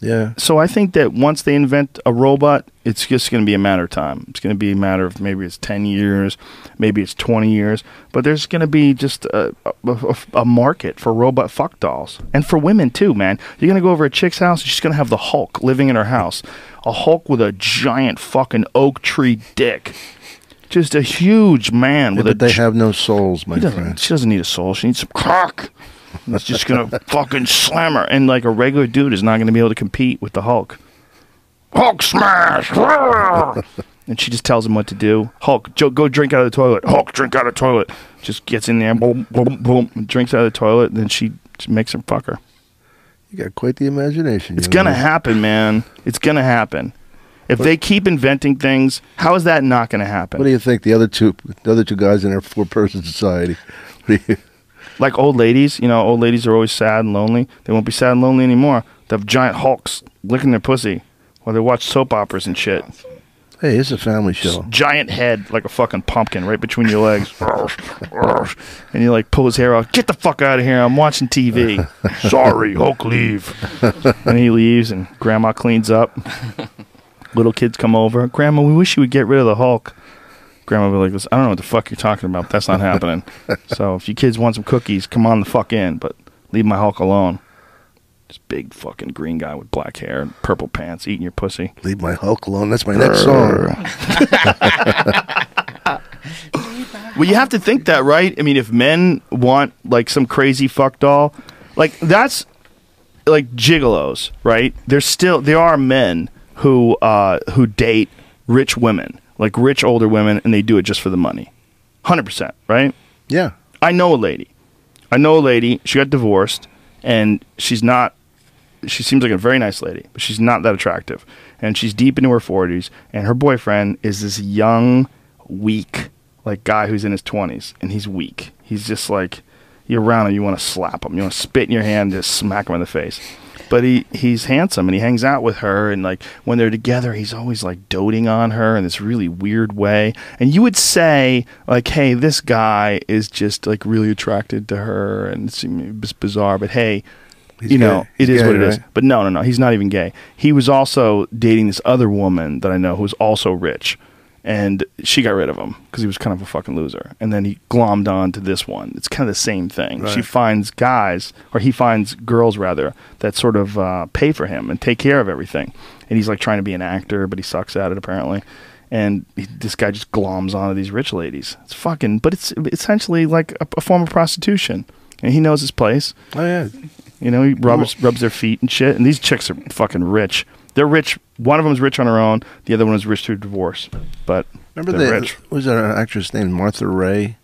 Yeah. So I think that once they invent a robot, it's just going to be a matter of time. It's going to be a matter of maybe it's 10 years, maybe it's 20 years, but there's going to be just a, a, a market for robot fuck dolls. And for women too, man. You're going to go over a chick's house, and she's going to have the Hulk living in her house. A Hulk with a giant fucking oak tree dick. Just a huge man Yeah, with but a But they have no souls, my friend. she doesn't need a soul. She needs some cock. That's just gonna fucking slam her. And like a regular dude is not gonna be able to compete with the Hulk. Hulk smash! (laughs) and she just tells him what to do. Hulk, go drink out of the toilet. Hulk, drink out of the toilet. Just gets in there, boom, boom, boom, and drinks out of the toilet. And then she just makes him fuck her. You got quite the imagination. It's gonna happen, man. It's gonna happen. If they keep inventing things, how is that not gonna happen? What do you think? The other two, the other two guys in our four-person society. What do you, like old ladies, you know, old ladies are always sad and lonely. They won't be sad and lonely anymore. They have giant hulks licking their pussy while they watch soap operas and shit. hey, it's a family show. Giant head like a fucking pumpkin right between your legs. and you like pull his hair off. Get the fuck out of here. I'm watching TV. (laughs) Sorry, Hulk, leave. and he leaves and grandma cleans up. (laughs) Little kids come over. Grandma, we wish you would get rid of the Hulk. Grandma will be like this. I don't know what the fuck you're talking about. That's not happening. (laughs) so if you kids want some cookies, come on the fuck in, but leave my Hulk alone. This big fucking green guy with black hair and purple pants eating your pussy. Leave my Hulk alone. That's my next song. (laughs) Well, you have to think that, right? I mean, if men want like some crazy fuck doll, like that's like gigolos, right? There's still there are men who uh, who date rich women, like rich older women, and they do it just for the money, hundred percent, right? Yeah. I know a lady. I know a lady. She got divorced, and she's not. She seems like a very nice lady, but she's not that attractive. And she's deep into her forties, and her boyfriend is this young, weak, like guy who's in his twenties, and he's weak. He's just like you're around him, you want to slap him, you want to spit in your hand, and just smack him in the face. But he he's handsome, and he hangs out with her, and like when they're together, he's always like doting on her in this really weird way. And you would say like, hey, this guy is just like really attracted to her, and it's, it's bizarre, but hey. He's you know, gay. it He's is gay, what it is. right? But no, no, no. He's not even gay. He was also dating this other woman that I know who's also rich, and she got rid of him because he was kind of a fucking loser. And then he glommed on to this one. It's kind of the same thing. She finds guys, or he finds girls rather, that sort of uh, pay for him and take care of everything. And he's like trying to be an actor, but he sucks at it apparently. And he, this guy just gloms onto these rich ladies. It's fucking, but it's essentially like a, a form of prostitution. And he knows his place. Oh yeah. You know, he rubs rubs their feet and shit. And these chicks are fucking rich. They're rich. One of them is rich on her own. The other one is rich through divorce. But Remember the rich. was that an actress named Martha Raye?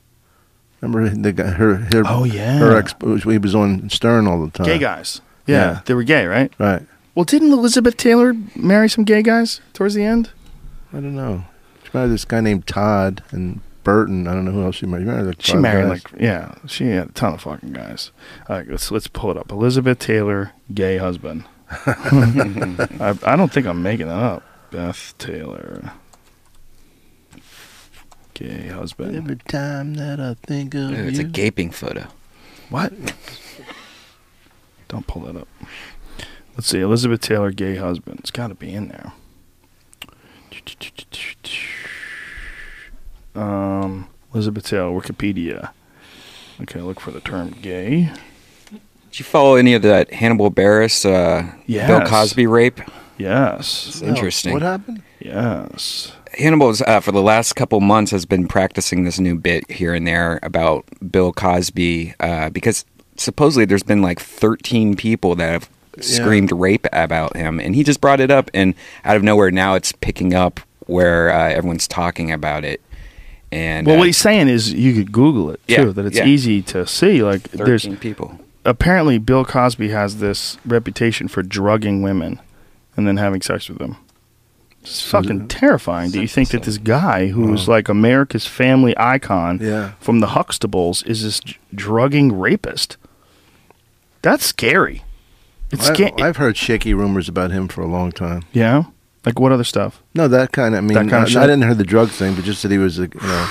Remember the guy, her, her Oh, yeah. her ex he was on Stern all the time. Gay guys. Yeah, Yeah. they were gay, right? Right. Well, didn't Elizabeth Taylor marry some gay guys towards the end? I don't know. She married this guy named Todd and Burton. I don't know who else she married. She married like She married like yeah, she had a ton of fucking guys. All right, let's let's pull it up. Elizabeth Taylor, gay husband. (laughs) I, I don't think I'm making that up. Beth Taylor. Gay husband. Every time that I think of you. It's a gaping photo. What? Don't pull that up. Let's see. Elizabeth Taylor, gay husband. It's got to be in there. Um, Elizabeth Taylor, Wikipedia. Okay, look for the term gay. Did you follow any of that Hannibal Buress, uh, Yes. Bill Cosby rape? Yes. It's interesting. What happened? Yes. Hannibal's uh, for the last couple months has been practicing this new bit here and there about Bill Cosby uh, because supposedly there's been like 13 people that have screamed rape about him, and he just brought it up, and out of nowhere now it's picking up where uh, everyone's talking about it. And Well, uh, what he's saying is you could Google it too. Yeah, that it's yeah. easy to see. Like there's people. Apparently Bill Cosby has this reputation for drugging women and then having sex with them. It's fucking terrifying. Do you think that this guy who's like America's family icon Yeah. from the Huxtables is this d- drugging rapist? That's scary. It's I, scary. I've heard shaky rumors about him for a long time. yeah. Like what other stuff? No, that kind of. I mean, That kinda I, shit? I didn't hear the drug thing, but just that he was a you know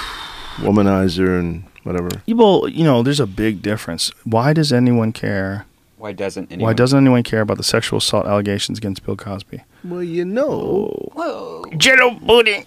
womanizer and whatever. Well, you know, there's a big difference. Why does anyone care? Why doesn't anyone? Why doesn't anyone care about the sexual assault allegations against Bill Cosby? Well, you know, Jello pudding.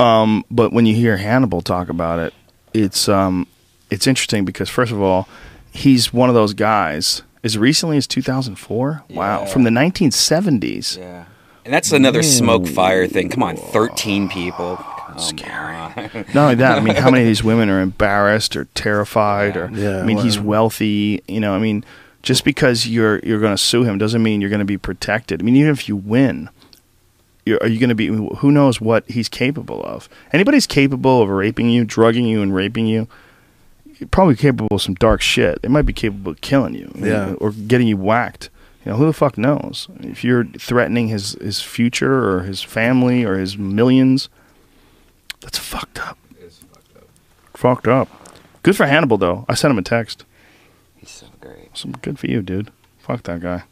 um, but when you hear Hannibal talk about it, it's um, it's interesting because first of all, he's one of those guys as recently as 2004. Wow, Yeah. from the 1970s. Yeah. And that's another smoke fire thing. Come on, 13 people. Come Scary. Not only that, I mean, how many of these women are embarrassed or terrified or Yeah, I mean, he's wealthy, you know, I mean, just because you're you're going to sue him doesn't mean you're going to be protected. I mean, even if you win, you're, are you going to be who knows what he's capable of? Anybody's capable of raping you, drugging you and raping you, you're probably capable of some dark shit. They might be capable of killing you, Yeah. or getting you whacked. You know, who the fuck knows? If you're threatening his his future or his family or his millions, that's fucked up. Fucked up. Good for Hannibal though. I sent him a text. He's so great. Some good for you, dude. Fuck that guy.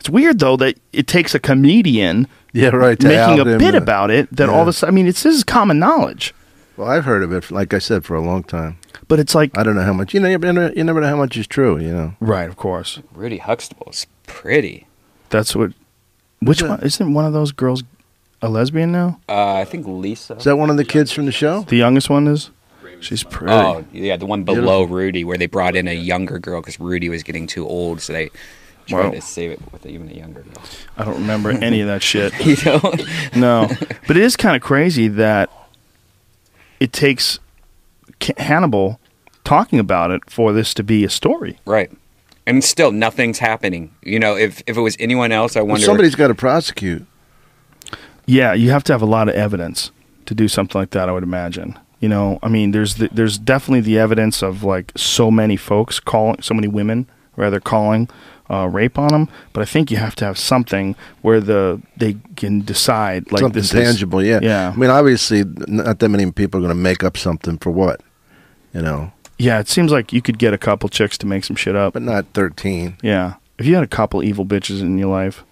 It's weird though that it takes a comedian yeah, right. to making a out him, bit uh, about it that all yeah. of a sudden. I mean, it's this is common knowledge, Well, I've heard of it, like I said, for a long time. but it's like I don't know how much. You know, you never, you never know how much is true. You know. right, of course. Rudy Huxtable's pretty. That's what. Which Yeah. one isn't one of those girls a lesbian now? Uh, I think Lisa. Is that one of the kids from the show? The youngest one is. She's pretty. Oh, yeah, the one below Rudy, where they brought in a younger girl because Rudy was getting too old, so they tried Wow. to save it with even a younger girl. I don't remember any of that (laughs) shit. You know? No, but it is kind of crazy that it takes Ca- Hannibal talking about it for this to be a story. right. And still, nothing's happening. You know, if if it was anyone else, I Well, wonder. somebody's got to prosecute. Yeah, you have to have a lot of evidence to do something like that. I would imagine. You know, I mean, there's the, there's definitely the evidence of like so many folks calling, so many women rather calling uh, rape on them. But I think you have to have something where the they can decide like something this is- tangible. yeah. yeah, I mean, obviously, not that many people are going to make up something for what, you know, yeah. It seems like you could get a couple chicks to make some shit up. but not thirteen. Yeah, if you had a couple evil bitches in your life,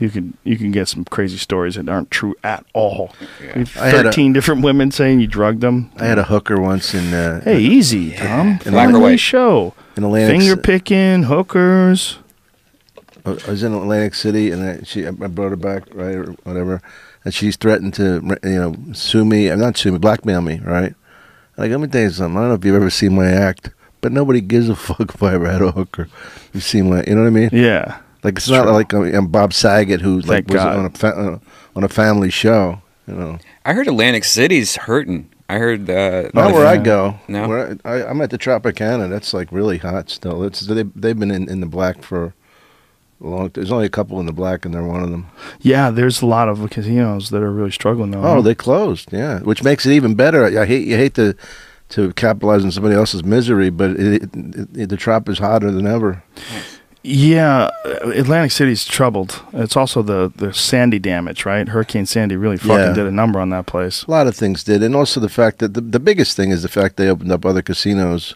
you could you can get some crazy stories that aren't true at all. You have I had a- Thirteen different women saying you drugged them. I had a hooker once in uh, Hey, easy, Dom. Black or show. in Atlantic. finger picking hookers. I was in Atlantic City, and I, she I brought her back, right, or whatever, and she's threatened to, you know, sue me. I'm not sue me, blackmail me, right? Like, let me tell you something. I don't know if you've ever seen my act, but nobody gives a (laughs) fuck if I ever had a hooker. You've seen my, you know what I mean? Yeah. Like it's not True. like I'm, I'm Bob Saget who like Thank was God. on a fa- uh, on a family show. You know, I heard Atlantic City's hurting. I heard uh, not where I go. No? where I, I, I'm at the Tropicana. That's like really hot still. It's they they've been in, in the black for a long. There's only a couple in the black, and they're one of them. Yeah, there's a lot of casinos that are really struggling though. Oh, huh? they closed. Yeah, which makes it even better. I hate you hate to to capitalize on somebody else's misery, but it, it, it, the Trop is hotter than ever. Yeah, Atlantic City's troubled. It's also the the Sandy damage, right? Hurricane Sandy really fucking Yeah. did a number on that place. A lot of things did, and also the fact that the, the biggest thing is the fact they opened up other casinos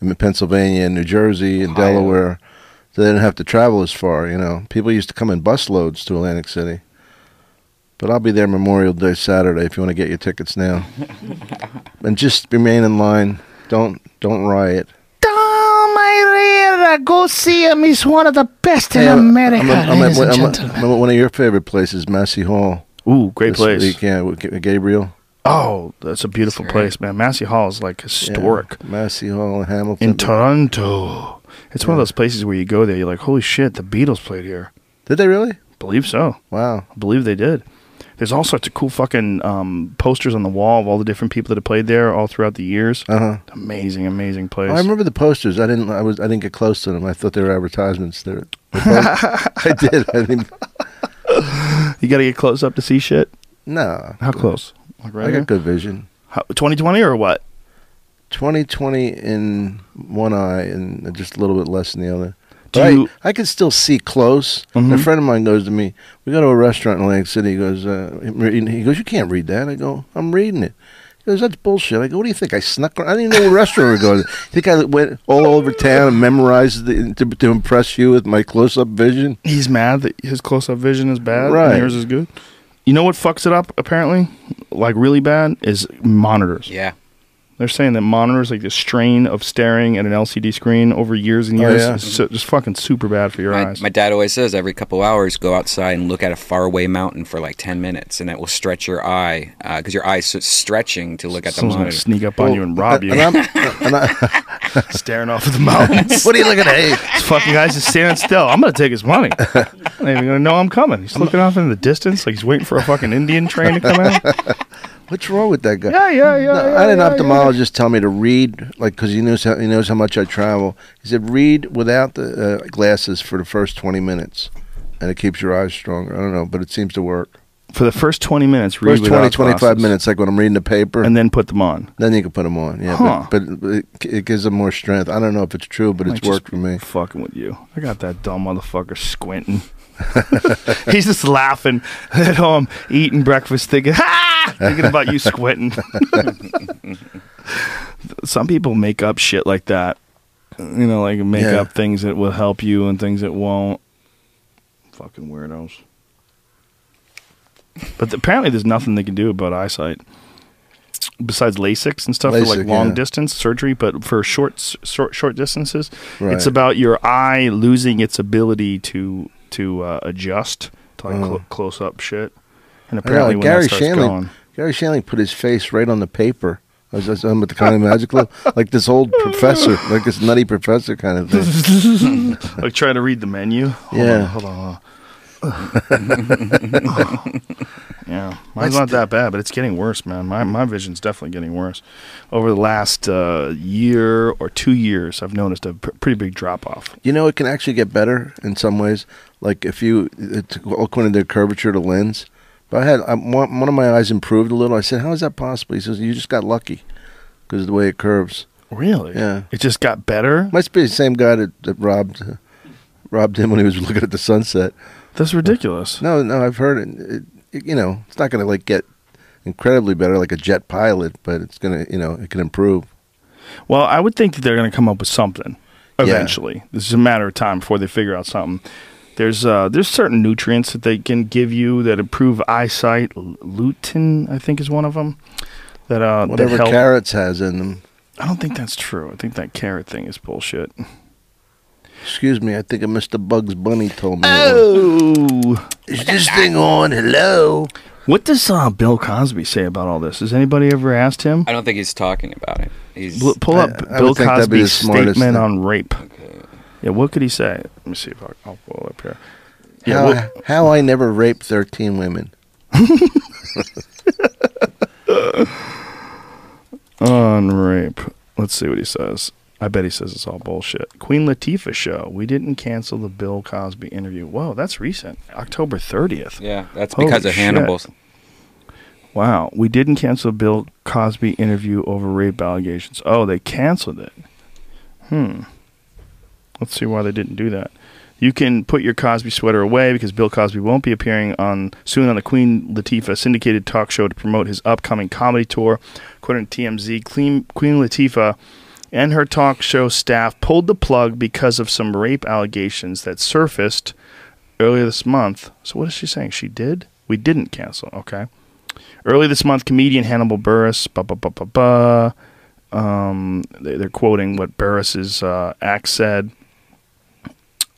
in Pennsylvania and New Jersey and Ohio. Delaware, so they didn't have to travel as far. You know, people used to come in busloads to Atlantic City, But I'll be there Memorial Day Saturday if you want to get your tickets now. (laughs) and just remain in line. Don't don't riot. Dom Irrera, go see him. He's one of the best in Hey, I'm- America, I'm, I'm, ladies I'm, and I'm, gentlemen. I'm one of your favorite places, Massey Hall. Ooh, great This place. week, yeah, with uh, Gabriel. Oh, that's a beautiful That's place, man. Massey Hall is like Yeah, historic. Massey Hall in Hamilton. In Toronto. It's one of those places where you go there, you're like, holy shit, the Beatles played here. Did they really? Believe so. Wow. I believe they did. There's all sorts of cool fucking um, posters on the wall of all the different people that have played there all throughout the years. Uh huh. Amazing, amazing place. I remember the posters. I didn't. I was. I didn't get close to them. I thought they were advertisements. They're, they're (laughs) I did. I didn't. you got to get close up to see shit. No. How close? Like right I here? got good vision. How, 2020 or what? 2020 in one eye and just a little bit less in the other. Do But I- you- I, can still see close. A Mhm. friend of mine goes to me. We go to a restaurant in Atlantic City. He goes, uh, he goes, you can't read that. I go, I'm reading it. He goes, that's bullshit. I go, what do you think? I snuck. around? I didn't even know what restaurant we were going. to. You (laughs) think I went all over town and memorized the, to, to impress you with my close-up vision? He's mad that his close up vision is bad Right. and yours is good. You know what fucks it up, apparently? Like really bad? Is monitors. Yeah. They're saying that monitors, like the strain of staring at an LCD screen over years and Oh, years, yeah. is so, just fucking super bad for your My, eyes. my dad always says every couple hours go outside and look at a faraway mountain for like 10 minutes and that will stretch your eye uh, because your eye's so stretching to look at the Someone's gonna monitor. sneak up on you and rob you, And I'm, and I, (laughs) (laughs) staring off at the mountains. what are you looking at? Hey, This fucking guy's just standing still. I'm gonna take his money. (laughs) I'm not even gonna know I'm coming. He's looking off in the distance like he's waiting for a fucking Indian train to come out. What's wrong with that guy? Yeah, yeah, yeah. No, yeah, I had an yeah, yeah. ophthalmologist tell me to read, like, because he knows how he knows how much I travel. He said, read without the uh, glasses for the first twenty minutes, and it keeps your eyes stronger. I don't know, but it seems to work. For the first 20 minutes, read First 20, 25 glasses, minutes, like when I'm reading the paper, and then put them on. then you can put them on. Yeah, Huh. but, but it, it gives them more strength. I don't know if it's true, but Might it's just worked for me. Fucking with you. I got that dumb motherfucker squinting. (laughs) He's just laughing at home, eating breakfast, thinking, ha! Thinking about you squinting. (laughs) Some people make up shit like that. You know, like make Yeah. up things that will help you and things that won't. Fucking weirdos. But apparently, there's nothing they can do about eyesight besides LASIK and stuff for like long yeah. distance surgery. But for short, short, short distances, Right. it's about your eye losing its ability to to uh, adjust to like Oh. clo- close up shit. And I know, apparently, like when Garry that starts Shandling, going, Garry Shandling put his face right on the paper. I was just, I'm at the Comedy Magic Club, (laughs) like this old professor, like this nutty professor kind of thing. (laughs) like trying to read the menu. Hold Yeah. on, hold on. Hold on. (laughs) yeah, mine's not that bad, but it's getting worse, man. My my vision's definitely getting worse. Over the last uh, year or two years, I've noticed a pr- pretty big drop off. You know, it can actually get better in some ways. Like if you, it's according to the curvature of the lens. But I had I, one, one of my eyes improved a little. I said, "How is that possible?" He says, "You just got lucky because of the way it curves." Really? Yeah. It just got better. Must be the same guy that, that robbed uh, robbed him when he was (laughs) looking at the sunset. That's ridiculous. No, no, I've heard it, it you know, it's not going to like get incredibly better like a jet pilot, but it's going to, you know, it can improve. Well, I would think that they're going to come up with something Yeah. eventually. This is a matter of time before they figure out something. There's uh, there's certain nutrients that they can give you that improve eyesight. Lutein, I think, is one of them. That uh, that Whatever help. carrots has in them. I don't think that's true. I think that carrot thing is bullshit. Excuse me, I think a Mr. Bugs Bunny told me. Oh, Is this thing on? Hello. what does uh, Bill Cosby say about all this? Has anybody ever asked him? I don't think he's talking about it. He's Bl- pull up I- I Bill would think that'd be the Cosby's smartest statement thing. on rape. okay. Yeah, what could he say? Let me see if I, I'll pull it up here. Yeah, how, well- how I never raped 13 women. (laughs) on rape. Let's see what he says. I bet he says it's all bullshit. Queen Latifah show. We didn't cancel the Bill Cosby interview. Whoa, that's recent. October 30th. Yeah, that's Holy because of shit. Wow. We didn't cancel Bill Cosby interview over rape allegations. Oh, they canceled it. Hmm. Let's see why they didn't do that. You can put your Cosby sweater away because Bill Cosby won't be appearing on soon on the Queen Latifah syndicated talk show to promote his upcoming comedy tour. According to TMZ, Queen, Queen Latifah and her talk show staff pulled the plug because of some rape allegations that surfaced earlier this month. So what is she saying? She did? we didn't cancel. Okay. Early this month, comedian Hannibal Buress. Um, they, they're quoting what Buress's uh, act said.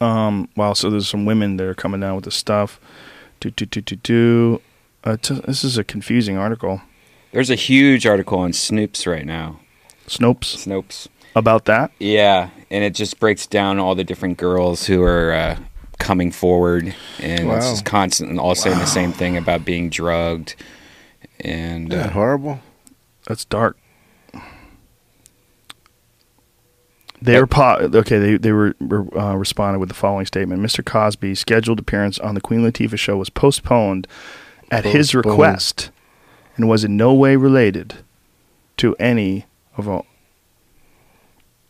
Um, wow, so there's some women that are coming down with the stuff. Do do do do do. Uh, t- this is a confusing article. There's a huge article on Snopes right now. Snopes Snopes. about that. Yeah, and it just breaks down all the different girls who are uh, coming forward, and it's just constant, and all saying the same thing about being drugged, and Isn't that uh, horrible? That's dark. They were po- okay. They they were, were uh, responded with the following statement: Mr. Cosby's scheduled appearance on the Queen Latifah show was postponed at his request and was in no way related to any of our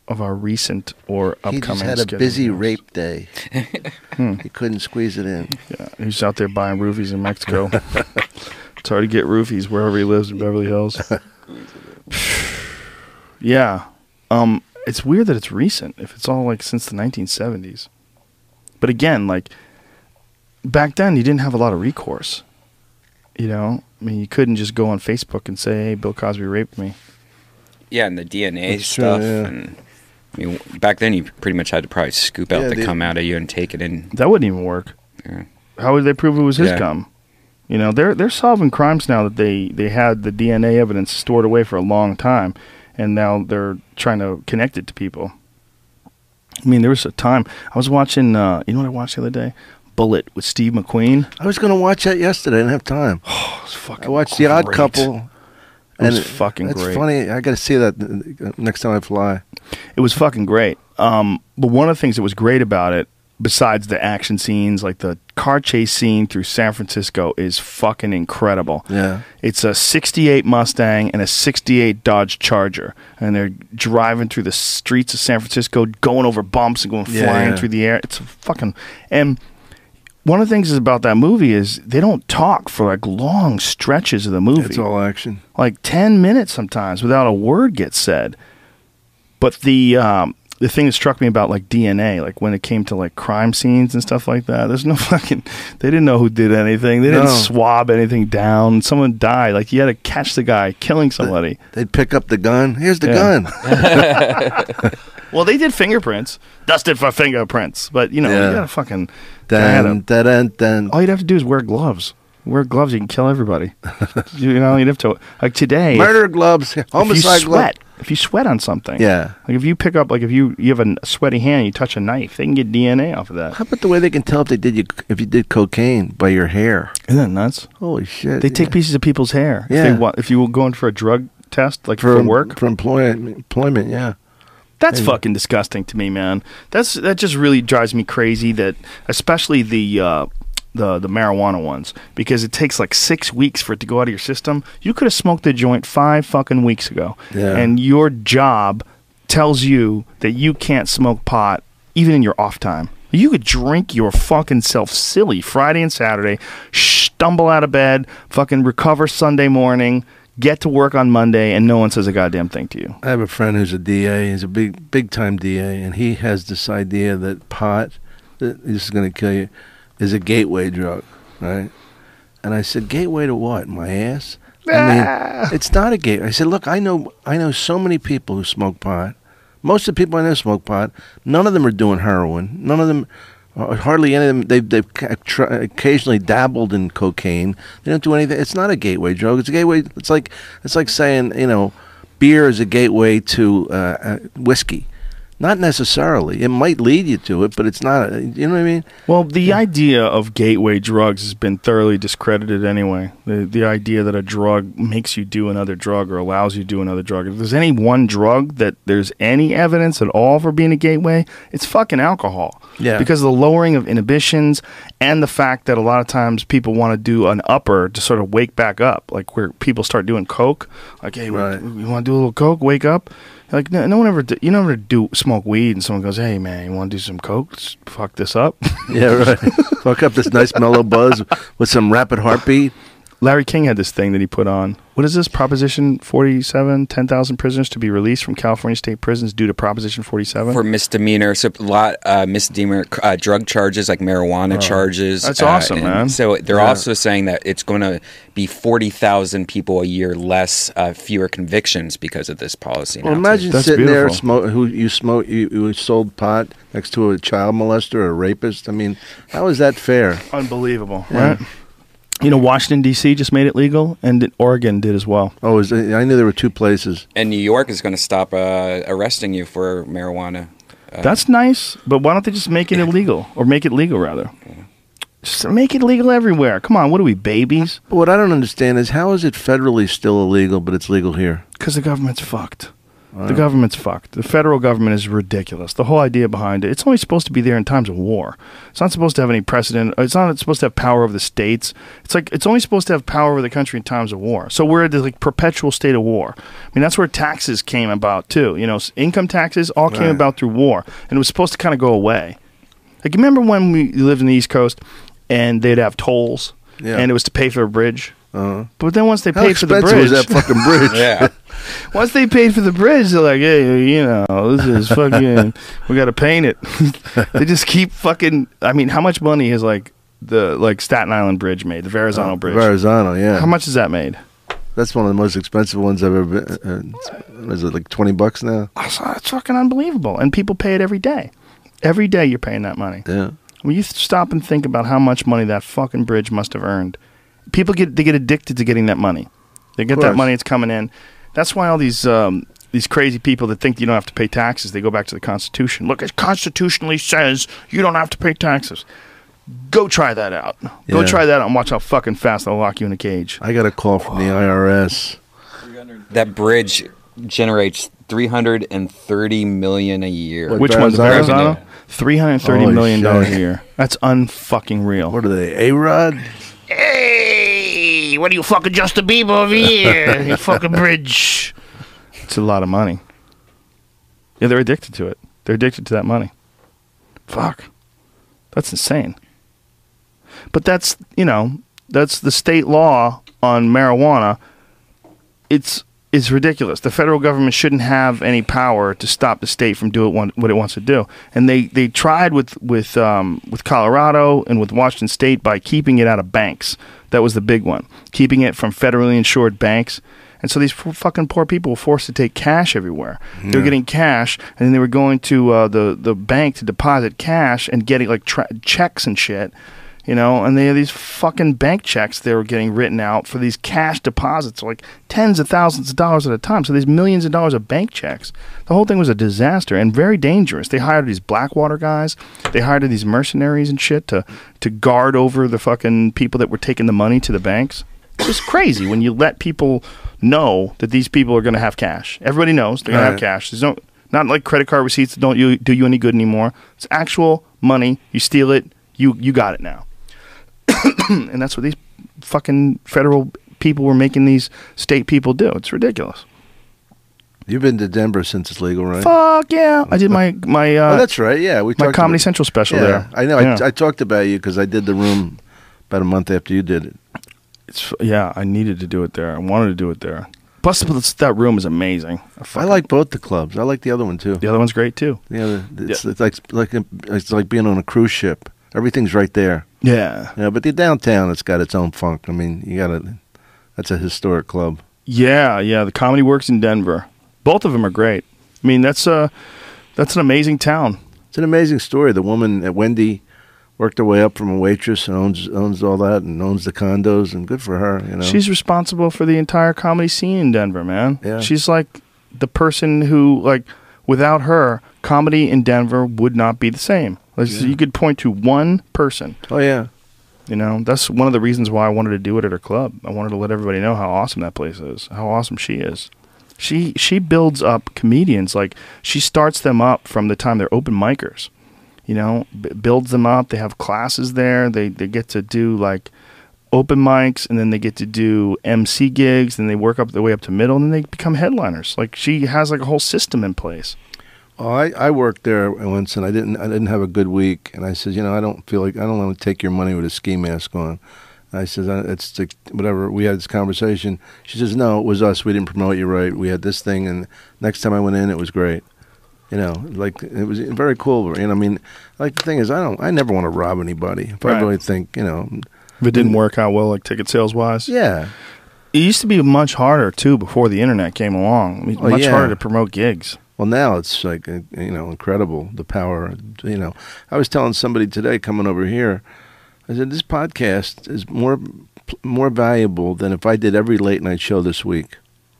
of our recent or He upcoming. just had a busy events. rape day. (laughs) He couldn't squeeze it in. Yeah, he's out there buying roofies in Mexico. (laughs) it's hard to get roofies wherever he lives in Beverly Hills. (laughs) (sighs) yeah. Um, it's weird that it's recent if it's all like since the 1970s. But again, like back then you didn't have a lot of recourse. You know, I mean, you couldn't just go on Facebook and say, "Hey, Bill Cosby raped me." Yeah, and the DNA That's true, stuff. yeah. And I mean, back then you pretty much had to probably scoop out Yeah, the they- cum out of you and take it in. That wouldn't even work. Yeah. How would they prove it was his Yeah. gum? You know, they're they're solving crimes now that they they had the DNA evidence stored away for a long time, and now they're trying to connect it to people. I mean, there was a time I was watching. Uh, you know what I watched the other day? Bullitt with Steve McQueen. I was going to watch that yesterday. I didn't have time. (sighs) It was fucking. I watched The Odd great. Couple. It was fucking that's great. funny. I got to see that uh, next time I fly. It was fucking great. Um, but one of the things that was great about it, besides the action scenes, like the car chase scene through San Francisco, is fucking incredible. Yeah. It's a 68 Mustang and a 68 Dodge Charger. And they're driving through the streets of San Francisco, going over bumps and going Yeah, flying yeah. through the air. It's fucking. And one of the things is about that movie is they don't talk for like long stretches of the movie It's all action. like 10 minutes sometimes without a word gets said. But the um, the thing that struck me about like DNA, like when it came to like crime scenes and stuff like that, there's no (laughs) fucking. They didn't know who did anything. They didn't No. swab anything down. Someone died. Like you had to catch the guy killing somebody. They'd pick up the gun. Here's the Yeah. gun. (laughs) (laughs) Well, they did fingerprints, dusted for fingerprints. But you know, Yeah. you gotta fucking. guy had a- Dun, dun, dun, dun. all you'd have to do is wear gloves. Wear gloves, you can kill everybody. you know, you'd have to like today. if- Murder gloves. if you Homicide sweat, gloves. If you sweat on something, Yeah. Like if you pick up, like if you you have a sweaty hand, and you touch a knife, they can get DNA off of that. How about the way they can tell if they did you if you did cocaine by your hair? Isn't that nuts? Holy shit! They take pieces of people's hair. Yeah. If, they want, if you were going for a drug test, like for, work, for employment. Employment, yeah. that's and- fucking disgusting to me, man. That's that just really drives me crazy. That especially the. Uh, the, the marijuana ones because it takes like six weeks for it to go out of your system. You could have smoked the joint five fucking weeks ago, Yeah. and your job tells you that you can't smoke pot even in your off time. You could drink your fucking self silly Friday and Saturday, stumble out of bed, fucking recover Sunday morning, get to work on Monday, and no one says a goddamn thing to you. I have a friend who's a DA. He's a big, big time DA, and he has this idea that pot, that this is going to kill you, is a gateway drug, right? And I said, gateway to what? My ass? I mean, it's not a gateway. I said, look, I know, I know so many people who smoke pot. Most of the people I know smoke pot. None of them are doing heroin. None of them, uh, hardly any of them. They've, they've occasionally dabbled in cocaine. They don't do anything. It's not a gateway drug. It's a gateway. It's like it's like saying you know, beer is a gateway to uh, uh, whiskey. Not necessarily. It might lead you to it, but it's not. A, you know what I mean? Well, the idea of gateway drugs has been thoroughly discredited anyway. The the idea that a drug makes you do another drug or allows you to do another drug. If there's any one drug that there's any evidence at all for being a gateway, it's fucking alcohol. Yeah. Because of the lowering of inhibitions and the fact that a lot of times people want to do an upper to sort of wake back up, like where people start doing coke. Like, hey, Right. you want to do a little coke? Wake up. Like no, no one ever, you never do smoke weed, and someone goes, "Hey man, you want to do some coke? Let's fuck this up." (laughs) Yeah, right. Fuck up this nice mellow buzz with some rapid heartbeat. Larry King had this thing that he put on. What is this? Proposition 47, 10,000 prisoners to be released from California state prisons due to Proposition 47? for misdemeanor, so a lot uh, misdemeanor uh, drug charges like marijuana charges. That's uh, awesome, man. So they're Yeah. also saying that it's going to be forty thousand people a year less, uh, fewer convictions because of this policy. Well, now, imagine That's sitting there, beautiful. smoke, who you smoke, you, you sold pot next to a child molester or a rapist. I mean, how is that fair? Unbelievable, right? You know, Washington, D.C. just made it legal, and Oregon did as well. Oh, is it, I knew there were two places. And New York is going to stop uh, arresting you for marijuana. That's nice, but why don't they just make it illegal or make it legal rather? Just make it legal everywhere. Come on, what are we babies? But what I don't understand is how is it federally still illegal, but it's legal here? Because the government's fucked. The government's fucked. The federal government is ridiculous. The whole idea behind it, it's only supposed to be there in times of war. It's not supposed to have any precedent. It's not supposed to have power over the states. It's like it's only supposed to have power over the country in times of war. So we're at this like perpetual state of war. I mean, that's where taxes came about too. You know, income taxes all came Right. about through war, and it was supposed to kind of go away. Like remember when we lived in the East Coast and they'd have tolls, Yeah. and it was to pay for a bridge. Uh-huh. But then once they How paid for the expensive bridge, was that fucking bridge? (laughs) Yeah. (laughs) once they paid for the bridge, they're like, hey, you know, this is (laughs) fucking, we got to paint it. they just keep fucking. I mean, how much money has like the like Staten Island Bridge made, the Verrazano Bridge? Verrazano, yeah. How much is that made? That's one of the most expensive ones I've ever been. Uh, is it like 20 bucks now? That's, that's fucking unbelievable, and people pay it every day. Every day you're paying that money. Yeah. When you stop and think about how much money that fucking bridge must have earned, people get they get addicted to getting that money. They get that money; it's coming in. That's why all these um, these crazy people that think you don't have to pay taxes, they go back to the Constitution. Look, it constitutionally says you don't have to pay taxes. Go try that out. Go Yeah. try that out and watch how fucking fast they'll lock you in a cage. I got a call from the IRS. That bridge generates three hundred and thirty million a year. What, Which one's Verrazano? Verrazano? Three hundred thirty Holy million dollars a year. That's unfucking real. What are they, A-Rod? Hey, what are you fucking Justin Bieber over here? you (laughs) fucking bridge. It's a lot of money. Yeah, they're addicted to it. They're addicted to that money. Fuck. That's insane. But that's, you know, that's the state law on marijuana. It's it's ridiculous. The federal government shouldn't have any power to stop the state from doing what, what it wants to do. And they, they tried with with um, with Colorado and with Washington State by keeping it out of banks. That was the big one, keeping it from federally insured banks. And so these fucking poor people were forced to take cash everywhere. They were getting cash, and then they were going to uh, the the bank to deposit cash and getting like tra- checks and shit you know, and they had these fucking bank checks they were getting written out for these cash deposits, like tens of thousands of dollars at a time. So these millions of dollars of bank checks. The whole thing was a disaster and very dangerous. They hired these Blackwater guys. They hired these mercenaries and shit to to guard over the fucking people that were taking the money to the banks. It was crazy when you let people know that these people are going to have cash. Everybody knows they're going to have cash. There's no not like credit card receipts that don't you do you any good anymore. It's actual money. You steal it, you you got it now (coughs) and that's what these fucking federal people were making these state people do. It's ridiculous. You've been to Denver since it's legal, right? Fuck yeah! I did my my uh, oh, that's right. Yeah, we my Comedy about- Central special yeah, there. I know. Yeah. I, I talked about you because I did the room about a month after you did it. It's yeah. I needed to do it there. I wanted to do it there. Plus, that room is amazing. I fucking- like both the clubs. I like the other one too. the other one's great too. Yeah, it's, it's like like it's like being on a cruise ship. Everything's right there. Yeah, Yeah, but the downtown, it's got its own funk. I mean, you got to. That's a historic club. yeah, yeah. The Comedy Works in Denver. Both of them are great. I mean, that's uh that's an amazing town. It's an amazing story. The woman at Wende worked her way up from a waitress and owns owns all that and owns the condos and good for her. You know, She's responsible for the entire comedy scene in Denver, man. Yeah. She's like the person who, like, without her, comedy in Denver would not be the same. Like, so you could point to one person. oh yeah, You know, that's one of the reasons why I wanted to do it at her club. I wanted to let everybody know how awesome that place is, how awesome she is. She she builds up comedians like she starts them up from the time they're open micers. You know, b- builds them up. They have classes there. They they get to do like open mics, and then they get to do MC gigs. and they work up their way up to middle, and then they become headliners. Like she has like a whole system in place. Oh, I, I worked there once, and I didn't I didn't have a good week, and I said, you know, I don't feel like I don't want to take your money with a ski mask on, I says, uh, it's the, whatever. We had this conversation. She says, no, it was us. We didn't promote you right. We had this thing, and next time I went in, it was great. You know, like it was very cool. You know, I mean, like the thing is, I don't, I never want to rob anybody. If I really think, you know, If it didn't work out well, like ticket sales wise, yeah, it used to be much harder too before the internet came along. I mean, Well, much yeah. harder to promote gigs. Well, now it's like uh, you know incredible the power. You know, I was telling somebody today coming over here. I said this podcast is more more valuable than if I did every late night show this week.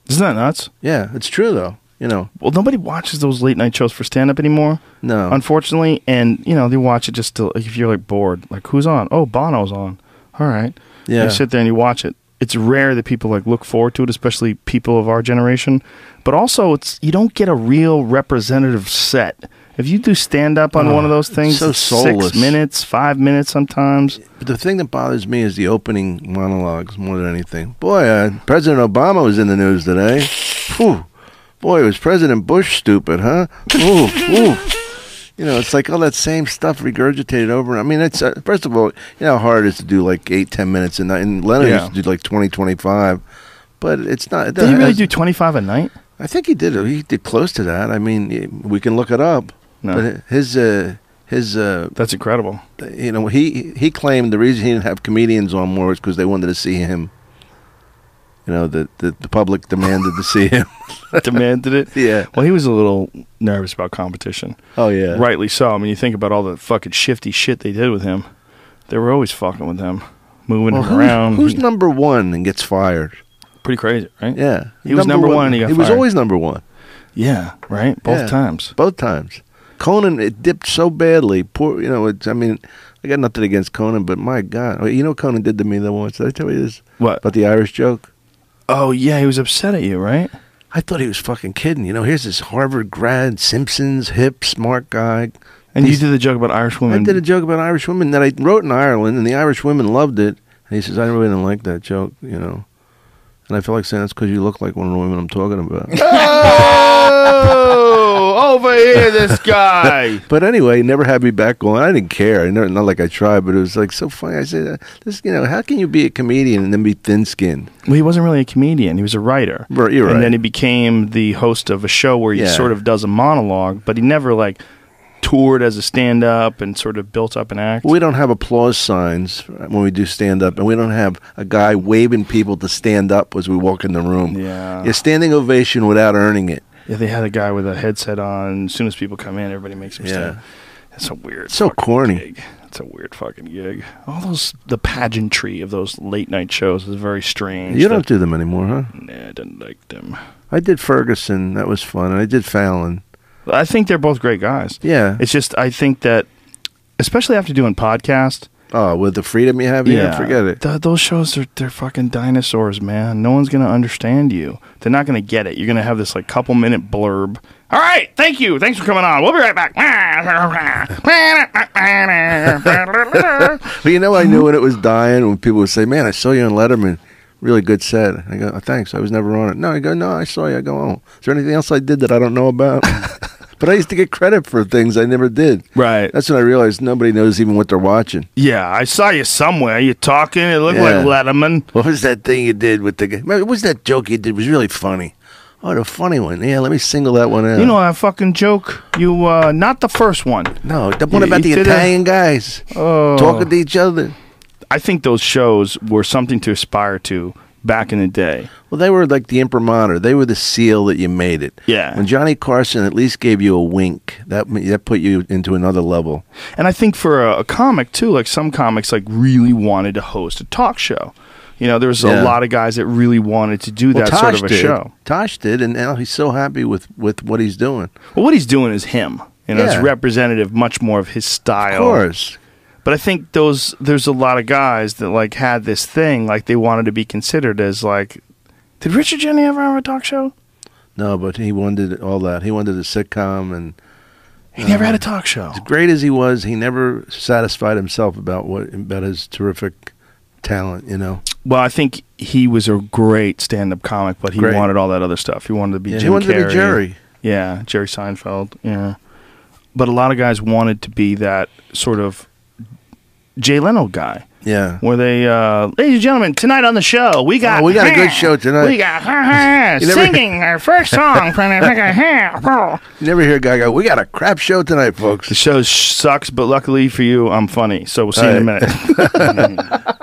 Isn't that nuts? Yeah, it's true though. You know, Well, nobody watches those late night shows for stand up anymore, no, unfortunately. And you know, they watch it just to like, if you're like bored. Like, who's on? Oh, Bono's on. All right. yeah, You sit there and you watch it. It's rare that people like look forward to it, especially people of our generation. But also, it's you don't get a real representative set. If you do stand up on Oh, one of those things, so six minutes, five minutes sometimes. But the thing that bothers me is the opening monologues more than anything. Boy, uh, President Obama was in the news today. Whew. Boy, was President Bush stupid, huh? Ooh, ooh. You know, it's like all that same stuff regurgitated over. I mean, it's uh, first of all, you know how hard it is to do like eight, ten minutes, and, and Leonard Yeah. used to do like 20, 25. But it's not. It Did he really has- do twenty five a night? I think he did. He did close to that. I mean, we can look it up. No. But his uh, his uh, That's incredible. you know, he he claimed the reason he didn't have comedians on more is because they wanted to see him. You know, the, the the public demanded to see him. (laughs) Demanded it. (laughs) Yeah. Well, he was a little nervous about competition. Oh yeah. Rightly so. I mean, you think about all the fucking shifty shit they did with him. They were always fucking with him, moving Well, him who's, around. who's He- number one and gets fired? pretty crazy, right? Yeah, He was number one and he got was fired. always number one Yeah, right. Both Yeah. times. both times. Conan it dipped so badly. Poor, you know. It's, I mean, I got nothing against Conan, but my God, you know, what Conan did to me though once. Did I tell you this What? about the Irish joke? Oh yeah, he was upset at you, right? I thought he was fucking kidding. You know, here's this Harvard grad, Simpsons, hip, smart guy. And you He's- did the joke about Irish women. I did a joke about Irish women that I wrote in Ireland, and the Irish women loved it. And he says, I really didn't like that joke, you know. And I feel like saying that's because you look like one of the women I'm talking about. (laughs) (laughs) Over here, this (laughs) guy. but anyway, he never had me back on. I didn't care. I never, not like I tried, but it was like so funny. I said, uh, "This, you know, how can you be a comedian and then be thin-skinned?" well, he wasn't really a comedian. He was a writer. Right, you're right. and then he became the host of a show where he Yeah. sort of does a monologue, but he never like toured as a stand-up and sort of built up an act. We don't have applause signs when we do stand-up, and we don't have a guy waving people to stand up as we walk in the room. Yeah. a standing ovation without earning it. Yeah, they had a guy with a headset on. As soon as people come in, everybody makes him Yeah. stand. It's a weird, So corny. Gig. It's a weird fucking gig. All those the pageantry of those late night shows is very strange. You don't do them anymore, huh? Nah, I didn't like them. I did Ferguson. That was fun. And I did Fallon. I think they're both great guys. Yeah. It's just I think that, especially after doing podcast, Oh, with the freedom you have, yeah, forget it. th- those shows are they're fucking dinosaurs, man. No one's gonna understand you. They're not gonna get it. You're gonna have this like couple minute blurb. All right, thank you. Thanks for coming on. We'll be right back. But you know, I knew when it was dying when people would say, "Man, I saw you on Letterman. Really good set." I go, oh, "Thanks. I was never on it." No, I go, "No, I saw you." I go, "Oh, is there anything else I did that I don't know about?" (laughs) but I used to get credit for things I never did. right. That's when I realized nobody knows even what they're watching. Yeah, I saw you somewhere. You talking? It looked Yeah. like Letterman. What was that thing you did with the guy? What was that joke you did? It was really funny. Oh, the funny one. Yeah, let me single that one out. You know that fucking joke. You uh not the first one. no, the one You- about the you did a- Italian guys Oh. talking to each other. I think those shows were something to aspire to back in the day. Well, they were like the imprimatur. They were the seal that you made it. Yeah. When Johnny Carson at least gave you a wink, that that put you into another level. And I think for a, a comic too, like some comics like really wanted to host a talk show. You know, there's Yeah. a lot of guys that really wanted to do that well, sort of a did. show. Tosh did, and now he's so happy with with what he's doing. Well, what he's doing is him. You know, Yeah. it's representative much more of his style. Of course. But I think those there's a lot of guys that like had this thing like they wanted to be considered as like did Richard Jeni ever have a talk show? No, but he wanted all that. He wanted a sitcom, and He never had a uh, talk show. as great as he was, he never satisfied himself about what about his terrific talent. You know, Well, I think he was a great stand-up comic, but he Great. wanted all that other stuff. He wanted to be Yeah, he wanted to be Jerry. Yeah, Jerry Seinfeld. Yeah, but a lot of guys wanted to be that sort of Jay Leno guy. Yeah. Where they, uh, ladies and gentlemen, tonight on the show, we got Oh, we got a good show tonight. We got (laughs) singing our first song from the (laughs) You never hear a guy go, "We got a crap show tonight, folks." The show sucks, but luckily for you, I'm funny. So we'll see you in a minute. (laughs)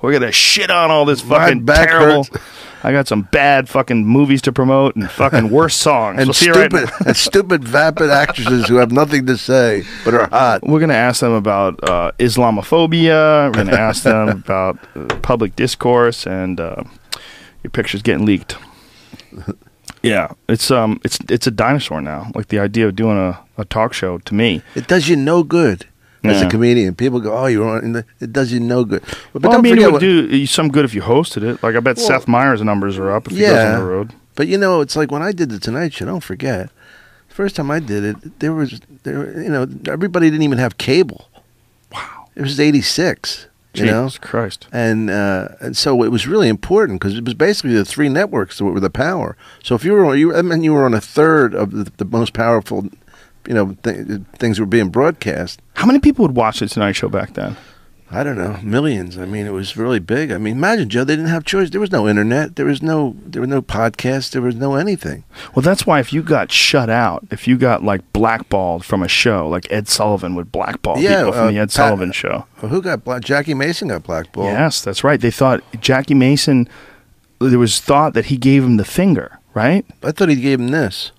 We're gonna shit on all this fucking back terrible. hurts. I got some bad fucking movies to promote and fucking worse (laughs) songs. And we'll see right stupid, and stupid, vapid actresses who have nothing to say but are hot. We're going to ask them about uh, Islamophobia. We're going to ask them about uh, public discourse and uh, your pictures getting leaked. Yeah, it's um, it's it's a dinosaur now. Like the idea of doing a, a talk show to me. It does you no good as a comedian. People go, "Oh, you're on." It does you no good. But, well, I don't mean, it forget would what- do you some good if you hosted it. Like I bet Well, Seth Meyers' numbers are up if he goes on the road. But you know, it's like when I did the Tonight Show. Don't forget, the first time I did it, there was there. You know, everybody didn't even have cable. Wow. It was '86. You know, Jesus Christ. and uh, and so it was really important because it was basically the three networks that were the power. So if you were on, you, I mean, you were on a third of the, the most powerful, you know, th- things were being broadcast. How many people would watch the Tonight Show back then? I don't know, millions. I mean, it was really big. I mean, imagine Joe. They didn't have choice. There was no internet. There was no. There were no podcasts. There was no anything. Well, that's why if you got shut out, if you got like blackballed from a show, like Ed Sullivan would blackball Yeah, people from uh, the Ed Pat- Sullivan show. Well, who got black? Jackie Mason got blackballed. Yes, that's right. They thought Jackie Mason. There was thought that he gave him the finger, right? I thought he gave him this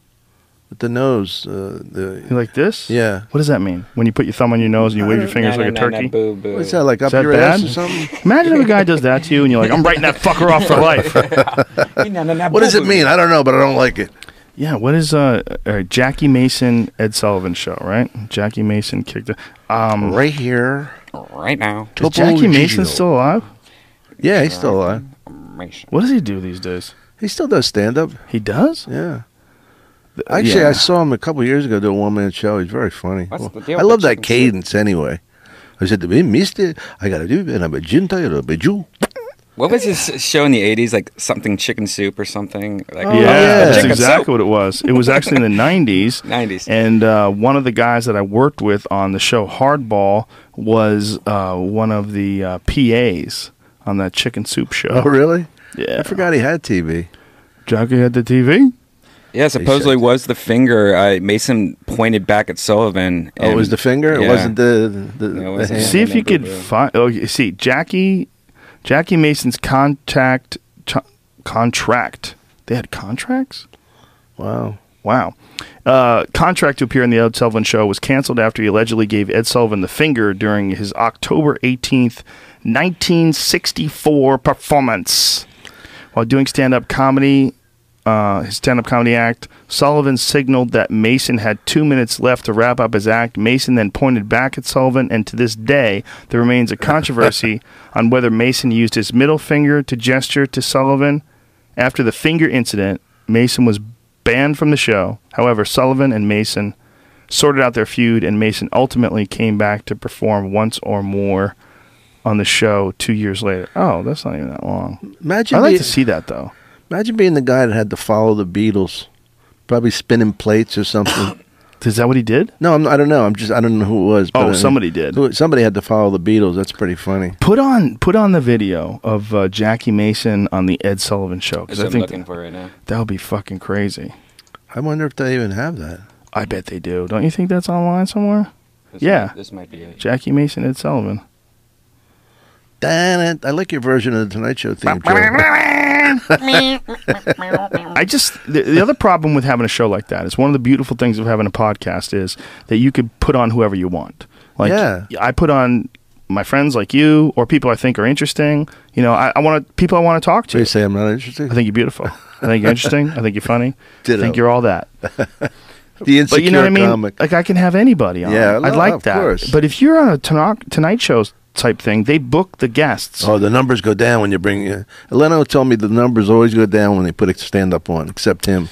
with the nose. Uh, the You like this? yeah. What does that mean? When you put your thumb on your nose and you wave your fingers like a turkey? boo, boo. What's that like up Is that your bad? ass or something? (laughs) Imagine if a guy does that to you and you're like, I'm writing that fucker off for life. (laughs) What does it mean? I don't know, but I don't like it. Yeah, what is uh, uh Jackie Mason Ed Sullivan show, right? Jackie Mason kicked it. Um Right here. Right now. is Topo Jackie Mason Gigio. still alive? Yeah, he's still alive. What does he do these days? He still does stand up. He does? Yeah. Actually, Yeah. I saw him a couple years ago do a one man show. He's very funny. Well, I love that chicken soup? cadence anyway. I said to him, Mister, I got to do it. And I'm a Gentile, a Jew. What was his show in the 80s? Like something chicken soup or something? Like, Oh, yeah, yeah. that's exactly soup. what it was. It was actually in the (laughs) 90s. 90s. And uh, one of the guys that I worked with on the show Hardball was uh, one of the uh, PAs on that chicken soup show. Oh, really? Yeah. I forgot he had TV. Jackie had the TV? Yeah, supposedly said- was the finger. Uh, Mason pointed back at Sullivan. Oh, it was the finger? It yeah. wasn't the, the, No, it wasn't. hand? See if you could remember, find. Oh, you see, Jackie, Jackie Mason's contact ch- contract. They had contracts. Wow. Wow. Uh, contract to appear in the Ed Sullivan Show was canceled after he allegedly gave Ed Sullivan the finger during his October 18th, 1964 performance. While doing stand up comedy, uh, his stand up comedy act, Sullivan signaled that Mason had two minutes left to wrap up his act. Mason then pointed back at Sullivan, and to this day, there remains a controversy (laughs) on whether Mason used his middle finger to gesture to Sullivan. After the finger incident, Mason was banned from the show. However, Sullivan and Mason sorted out their feud, and Mason ultimately came back to perform once or more on the show two years later. Oh, that's not even that long. Imagine I'd like being, to see that though. Imagine being the guy that had to follow the Beatles, probably spinning plates or something. (coughs) Is that what he did? no, I'm, I don't know. I'm just I don't know who it was. Oh, somebody did. who- Somebody had to follow the Beatles. That's pretty funny. Put on put on the video of uh, Jackie Mason on the Ed Sullivan show because I I'm think looking for right now. that would be fucking crazy. I wonder if they even have that. I bet they do. Don't you think that's online somewhere? This Yeah. might- this might be it. Jackie Mason, Ed Sullivan. Damn it! I like your version of the Tonight Show theme. (laughs) I just the, the other problem with having a show like that is one of the beautiful things of having a podcast is that you could put on whoever you want. Like Yeah. I put on my friends like you or people I think are interesting. You know, I, I want to people I want to talk to. you to. say I'm not interested. I think you're beautiful. I think you're interesting. I think you're funny. I think you're all that. (laughs) the insecure But you know what I mean? comic. Like I can have anybody on. Yeah, I'd no, like of that. course. But if you're on a Tonight, tonight Show type thing, they book the guests. Oh, the numbers go down when you bring. Uh, Leno told me the numbers always go down when they put a stand up on, except him.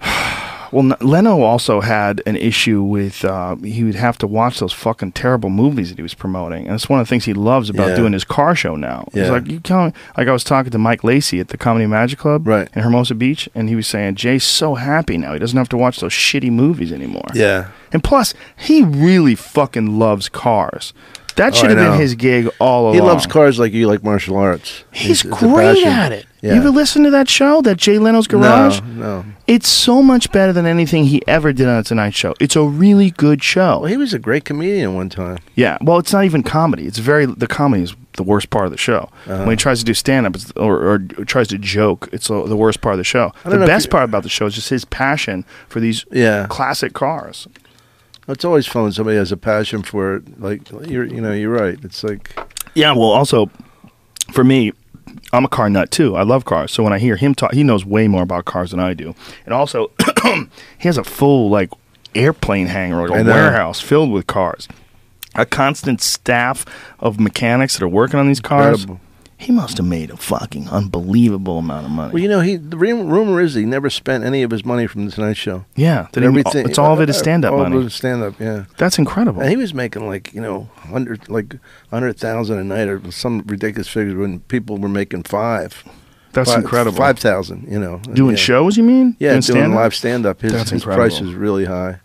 (sighs) Well, N- Leno also had an issue with uh, he would have to watch those fucking terrible movies that he was promoting, and it's one of the things he loves about Yeah. doing his car show now. Yeah. like you can't, like I was talking to Mike Lacey at the Comedy Magic Club Right. in Hermosa Beach, and he was saying Jay's so happy now he doesn't have to watch those shitty movies anymore. Yeah. and plus he really fucking loves cars. That Oh, should I have been his gig all along. He loves cars like you like martial arts. He's, great at it. Yeah. You ever listen to that show, that Jay Leno's Garage? No, no. It's so much better than anything he ever did on the Tonight Show. It's a really good show. Well, he was a great comedian one time. Yeah, well, it's not even comedy. It's very the comedy is the worst part of the show. Uh-huh. When he tries to do stand up or, or tries to joke, it's the worst part of the show. The don't know if best part about the show is just his passion for these Yeah. classic cars. It's always fun when somebody has a passion for it. Like you're, you know, you're right. It's like Yeah, well, also for me, I'm a car nut too. I love cars. So when I hear him talk, he knows way more about cars than I do. And also, (clears throat) he has a full like airplane hangar, like a warehouse filled with cars. A constant staff of mechanics that are working on these cars. Incredible. He must have made a fucking unbelievable amount of money. well, you know, he. The rumor is he never spent any of his money from the Tonight Show. yeah, that he- it's all of it is uh, stand up money. all. Of it is stand up. Yeah. That's incredible. And he was making like you know hundred like hundred thousand a night or some ridiculous figures when people were making five. That's Five- incredible. Five thousand, you know. Doing yeah. shows, you mean? Yeah, doing, stand-up? live stand up. His, That's his incredible. price is really high.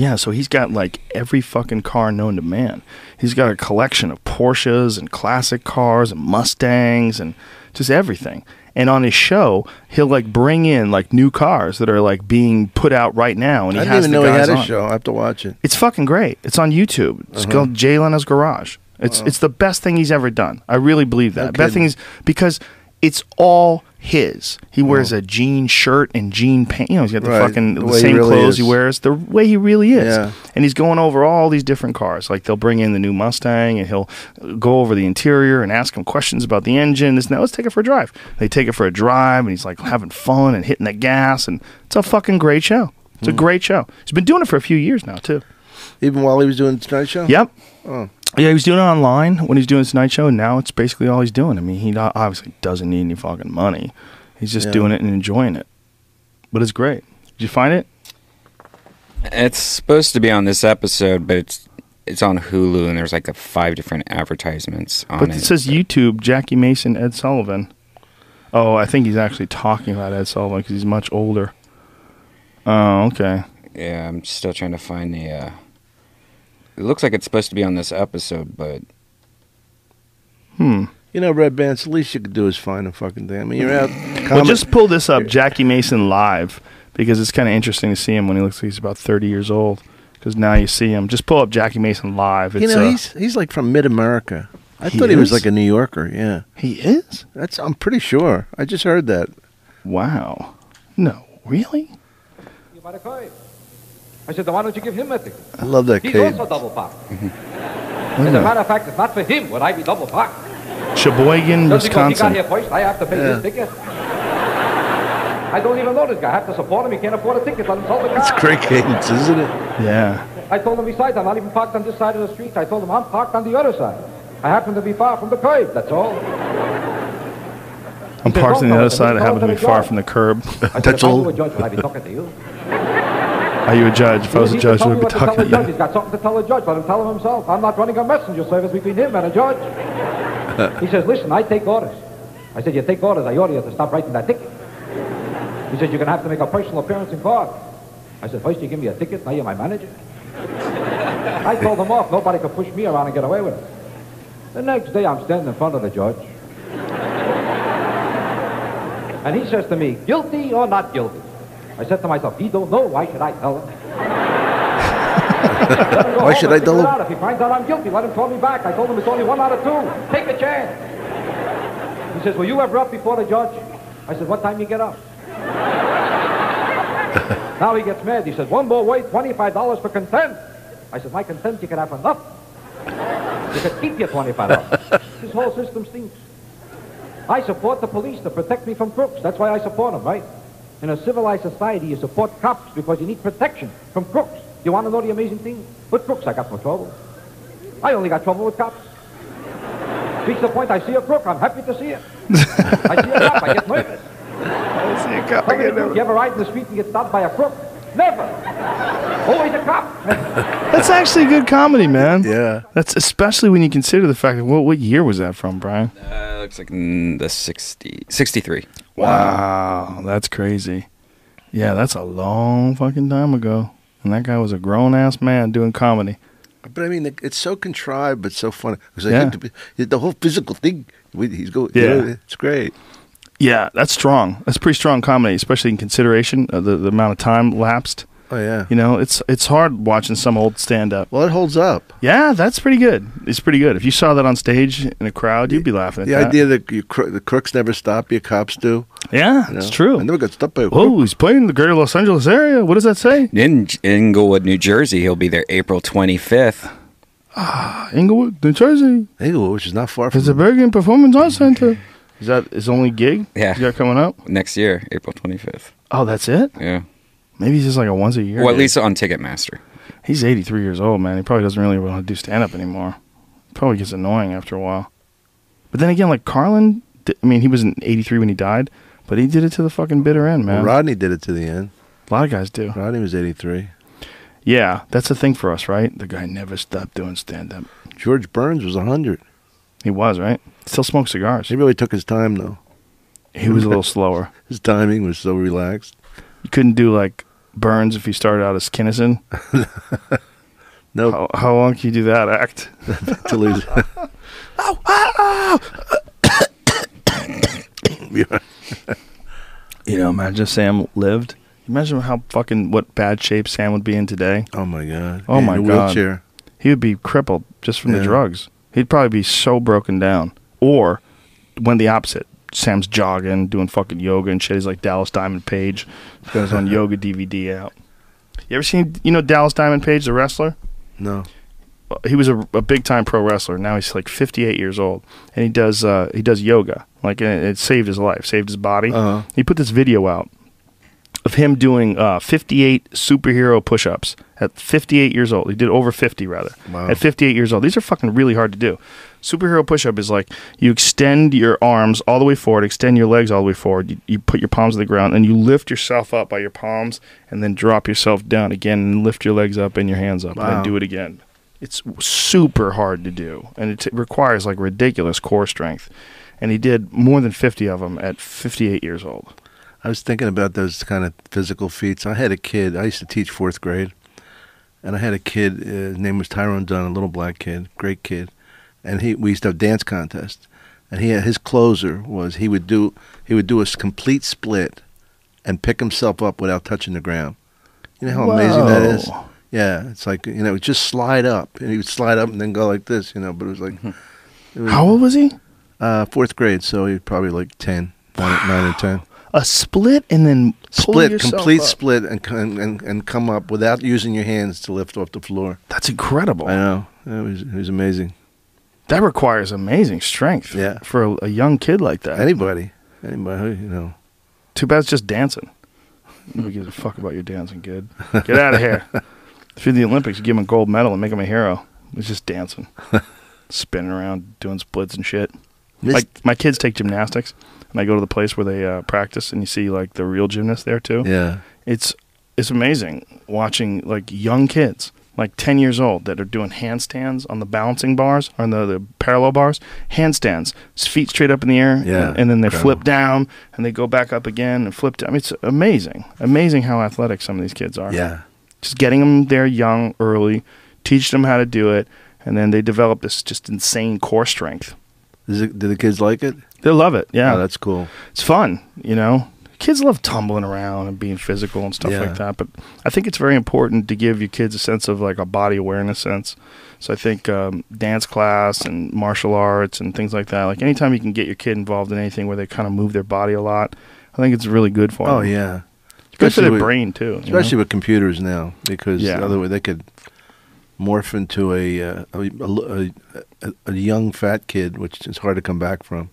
Yeah, so he's got like every fucking car known to man. He's got a collection of Porsches and classic cars and Mustangs and just everything. And on his show, he'll like bring in like new cars that are like being put out right now, and he I didn't has even the know he guys had a on. show. I have to watch it. It's fucking great. It's on YouTube. It's Uh-huh. called Jay Leno's Garage. It's it's the best thing he's ever done. I really believe that. Best thing is because it's all his. He wears a jean shirt and jean pants. You know, he's got the Right, fucking the the, same really clothes he wears, the way he really is. Yeah. And he's going over all these different cars. Like they'll bring in the new Mustang and he'll go over the interior and ask him questions about the engine. This now let's take it for a drive. They take it for a drive and he's like having fun and hitting the gas and it's a fucking great show. It's Hmm. a great show. He's been doing it for a few years now too. Even while he was doing the Tonight Show. Yep. Oh. Yeah, he was doing it online when he's doing his night Show, and now it's basically all he's doing. I mean, he obviously doesn't need any fucking money. He's just Yeah. doing it and enjoying it. But it's great. Did you find it? It's supposed to be on this episode, but it's it's on Hulu, and there's like a five different advertisements on But it. it says YouTube, Jackie Mason, Ed Sullivan. Oh, I think he's actually talking about Ed Sullivan because he's much older. Oh, okay. yeah, I'm still trying to find the. Uh, it looks like it's supposed to be on this episode, but Hmm. You know, Red Bands. The least you could do is find a fucking thing. I mean, you're out. Well, just pull this up, Jackie Mason live, because it's kind of interesting to see him when he looks like he's about 30 years old. Because now you see him. Just pull up Jackie Mason live. It's, you know, uh, he's he's like from Mid America. I He thought he was like a New Yorker. Yeah, he is? that's. I'm pretty sure. I just heard that. Wow. No, really? You by the curve. I said, then why don't you give him a ticket? I love that He's kid. also double parked. Mm-hmm. As a matter of fact, it's not for him would I be double parked. Sheboygan, Just because he got Wisconsin. here first, I have to pay Yeah. his ticket. I don't even know this guy. I have to support him. He can't afford a ticket. Let him sell the car. It's great cadence, isn't it? Yeah. I told him besides, I'm not even parked on this side of the street. I told him I'm parked on the other side. I happen to be far from the curb, that's all. I'm parked on the other side. I happen to be far from the curb. I (laughs) said, That's if I all. were a judge, would I be talking to you? Are you a judge? If I was a judge, I would be what to tell talking to judge. you. He's got something to tell the judge. Let him tell him himself. I'm not running a messenger service between him and a judge. (laughs) he says, listen, I take orders. I said, you take orders. I order you to stop writing that ticket. He says, you're going to have to make a personal appearance in court. I said, first you give me a ticket, now you're my manager. I told him off. Nobody could push me around and get away with it. The next day, I'm standing in front of the judge. And he says to me, guilty or not guilty? I said to myself, he don't know. Why should I tell him? Let (laughs) him go Why should I tell him? out. If he finds out I'm guilty, let him call me back. I told him it's only one out of two. Take a chance. He says, were you ever up before the judge? I said, what time you get up? (laughs) now he gets mad. He says, one more wait, $25 for contempt. I said, my contempt, you can have enough. You can keep your $25. (laughs) this whole system stinks. I support the police to protect me from crooks. That's why I support them, right? In a civilized society, you support cops because you need protection from crooks. You want to know the amazing thing? With crooks, I got no trouble. I only got trouble with cops. Reach the point I see a crook, I'm happy to see it. I see a cop, I get nervous. (laughs) Tell me the truth, you ever ride in the street and get stopped by a crook? Never. Always a cop. That's actually good comedy, man. Yeah. That's especially when you consider the fact that what what year was that from, Brian? uh, looks like mm, the 60, 63. Wow, that's crazy. Yeah, that's a long fucking time ago. And that guy was a grown ass man doing comedy. But I mean, it's so contrived, but so funny. 'Cause I Yeah. think the, the whole physical thing, he's going. Yeah. it's great. Yeah, that's strong. That's pretty strong comedy, especially in consideration of the, the amount of time lapsed. Oh yeah. You know, it's it's hard watching some old stand up. Well, it holds up. Yeah, that's pretty good. It's pretty good. If you saw that on stage in a crowd, you'd be laughing at The that. idea that you, cro- the crooks never stop you, cops do. yeah, you know? it's true. I never got stopped by. a crook. Oh, he's playing in the greater Los Angeles area. What does that say? In Englewood, New Jersey, he'll be there April 25th. Ah, Englewood, New Jersey. Englewood, which is not far from. It's a Bergen Performance Arts Center. (laughs) Is that his only gig? Yeah. He's got coming up? Next year, April 25th. Oh, that's it? Yeah. Maybe he's just like a once a year. Well, at gig. least on Ticketmaster. He's 83 years old, man. He probably doesn't really want to do stand up anymore. Probably gets annoying after a while. But then again, like Carlin, di- I mean, he was in 83 when he died, but he did it to the fucking bitter end, man. Well, Rodney did it to the end. a lot of guys do. Rodney was 83. Yeah, that's the thing for us, right? The guy never stopped doing stand up. George Burns was 100. He was, right? Still smoked cigars. He really took his time, though. He was a little (laughs) slower. His timing was so relaxed. You couldn't do like Burns if he started out as Kinison. (laughs) No, How, how long can you do that act? till he's. Yeah. You know, imagine if Sam lived. Imagine how fucking what bad shape Sam would be in today. Oh my god. Oh, Yeah, my God. Wheelchair. He would be crippled just from the drugs. He'd probably be so broken down. Or when the opposite. Sam's jogging, doing fucking yoga and shit. He's like Dallas Diamond Page. He's got his (laughs) own yoga DVD out. You ever seen, you know, Dallas Diamond Page, the wrestler? No. he was a, a big time pro wrestler. Now he's like 58 years old, and he does uh, he does yoga. Like and it saved his life, saved his body. Uh-huh. He put this video out of him doing uh, 58 superhero push-ups at 58 years old. He did over 50 rather. Wow. At 58 years old, these are fucking really hard to do. Superhero push-up is like you extend your arms all the way forward, extend your legs all the way forward. You, you put your palms on the ground, and you lift yourself up by your palms, and then drop yourself down again, and lift your legs up and your hands up, and Wow. then do it again. It's super hard to do, and it requires like ridiculous core strength. And he did more than 50 of them at 58 years old. I was thinking about those kind of physical feats. I had a kid. I used to teach fourth grade, and I had a kid. Uh, his name was Tyrone Dunn, a little black kid, great kid. And he we used to have dance contests, and he had, his closer was he would do he would do a complete split, and pick himself up without touching the ground. You know how amazing that is. Yeah, it's like you know, just slide up, and he would slide up and then go like this, you know. But it was like, it was, How old was he? Uh, fourth grade, so he was probably like 10, nine, nine or ten. A split and then split, complete up. split, and, and and and come up without using your hands to lift off the floor. That's incredible. I know it was it was amazing. That requires amazing strength. Yeah. For a, a young kid like that. Anybody, anybody, you know. Too bad it's just dancing. Nobody gives a fuck about your dancing, kid. Get out of here. (laughs) If you're the Olympics, you give him a gold medal and make him a hero. It's just dancing, (laughs) spinning around, doing splits and shit. Like my kids take gymnastics, and I go to the place where they uh, practice, and you see like the real gymnasts there too. yeah, It's it's amazing watching like young kids, like ten years old, that are doing handstands on the balancing bars, on the, the parallel bars, handstands, feet straight up in the air, Yeah, and, and then they incredible. flip down, and they go back up again and flip down. I mean, it's amazing, amazing how athletic some of these kids are. yeah. just getting them there young, early, teach them how to do it, and then they develop this just insane core strength. Is it, do the kids like it? They love it. Yeah, Oh, that's cool. it's fun, you know. Kids love tumbling around and being physical and stuff Yeah. like that. But I think it's very important to give your kids a sense of like a body awareness sense. So I think um, dance class and martial arts and things like that. Like anytime you can get your kid involved in anything where they kind of move their body a lot, I think it's really good for Oh them. yeah, It's good for Especially their with- brain too. you know? especially with computers now, because Yeah. the other way they could morph into a uh, a, a, a, a young fat kid, which is hard to come back from.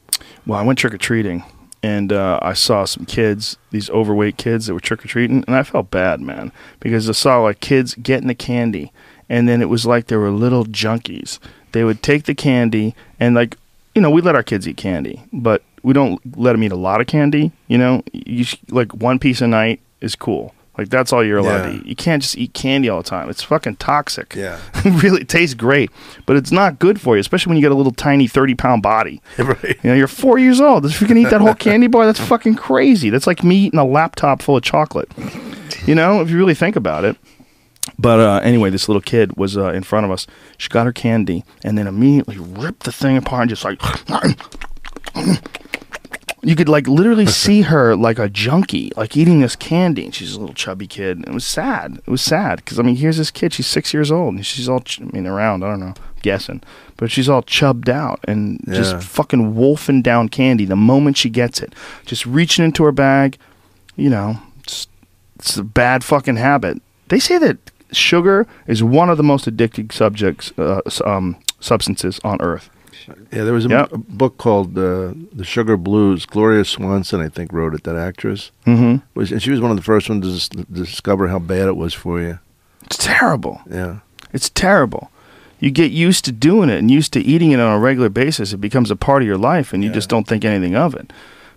Well, I went trick or treating, and uh, I saw some kids, these overweight kids that were trick or treating, and I felt bad, man, because I saw like kids getting the candy, and then it was like they were little junkies. They would take the candy, and like, you know, we let our kids eat candy, but we don't let them eat a lot of candy. You know, you sh- like one piece a night is cool. Like that's all you're allowed Yeah. to eat. You can't just eat candy all the time. It's fucking toxic. Yeah. (laughs) really, it tastes great, but it's not good for you, especially when you get a little tiny thirty pound body. (laughs) right. You know, you're four years old. If you can eat that whole candy bar, that's fucking crazy. That's like me eating a laptop full of chocolate. You know, if you really think about it. But uh, anyway, this little kid was uh, in front of us. She got her candy and then immediately ripped the thing apart and just like. (sniffs) You could like literally (laughs) see her like a junkie, like eating this candy. And she's a little chubby kid. And it was sad. It was sad because I mean, here's this kid. She's six years old and she's all, ch- I mean, around. I don't know, guessing, but she's all chubbed out and Yeah. just fucking wolfing down candy the moment she gets it. Just reaching into her bag. You know, it's, it's a bad fucking habit. They say that sugar is one of the most addicting subjects, uh, um, substances on earth. Yeah, there was a, Yep. a book called uh, The Sugar Blues. Gloria Swanson, I think, wrote it. That actress Mm-hmm. was, and she was one of the first ones to dis- discover how bad it was for you. It's terrible. Yeah, It's terrible. You get used to doing it and used to eating it on a regular basis. It becomes a part of your life, and you just don't think anything of it.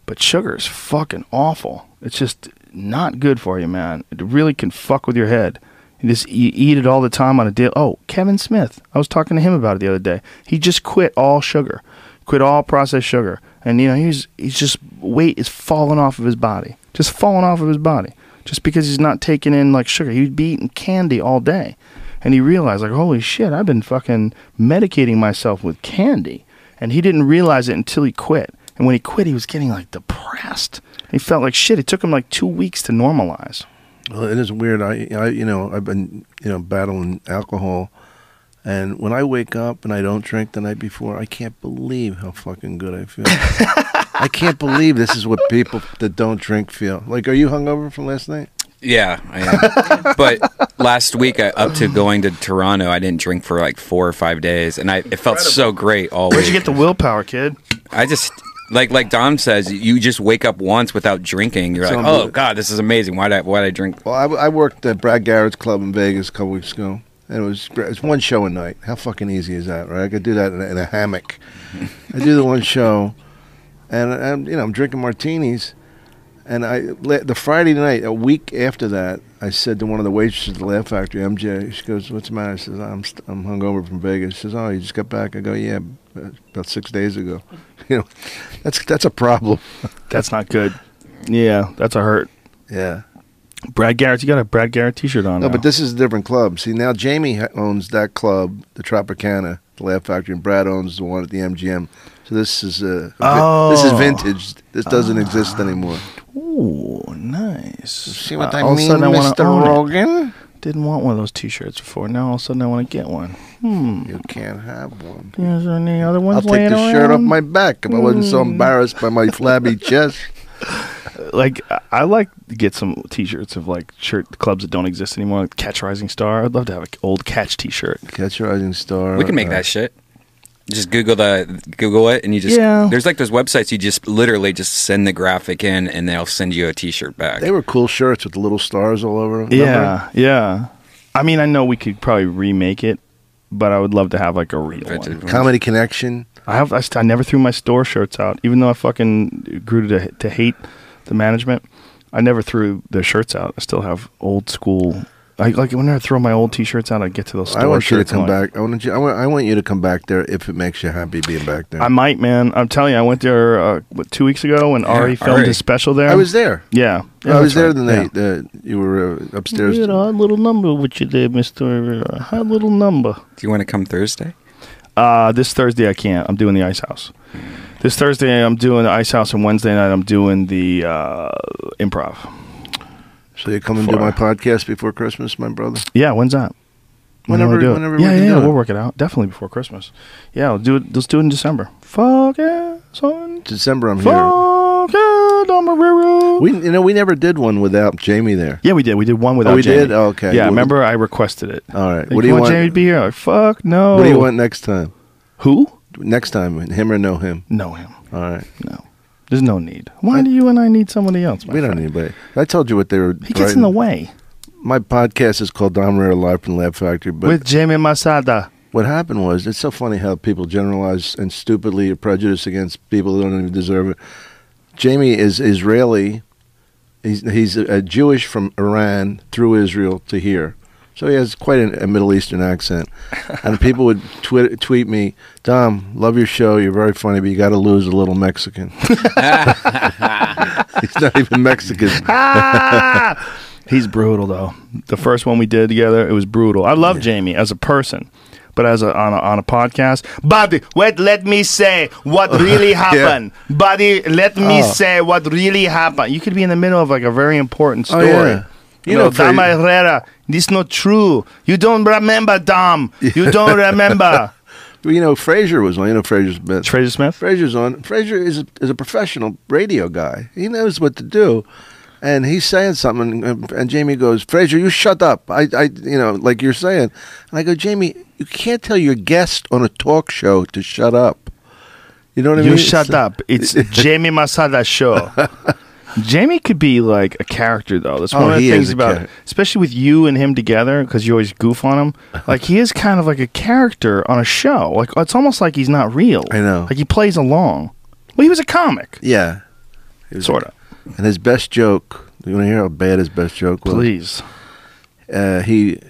But sugar is fucking awful. It's just not good for you, man. It really can fuck with your head. You just you eat it all the time on a daily. Oh, Kevin Smith. I was talking to him about it the other day. He just quit all sugar, quit all processed sugar, and you know he's he's just weight is falling off of his body, just falling off of his body, just because he's not taking in like sugar. He'd be eating candy all day, and he realized like, holy shit, I've been fucking medicating myself with candy, and he didn't realize it until he quit. And when he quit, he was getting like depressed. He felt like shit. It took him like two weeks to normalize. Well, it is weird. I, I, you know, I've been, you know, battling alcohol, and when I wake up and I don't drink the night before, I can't believe how fucking good I feel. (laughs) I can't believe this is what people that don't drink feel. Like, are you hungover from last night? Yeah, I am. (laughs) but last week, I, up to going to Toronto, I didn't drink for like four or five days, and I it felt so great all Where'd week. you get the willpower, kid? I just like like Dom says, you just wake up once without drinking. You're like, oh god, this is amazing. Why did I, why did I drink? Well, I, I worked at Brad Garrett's club in Vegas a couple weeks ago, and it was great. It's one show a night. How fucking easy is that, right? I could do that in a, in a hammock. (laughs) I do the one show, and I'm you know I'm drinking martinis, and I the Friday night, a week after that, I said to one of the waitresses at the Laugh Factory, MJ. She goes, "What's the matter?" I says, "I'm st- I'm hungover from Vegas." She says, "Oh, you just got back?" I go, "Yeah, about six days ago." (laughs) You know, that's that's a problem. That's not good. Yeah, that's a hurt. Yeah. Brad Garrett, you got a Brad Garrett T-shirt on. No, now. but this is a different club. See, now Jamie owns that club, the Tropicana, the Laugh Factory, and Brad owns the one at the MGM. So this is uh, vi- this is Oh. vintage. This doesn't exist anymore. Ooh, nice. See what Uh, I a mean, I Mr. Rogan? Didn't want one of those T-shirts before. Now all of a sudden I want to get one. Hmm. You can't have one. Is there any other ones I'll take laying the shirt off my back if I wasn't so Hmm. embarrassed by my flabby (laughs) chest. like I- I like to get some T-shirts of like shirt clubs that don't exist anymore, like Catch Rising Star. I'd love to have an old Catch T-shirt. Catch Rising Star. We can make uh, that shit. Just Google the Google it, and you just Yeah. there's like those websites you just literally just send the graphic in, and they'll send you a T-shirt back. They were cool shirts with the little stars all over them. Yeah, yeah. I mean, I know we could probably remake it, but I would love to have like a real Vintage one. Comedy Connection. I have. I, st- I never threw my store shirts out, even though I fucking grew to to hate the management. I never threw their shirts out. I still have old school. I like whenever I throw my old T-shirts out, I get to those store I want you to come I'm like, back. I want you. I want, I want you to come back there if it makes you happy being back there. I might, man. I'm telling you, I went there uh, what, two weeks ago when Yeah, Ari filmed Ari. his special there. I was there. Yeah, Yeah, I was there right. the Yeah. night that you were uh, upstairs. You had a little number with you there, Mister. A little number. Do you want to come Thursday? Uh, this Thursday I can't. I'm doing the Ice House. This Thursday I'm doing the Ice House, and Wednesday night I'm doing the uh, improv. So you come and do my podcast before Christmas, my brother. Yeah, when's that? When do you Whenever- it? whenever yeah, yeah, yeah, it. we'll work it out. Definitely before Christmas. Yeah, we'll do it. Let's do it in December. Fuck yeah, son. December, I'm here. Fuck yeah. We, you know, we never did one without Jamie there. yeah, we did. We did one without. Oh, we Jamie. did? Oh, okay. Yeah, Well, remember I requested it. All right. Like, what do you want? Jamie to be here? Like, fuck no. What do you want next time? Who? Next time, him or no him? No him. All right. No. There's no need. Why do you and I need somebody else? my We don't friend? need anybody. I told you what they were. He gets in the writing. way. My podcast is called Dom Irrera Live from Laugh Factory. But With Jamie Masada. what happened was, it's so funny how people generalize and stupidly are prejudiced against people who don't even deserve it. Jamie is Israeli. He's he's a Jewish from Iran through Israel to here, so he has quite a, a Middle Eastern accent. And people would (laughs) tweet tweet me, "Dom, love your show. You're very funny, but you got to lose a little Mexican." (laughs) he's not even Mexican. (laughs) He's brutal though. The first one we did together, it was brutal. I love Jamie as a person, but as a on a, on a podcast, buddy, wait, let me say what really happened, buddy. Let me Oh. say what really happened. You could be in the middle of like a very important Oh, story. yeah. You, You know, Dom Irrera, this not true. You don't remember, Dom. You (laughs) don't remember. You know, Frazer was on. You know, Frazer Smith. Frazer Smith. Frazer's on. Frazer is a, is a professional radio guy. He knows what to do, and he's saying something, and, and Jamie goes, "Frazer, you shut up." I, I, you know, like you're saying, and I go, Jamie, you can't tell your guest on a talk show to shut up. You know what I You mean? shut It's- up. It's (laughs) Jamie Masada show. (laughs) Jamie could be like a character though. That's one Oh, of the he things is a about, character. especially with you and him together, because you always goof on him. (laughs) Like he is kind of like a character on a show. Like it's almost like he's not real. I know. Like he plays along. Well, he was a comic, Yeah, was- sort of. And his best joke. You want to hear how bad his best joke was? Please. uh, he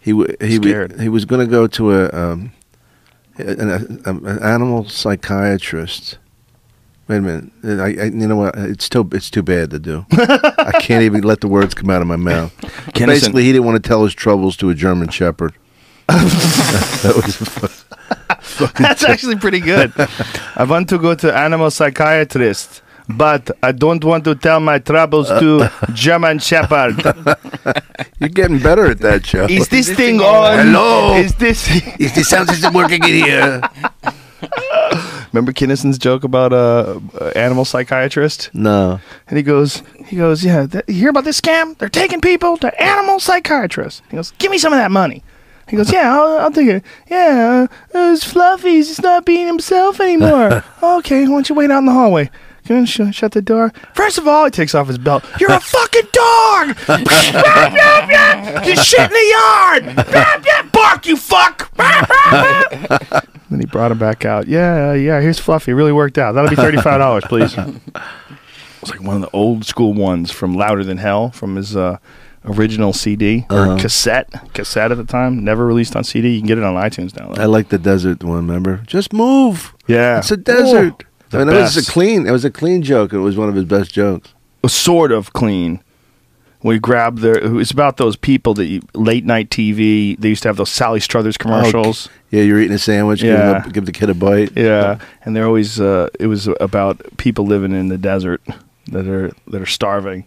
he w- he w- Scared. he was going to go to a um, an, a, an animal psychiatrist. Wait a minute, I, I, you know what? It's too it's too bad to do. I can't even let the words come out of my mouth. (laughs) Kinison- Basically, he didn't want to tell his troubles to a German Shepherd. (laughs) that was That's actually pretty good. (laughs) I want to go to animal psychiatrist, but I don't want to tell my troubles to German Shepherd. you're getting better at that, Joe. Is this thing on? Hello? Is this? Is the sound system working in here? Remember Kinison's joke about a uh, animal psychiatrist? No. And he goes, he goes, yeah. Th- you hear about this scam? They're taking people to animal psychiatrists. He goes, give me some of that money. He goes, yeah, I'll, I'll take it. Yeah, uh, it's Fluffy's. He's not being himself anymore. (laughs) okay, why don't you wait out in the hallway? Can sh- shut the door? First of all, he takes off his belt. You're a (laughs) fucking dog! (laughs) you shit in the yard! Bark, you fuck! (laughs) then he brought him back out. Yeah, yeah, here's Fluffy. Really worked out. That'll be $35, please. It's like one of the old school ones from Louder Than Hell from his uh, original CD or Uh-huh. cassette. Cassette at the time, never released on CD. You can get it on iTunes now. I like the desert one. Remember? Just move. Yeah, It's a desert. Oh, the I mean, it was a clean. It was a clean joke. It was one of his best jokes. sort of clean. We grab their. It's about those people that you, late night TV. They used to have those Sally Struthers commercials. Yeah, you're eating a sandwich. Yeah. Give, the, give the kid a bite. Yeah, and they're always. Uh, it was about people living in the desert that are that are starving.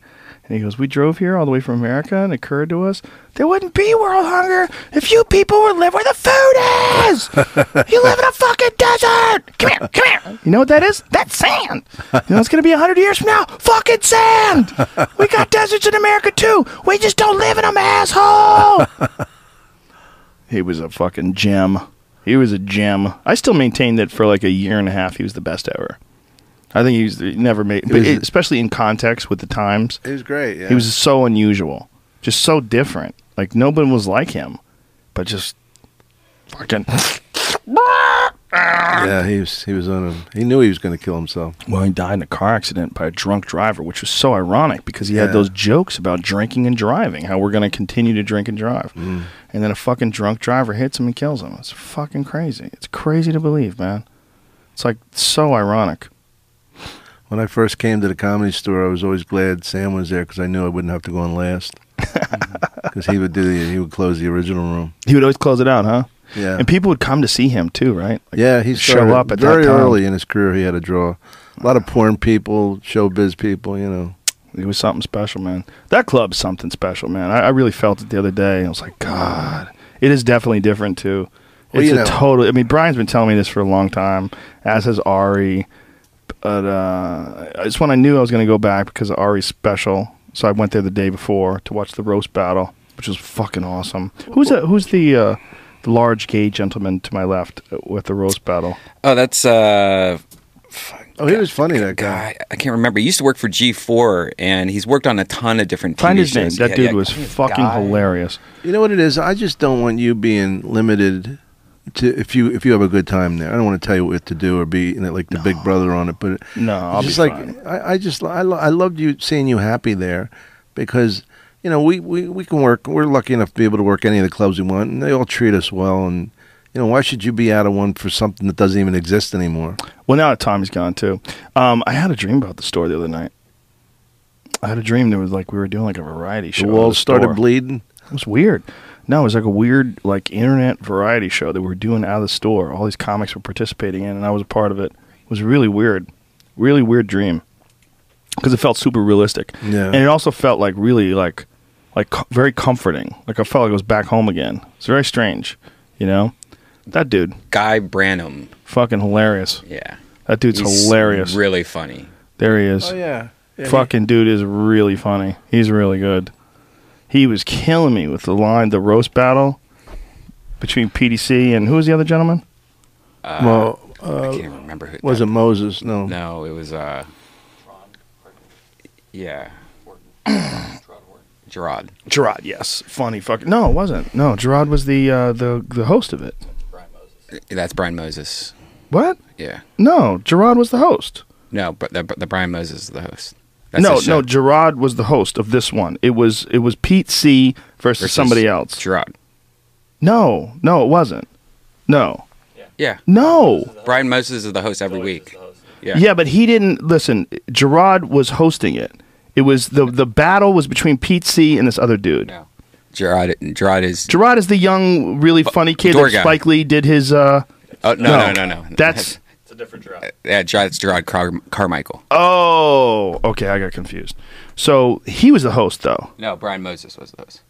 And he goes, "We drove here all the way from America, and it occurred to us there wouldn't be world hunger if you people would live where the food is. (laughs) you live in a fucking desert. Come here, come here. You know what that is? That's sand. You know it's gonna be a hundred years from now. Fucking sand. We got (laughs) deserts in America too. We just don't live in them, asshole." (laughs) he was a fucking gem. He was a gem. I still maintain that for like a year and a half, he was the best ever. I think he was he never made, but was- it- especially in context with the times. He was great. Yeah. He was so unusual, just so different. Like nobody was like him, but just fucking. (laughs) Yeah, he was. He was on him. He knew he was going to kill himself. Well, he died in a car accident by a drunk driver, which was so ironic because he Yeah. had those jokes about drinking and driving, how we're going to continue to drink and drive. Mm. And then a fucking drunk driver hits him and kills him. It's fucking crazy. It's crazy to believe, man. It's like so ironic. When I first came to the comedy store, I was always glad Sam was there because I knew I wouldn't have to go on last. (laughs) Because he would do the, he would close the original room. He would always close it out, huh? Yeah. And people would come to see him too, right? Like, yeah, he show up at very that time. early in his career. He had a draw a lot of uh-huh. porn people, showbiz people. You know, It was something special, man. That club's something special, man. I, I really felt it the other day. I was like, God, it is definitely different too. Well, It's a know- total. I mean, Brian's been telling me this for a long time, as has Ari. But uh, it's when I knew I was going to go back because of Ari's special. So I went there the day before to watch the roast battle, which was fucking awesome. Who's the, who's the uh, the large gay gentleman to my left uh, with the roast battle? Oh, that's uh, oh, he was funny. That guy. guy. I can't remember. He used to work for G4, and he's worked on a ton of different. Find TV his name. shows. That Yeah, dude yeah, was fucking guy. hilarious. You know what it is? I just don't want you being limited to if you if you have a good time there. I don't want to tell you what to do or be you know, like the big brother on it, but No, I'll just be like fine. I, I just I, lo- I loved you seeing you happy there because you know we, we we can work. We're lucky enough to be able to work any of the clubs we want, and they all treat us well. And you know why should you be out of one for something that doesn't even exist anymore? Well, now that Tommy's gone too. Um, I had a dream about the store the other night. I had a dream that was like we were doing like a variety show. The walls started bleeding. It was weird. No, it was like a weird like internet variety show that we were doing out of the store. All these comics were participating in, and I was a part of it. It was really weird, really weird dream because it felt super realistic. Yeah. and it also felt like really like like co- very comforting. Like I felt like I was back home again. It's very strange, you know. That dude, Guy Branum. fucking hilarious. Yeah. That dude's He's hilarious. Really funny. there he is. Oh yeah. yeah he- Fucking dude is really funny. He's really good. He was killing me with the line, the roast battle between Pete C and who was the other gentleman? well, I uh, can't remember who. was it Moses? No. No, it was uh. Yeah. (clears throat) Jerrod. Jerrod. Yes, funny fucking. No, it wasn't. No, Jerrod was the uh, the the host of it. That's Brian Moses. What? Yeah. No, Jerrod was the host. No, but the, the Brian Moses is the host. That's no, no, Jerrod was the host of this one. It was it was Pete C versus, Versus somebody else. Jerrod. No, no, it wasn't. No, Yeah. no. Brian Moses is the host every week. Yeah. Yeah, but he didn't listen. Jerrod was hosting it. It was the the battle was between Pete C and this other dude. No. Jerrod. Jerrod is. Jerrod is the young, really funny kid that. Spike Lee did his. uh Oh no no no no. That's It's (laughs) a different drop. yeah. Jerrod, it's Jerrod Car- Carmichael. oh, okay. I got confused. So he was the host though, No, Brian Moses was the host.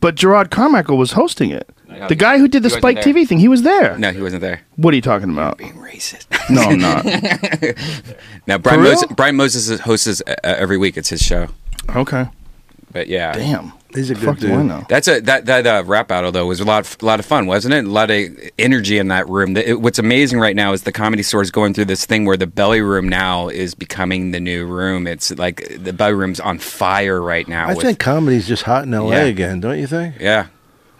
but Jerrod Carmichael was hosting it. No, The guy who did the Spike there. TV thing, he was there. No, he wasn't there. What are you talking about? Being racist. (laughs) No, I'm not. (laughs) now Brian For Moses. Brian Moses is- hosts uh, every week. It's his show. okay. But yeah. Damn. He's a The good fuck do I dude. know? That's a that that uh, rap battle though was a lot of, a lot of fun, wasn't it? A lot of energy in that room. The- it- what's amazing right now is the comedy store is going through this thing where the belly room now is becoming the new room. It's like the belly room's on fire right now. I with- think comedy's just hot in LA Yeah. again, don't you think? yeah,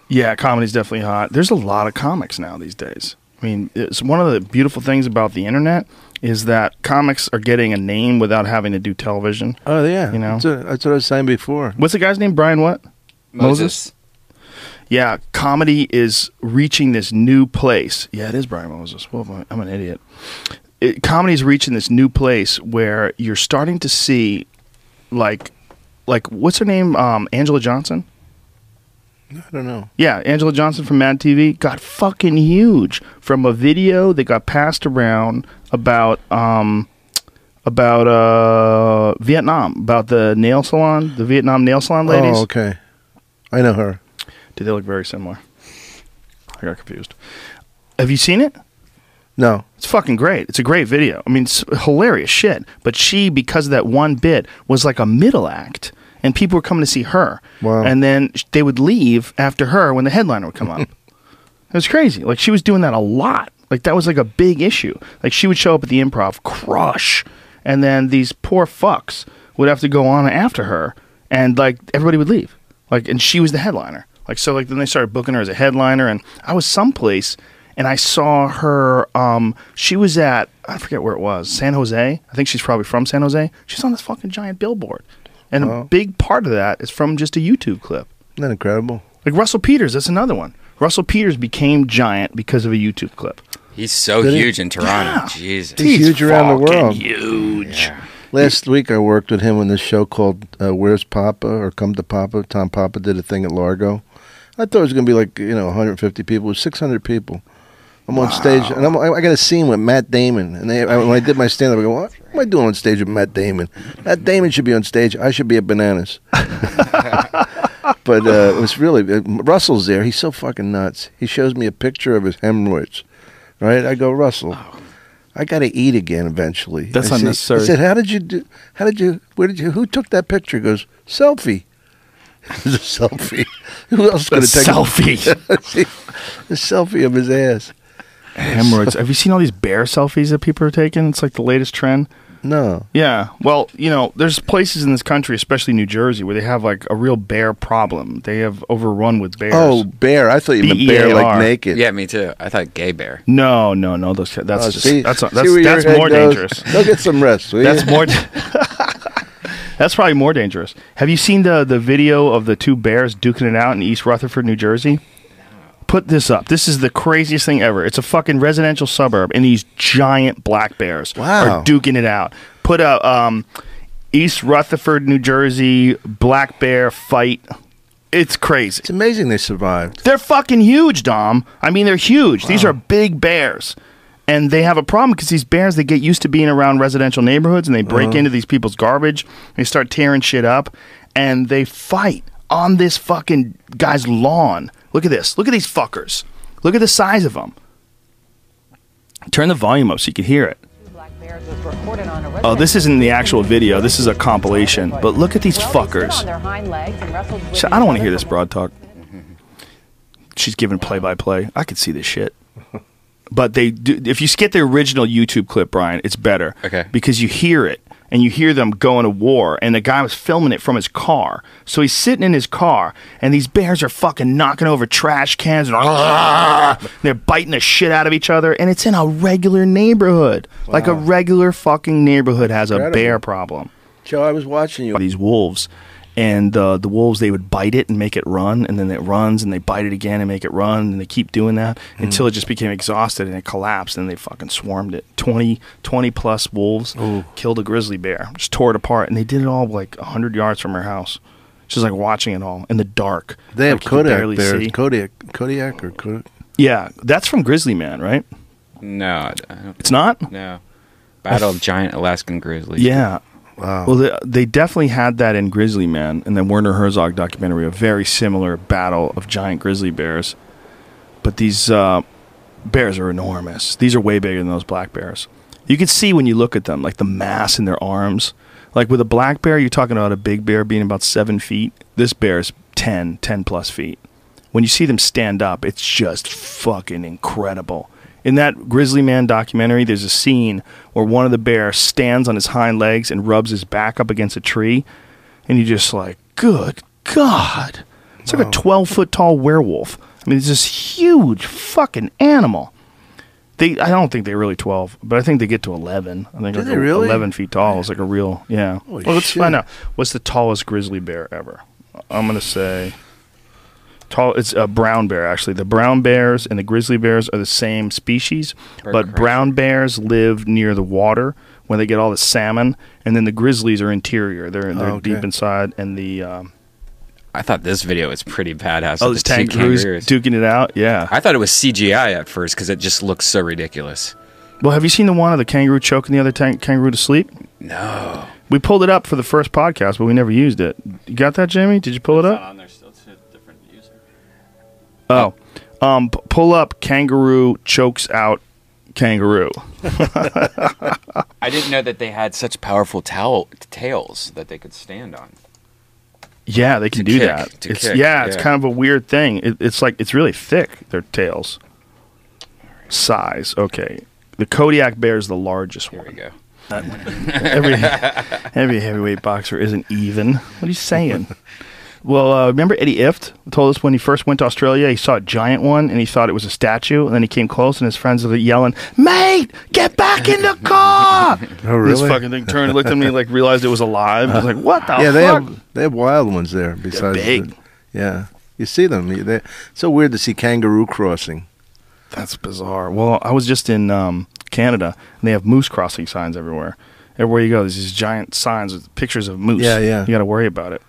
Yeah, comedy's definitely hot. There's a lot of comics now these days. I mean, it's one of the beautiful things about the internet is that comics are getting a name without having to do television. Oh yeah. You know? that's, a- that's what I was saying before. What's the guy's name? Brian what? Moses? Yeah, comedy is reaching this new place. Yeah, it is Brian Moses. Well, I'm an idiot. It, comedy is reaching this new place where you're starting to see, like, like what's her name? Um, Angela Johnson. I don't know. Yeah, Angela Johnson from Mad TV got fucking huge from a video that got passed around about um about uh Vietnam, about the nail salon, the Vietnam nail salon ladies. Oh, okay. I know her. Do they look very similar? I got confused. Have you seen it? No. It's fucking great. It's a great video. I mean, it's hilarious shit. But she, because of that one bit, was like a middle act, and people were coming to see her. Wow. And then they would leave after her when the headliner would come up. (laughs) it was crazy. Like she was doing that a lot. Like that was like a big issue. Like she would show up at the improv, crush, and then these poor fucks would have to go on after her, and like everybody would leave. Like, and she was the headliner. Like so, like then they started booking her as a headliner, and I was someplace and I saw her. Um, she was at I forget where it was, San Jose. I think she's probably from San Jose. She's on this fucking giant billboard, and a big part of that is from just a YouTube clip. Isn't that incredible? Like Russell Peters, that's another one. Russell Peters became giant because of a YouTube clip. he's so Did he? huge in Toronto. Yeah. Jesus. He's huge around the fucking world. Huge. Last week I worked with him on this show called uh, Where's Papa or Come to Papa. Tom Papa did a thing at Largo. I thought it was going to be like, you know, 150 people. It was 600 people. I'm on stage, and I'm, I I got a scene with Matt Damon. And they, I, when I did my stand up, I go, what am I doing on stage with Matt Damon? Matt Damon should be on stage. I should be at Bananas. (laughs) but uh, it was really, uh, Russell's there. He's so fucking nuts. He shows me a picture of his hemorrhoids. Right? I go, Russell. I got to eat again eventually. That's I said- unnecessary. I said, "How did you do? How did you? Where did you? Who took that picture?" He goes, "Selfie." (laughs) It was a selfie. (laughs) Who else could have taken selfie. a selfie of his ass? Hemorrhoids. Have you seen all these bear selfies that people are taking? It's like the latest trend. No. Yeah. Well, you know, there's places in this country, especially New Jersey, where they have like a real bear problem. They have overrun with bears. Oh, bear! I thought you meant bear B-E-A-R. like naked. Yeah, me too. I thought gay bear. no, no, no. Those that's Oh, just see, that's see that's, that's more goes? dangerous. Go get some rest. will That's you? more. (laughs) (laughs) that's probably more dangerous. Have you seen the the video of the two bears duking it out in East Rutherford, New Jersey? Put this up. This is the craziest thing ever. It's a fucking residential suburb, and these giant black bears Wow. are duking it out. Put a um, East Rutherford, New Jersey, black bear fight. It's crazy. It's amazing they survived. They're fucking huge, Dom. I mean, they're huge. These are big bears. And they have a problem because these bears, they get used to being around residential neighborhoods and they break Uh-huh. into these people's garbage. They start tearing shit up and they fight on this fucking guy's lawn. Look at this. Look at these fuckers. Look at the size of them. Turn the volume up so you can hear it. Oh, this isn't the actual video. This is a compilation. But look at these fuckers. So I don't want to hear this broad talk. She's giving play by play. I could see this shit. (laughs) But they do, if you get the original YouTube clip, Brian, it's better. Okay. Because you hear it and you hear them going to war and the guy was filming it from his car. So he's sitting in his car and these bears are fucking knocking over trash cans and (laughs) they're biting the shit out of each other and it's in a regular neighborhood. Like a regular fucking neighborhood has a bear problem Joe, I was watching you. these wolves and uh, the wolves they would bite it and make it run and then it runs and they bite it again and make it run and they keep doing that until it just became exhausted and it collapsed and they fucking swarmed it 20 20 plus wolves killed a grizzly bear just tore it apart and they did it all like 100 yards from her house she's like watching it all in the dark They have Like, you could barely bears. see. Kodiak, Kodiak or Kodak. yeah that's from grizzly man right No, I don't- it's not no. Battle of giant Alaskan grizzlies. Yeah. Wow. Well, they, they definitely had that in Grizzly Man, and then Werner Herzog documentary, a very similar battle of giant grizzly bears. But these uh, bears are enormous. These are way bigger than those black bears. You can see when you look at them, like the mass in their arms. Like with a black bear, you're talking about a big bear being about seven feet. This bear is 10, 10 plus feet. When you see them stand up, it's just fucking incredible. In that Grizzly Man documentary, there's a scene where one of the bears stands on his hind legs and rubs his back up against a tree, and you're just like, good God. It's like a 12 foot tall werewolf. I mean, it's this huge fucking animal. They, I don't think they're really 12, but I think they get to 11. I think like they really? 11 feet tall is like a real, yeah. Holy well, let's shit. find out. What's the tallest grizzly bear ever? I'm going to say tall. It's a brown bear, actually. The brown bears and the grizzly bears are the same species, Bird but correction. brown bears live near the water when they get all the salmon, and then the grizzlies are interior. They're, they're Oh, okay. deep inside, and the. Um, I thought this video was pretty badass. oh, of this the two kangaroos kangaroos. duking it out? Yeah. I thought it was CGI at first because it just looks so ridiculous. Well, have you seen the one of the kangaroo choking the other tang- kangaroo to sleep? No. We pulled it up for the first podcast, but we never used it. You got that, Jamie? Did you pull it It's not up? Oh, um, p- pull up kangaroo chokes out kangaroo. (laughs) I didn't know that they had such powerful towel- tails that they could stand on. Yeah, they can To do kick, that. to It's, kick, yeah, it's yeah. kind of a weird thing. It, it's like it's really thick. Their tails. Size. Okay. The Kodiak bear is the largest Here we one. go. every (laughs) every heavyweight boxer isn't even. What are you saying? (laughs) Well, uh, remember Eddie Ifft told us when he first went to Australia, he saw a giant one and he thought it was a statue, and then he came close and his friends were yelling, "Mate, get back in the car!" (laughs) Oh, This fucking thing turned, and looked at me, like realized it was alive. I was like, "What the yeah, they fuck?" have they have wild ones there. Besides, big. the- yeah, you see them. You- They're so weird to see kangaroo crossing. That's bizarre. Well, I was just in um, Canada, and they have moose crossing signs everywhere. Everywhere you go, there's these giant signs with pictures of moose. Yeah, yeah. You got to worry about it.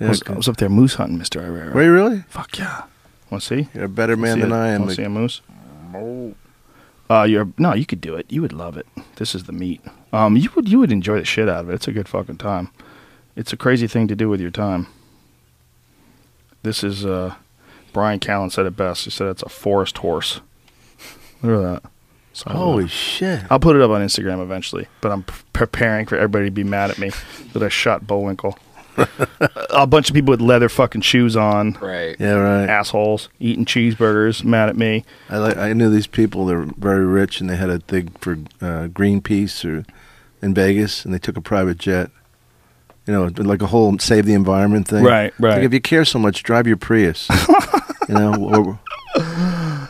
I, was, I was up there moose hunting, Mister Irrera. Were you really? Fuck yeah. Want to see? You're a better man than it? I am. Wanna see a moose? No. Uh, you're no, you could do it. You would love it. This is the meat. Um, you would you would enjoy the shit out of it. It's a good fucking time. It's a crazy thing to do with your time. This is uh, Bryan Callen said it best. He said it's a forest horse. (laughs) Look at that. So, Holy shit! I'll put it up on Instagram eventually, but I'm preparing for everybody to be mad at me (laughs) that I shot Bullwinkle. A bunch of people with leather fucking shoes on, Right. Yeah, right. assholes, eating cheeseburgers, mad at me. I like. I knew these people. They're very rich, and they had a thing for uh, Greenpeace or in Vegas, and they took a private jet. You know, like a whole save the environment thing. Right, right. Like if you care so much, drive your Prius. (laughs) you know, or,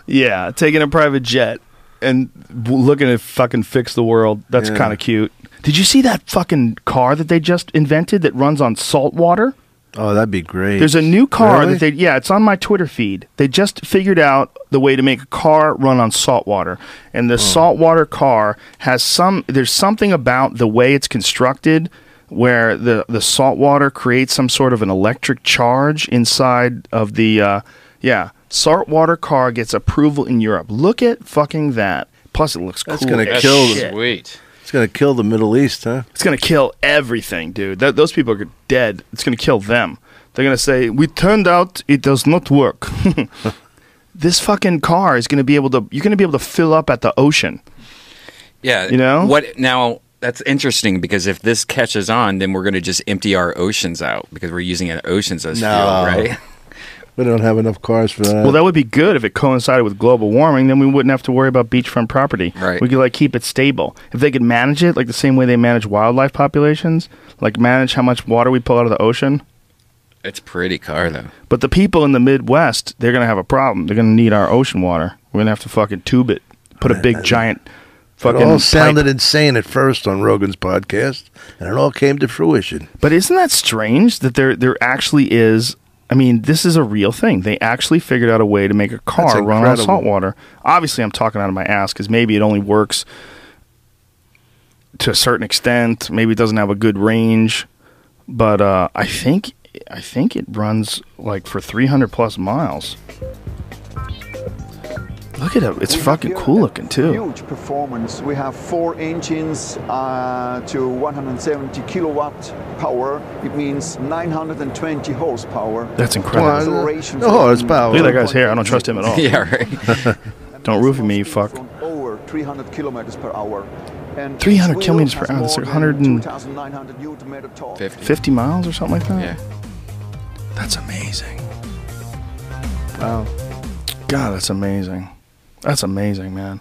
Yeah, taking a private jet and looking to fucking fix the world. That's Yeah. kind of cute. Did you see that fucking car that they just invented that runs on salt water? oh, that'd be great. There's a new car Really? that they yeah, it's on my Twitter feed. They just figured out the way to make a car run on salt water. And the saltwater car has some there's something about the way it's constructed where the the salt water creates some sort of an electric charge inside of the uh, yeah saltwater car gets approval in Europe. Look at fucking that. Plus, it looks That's cool. gonna as kill the- shit. Sweet. It's gonna kill the Middle East, huh? It's gonna kill everything, dude. That, those people are dead. It's gonna kill them. They're gonna say, "We turned out it does not work." (laughs) this fucking car is gonna be able to. You're gonna be able to fill up at the ocean. Yeah. You know? what now? That's interesting because if this catches on, then we're going to just empty our oceans out because we're using our oceans as No. fuel, right? (laughs) We don't have enough cars for that. Well, that would be good if it coincided with global warming. Then we wouldn't have to worry about beachfront property. Right. We could like keep it stable. If they could manage it like the same way they manage wildlife populations, like manage how much water we pull out of the ocean. It's pretty car though. But the people in the Midwest, they're gonna have a problem. They're gonna need our ocean water. We're gonna have to fucking tube it. Put a big giant it fucking. all pipe. sounded insane at first on Rogan's podcast, and it all came to fruition. But isn't that strange that there there actually is? I mean, this is a real thing. They actually figured out a way to make a car run on salt water. Obviously, I'm talking out of my ass because maybe it only works to a certain extent. Maybe it doesn't have a good range, but uh, I think I think it runs like for 300 plus miles. Look at it; it's We fucking cool looking too. Huge performance. We have four engines uh, to 170 kilowatt power. It means 920 horsepower. That's incredible. Acceleration No from horsepower. Look at that guy's hair. I don't trust him at all. (laughs) yeah, right. (laughs) Don't roofie me, you fuck. from Over 300 kilometers per hour. And 300 kilometers per hour, that's like than 100 and- 2,900 newton meter torque. 50. 50 miles or something like that. Yeah. That's amazing. Wow. God, that's amazing. That's amazing, man.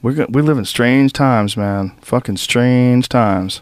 We're go- we live in strange times, man. Fucking strange times.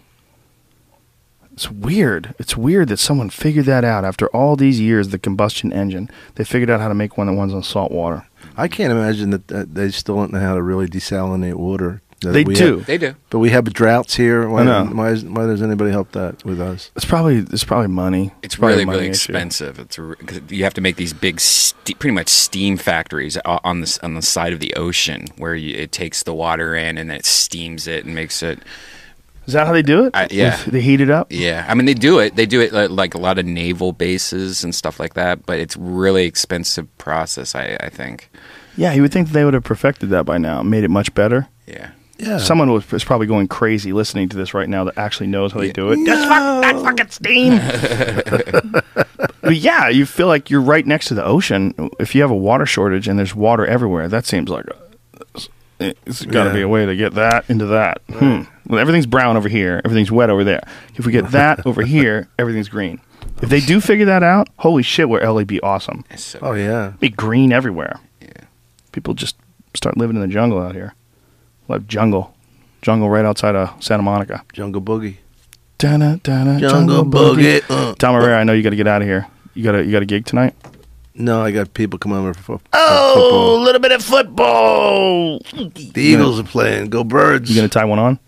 It's weird. It's weird that someone figured that out after all these years. The combustion engine. They figured out how to make one that runs on salt water. I can't imagine that, that they still don't know how to really desalinate water. That They do. have- They do. but we have droughts here. Why, I know. why, is, why does anybody help that with us? It's probably it's probably money. It's probably a really money really issue. expensive. It's a, 'cause you have to make these big, ste- pretty much steam factories uh, on the on the side of the ocean where you, it takes the water in and then it steams it and makes it. Is that how they do it? I- yeah. With- They heat it up. Yeah, I mean they do it. They do it like, like a lot of naval bases and stuff like that. But it's really expensive process. I, I think. Yeah, you would think they would have perfected that by now, made it much better. Yeah. Yeah. Someone was, is probably going crazy listening to this right now that actually knows how they do it. That's fuck, that fucking steam. (laughs) but yeah, you feel like you're right next to the ocean. If you have a water shortage and there's water everywhere, that seems like a, it's got to Yeah. be a way to get that into that. Hmm. Well, everything's brown over here. Everything's wet over there. If we get (laughs) that over here, everything's green. If they do figure that out, holy shit, will LA be awesome? So- Oh yeah. Be green everywhere. Yeah. People just start living in the jungle out here. We'll jungle, jungle right outside of Santa Monica. Jungle Boogie. Dun, dun, Jungle Boogie. Uh, Dom Irrera, I know you got to get out of here. You got a you got a gig tonight. no, I got people coming over for, for Oh, a little bit of football. The Eagles are playing. Go Birds. You gonna tie one on?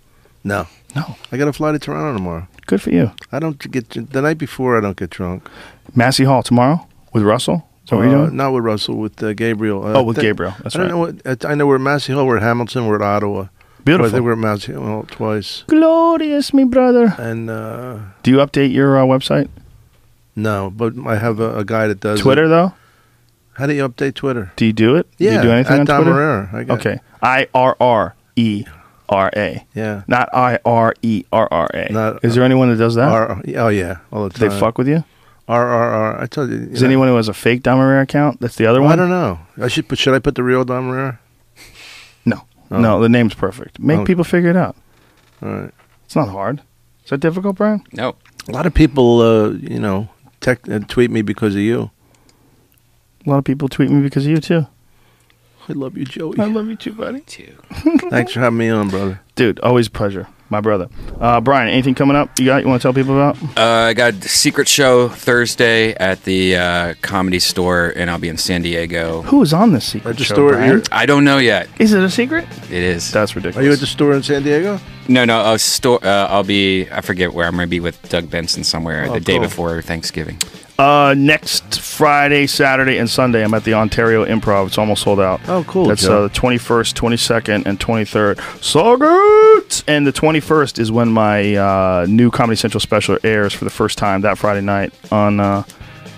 no. No. I got to fly to Toronto tomorrow. Good for you. I don't get the night before. I don't get drunk. Massey Hall tomorrow with Russell. That what you're Uh, doing? Not with Russell, with uh, Gabriel. Uh, Oh, with th- Gabriel. That's I don't right. know what. I know we're at Massey Hall, We're at Hamilton. We're at Ottawa. Beautiful. I think we're at Massey Hall twice. Glorious, me brother. And uh, Do you update your uh, website? no, but I have a, a guy that does it. Twitter though? How do you update Twitter? Do you do it? do Yeah, you do anything on Twitter? Irrera. I Okay. I R R E R A. Yeah. Not I R E R R A. Is there anyone that does that? R, oh yeah, all the time. they fuck with you? R R R. I told you. you Is know. anyone who has a fake Dom Irrera account? That's the other Well, one. I don't know. I should put. Should I put the real Dom Irrera? No, Oh. no. The name's perfect. Make Oh. people figure it out. All right. It's not hard. Is that difficult, Brian? No. A lot of people, uh, you know, tech, uh, tweet me because of you. A lot of people tweet me because of you too. I love you, Joey. I love you too, buddy. Too. Thanks for having me on, brother. Dude, always a pleasure, my brother. Uh, Brian, anything coming up? You got? You want to tell people about? Uh, I got a secret show Thursday at the uh, comedy store, and I'll be in San Diego. Who is on this secret At the show, store Brian? here? I don't know yet. Is it a secret? It is. That's ridiculous. Are you at the store in San Diego? No, no. A store. Uh, I'll be. I forget where. I'm gonna be with Doug Benson somewhere Oh, the day cool. before Thanksgiving. Uh, next Friday, Saturday, and Sunday, I'm at the Ontario Improv. It's almost sold out. Oh, cool, That's Joe. uh, the 21st, 22nd, and 23rd. So good! And the 21st is when my uh, new Comedy Central special airs for the first time that Friday night on uh,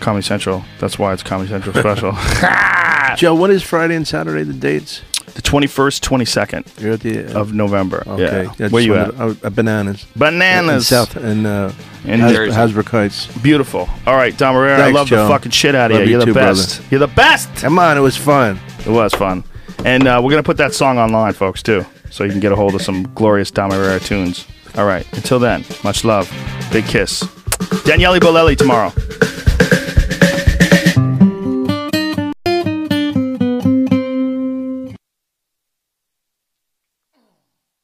Comedy Central. That's why it's Comedy Central special. (laughs) (laughs) Joe, what is Friday and Saturday? The dates? The 21st, 22nd You're at the uh, of November. Okay, Yeah. Where you at? oh, uh, bananas. Bananas. In South in uh, In Has- Jersey. Hasbrouck Heights. Beautiful. All right, Dom Irrera, I Thanks, love Joe. the fucking shit out of Love you. you You're the too, best. brother. You're the best. Come on, it was fun. It was fun. And uh, we're going to put that song online, folks, too. So you can get a hold of some glorious Dom Irrera tunes. All right. Until then, much love. Big kiss. Daniele Bolelli tomorrow.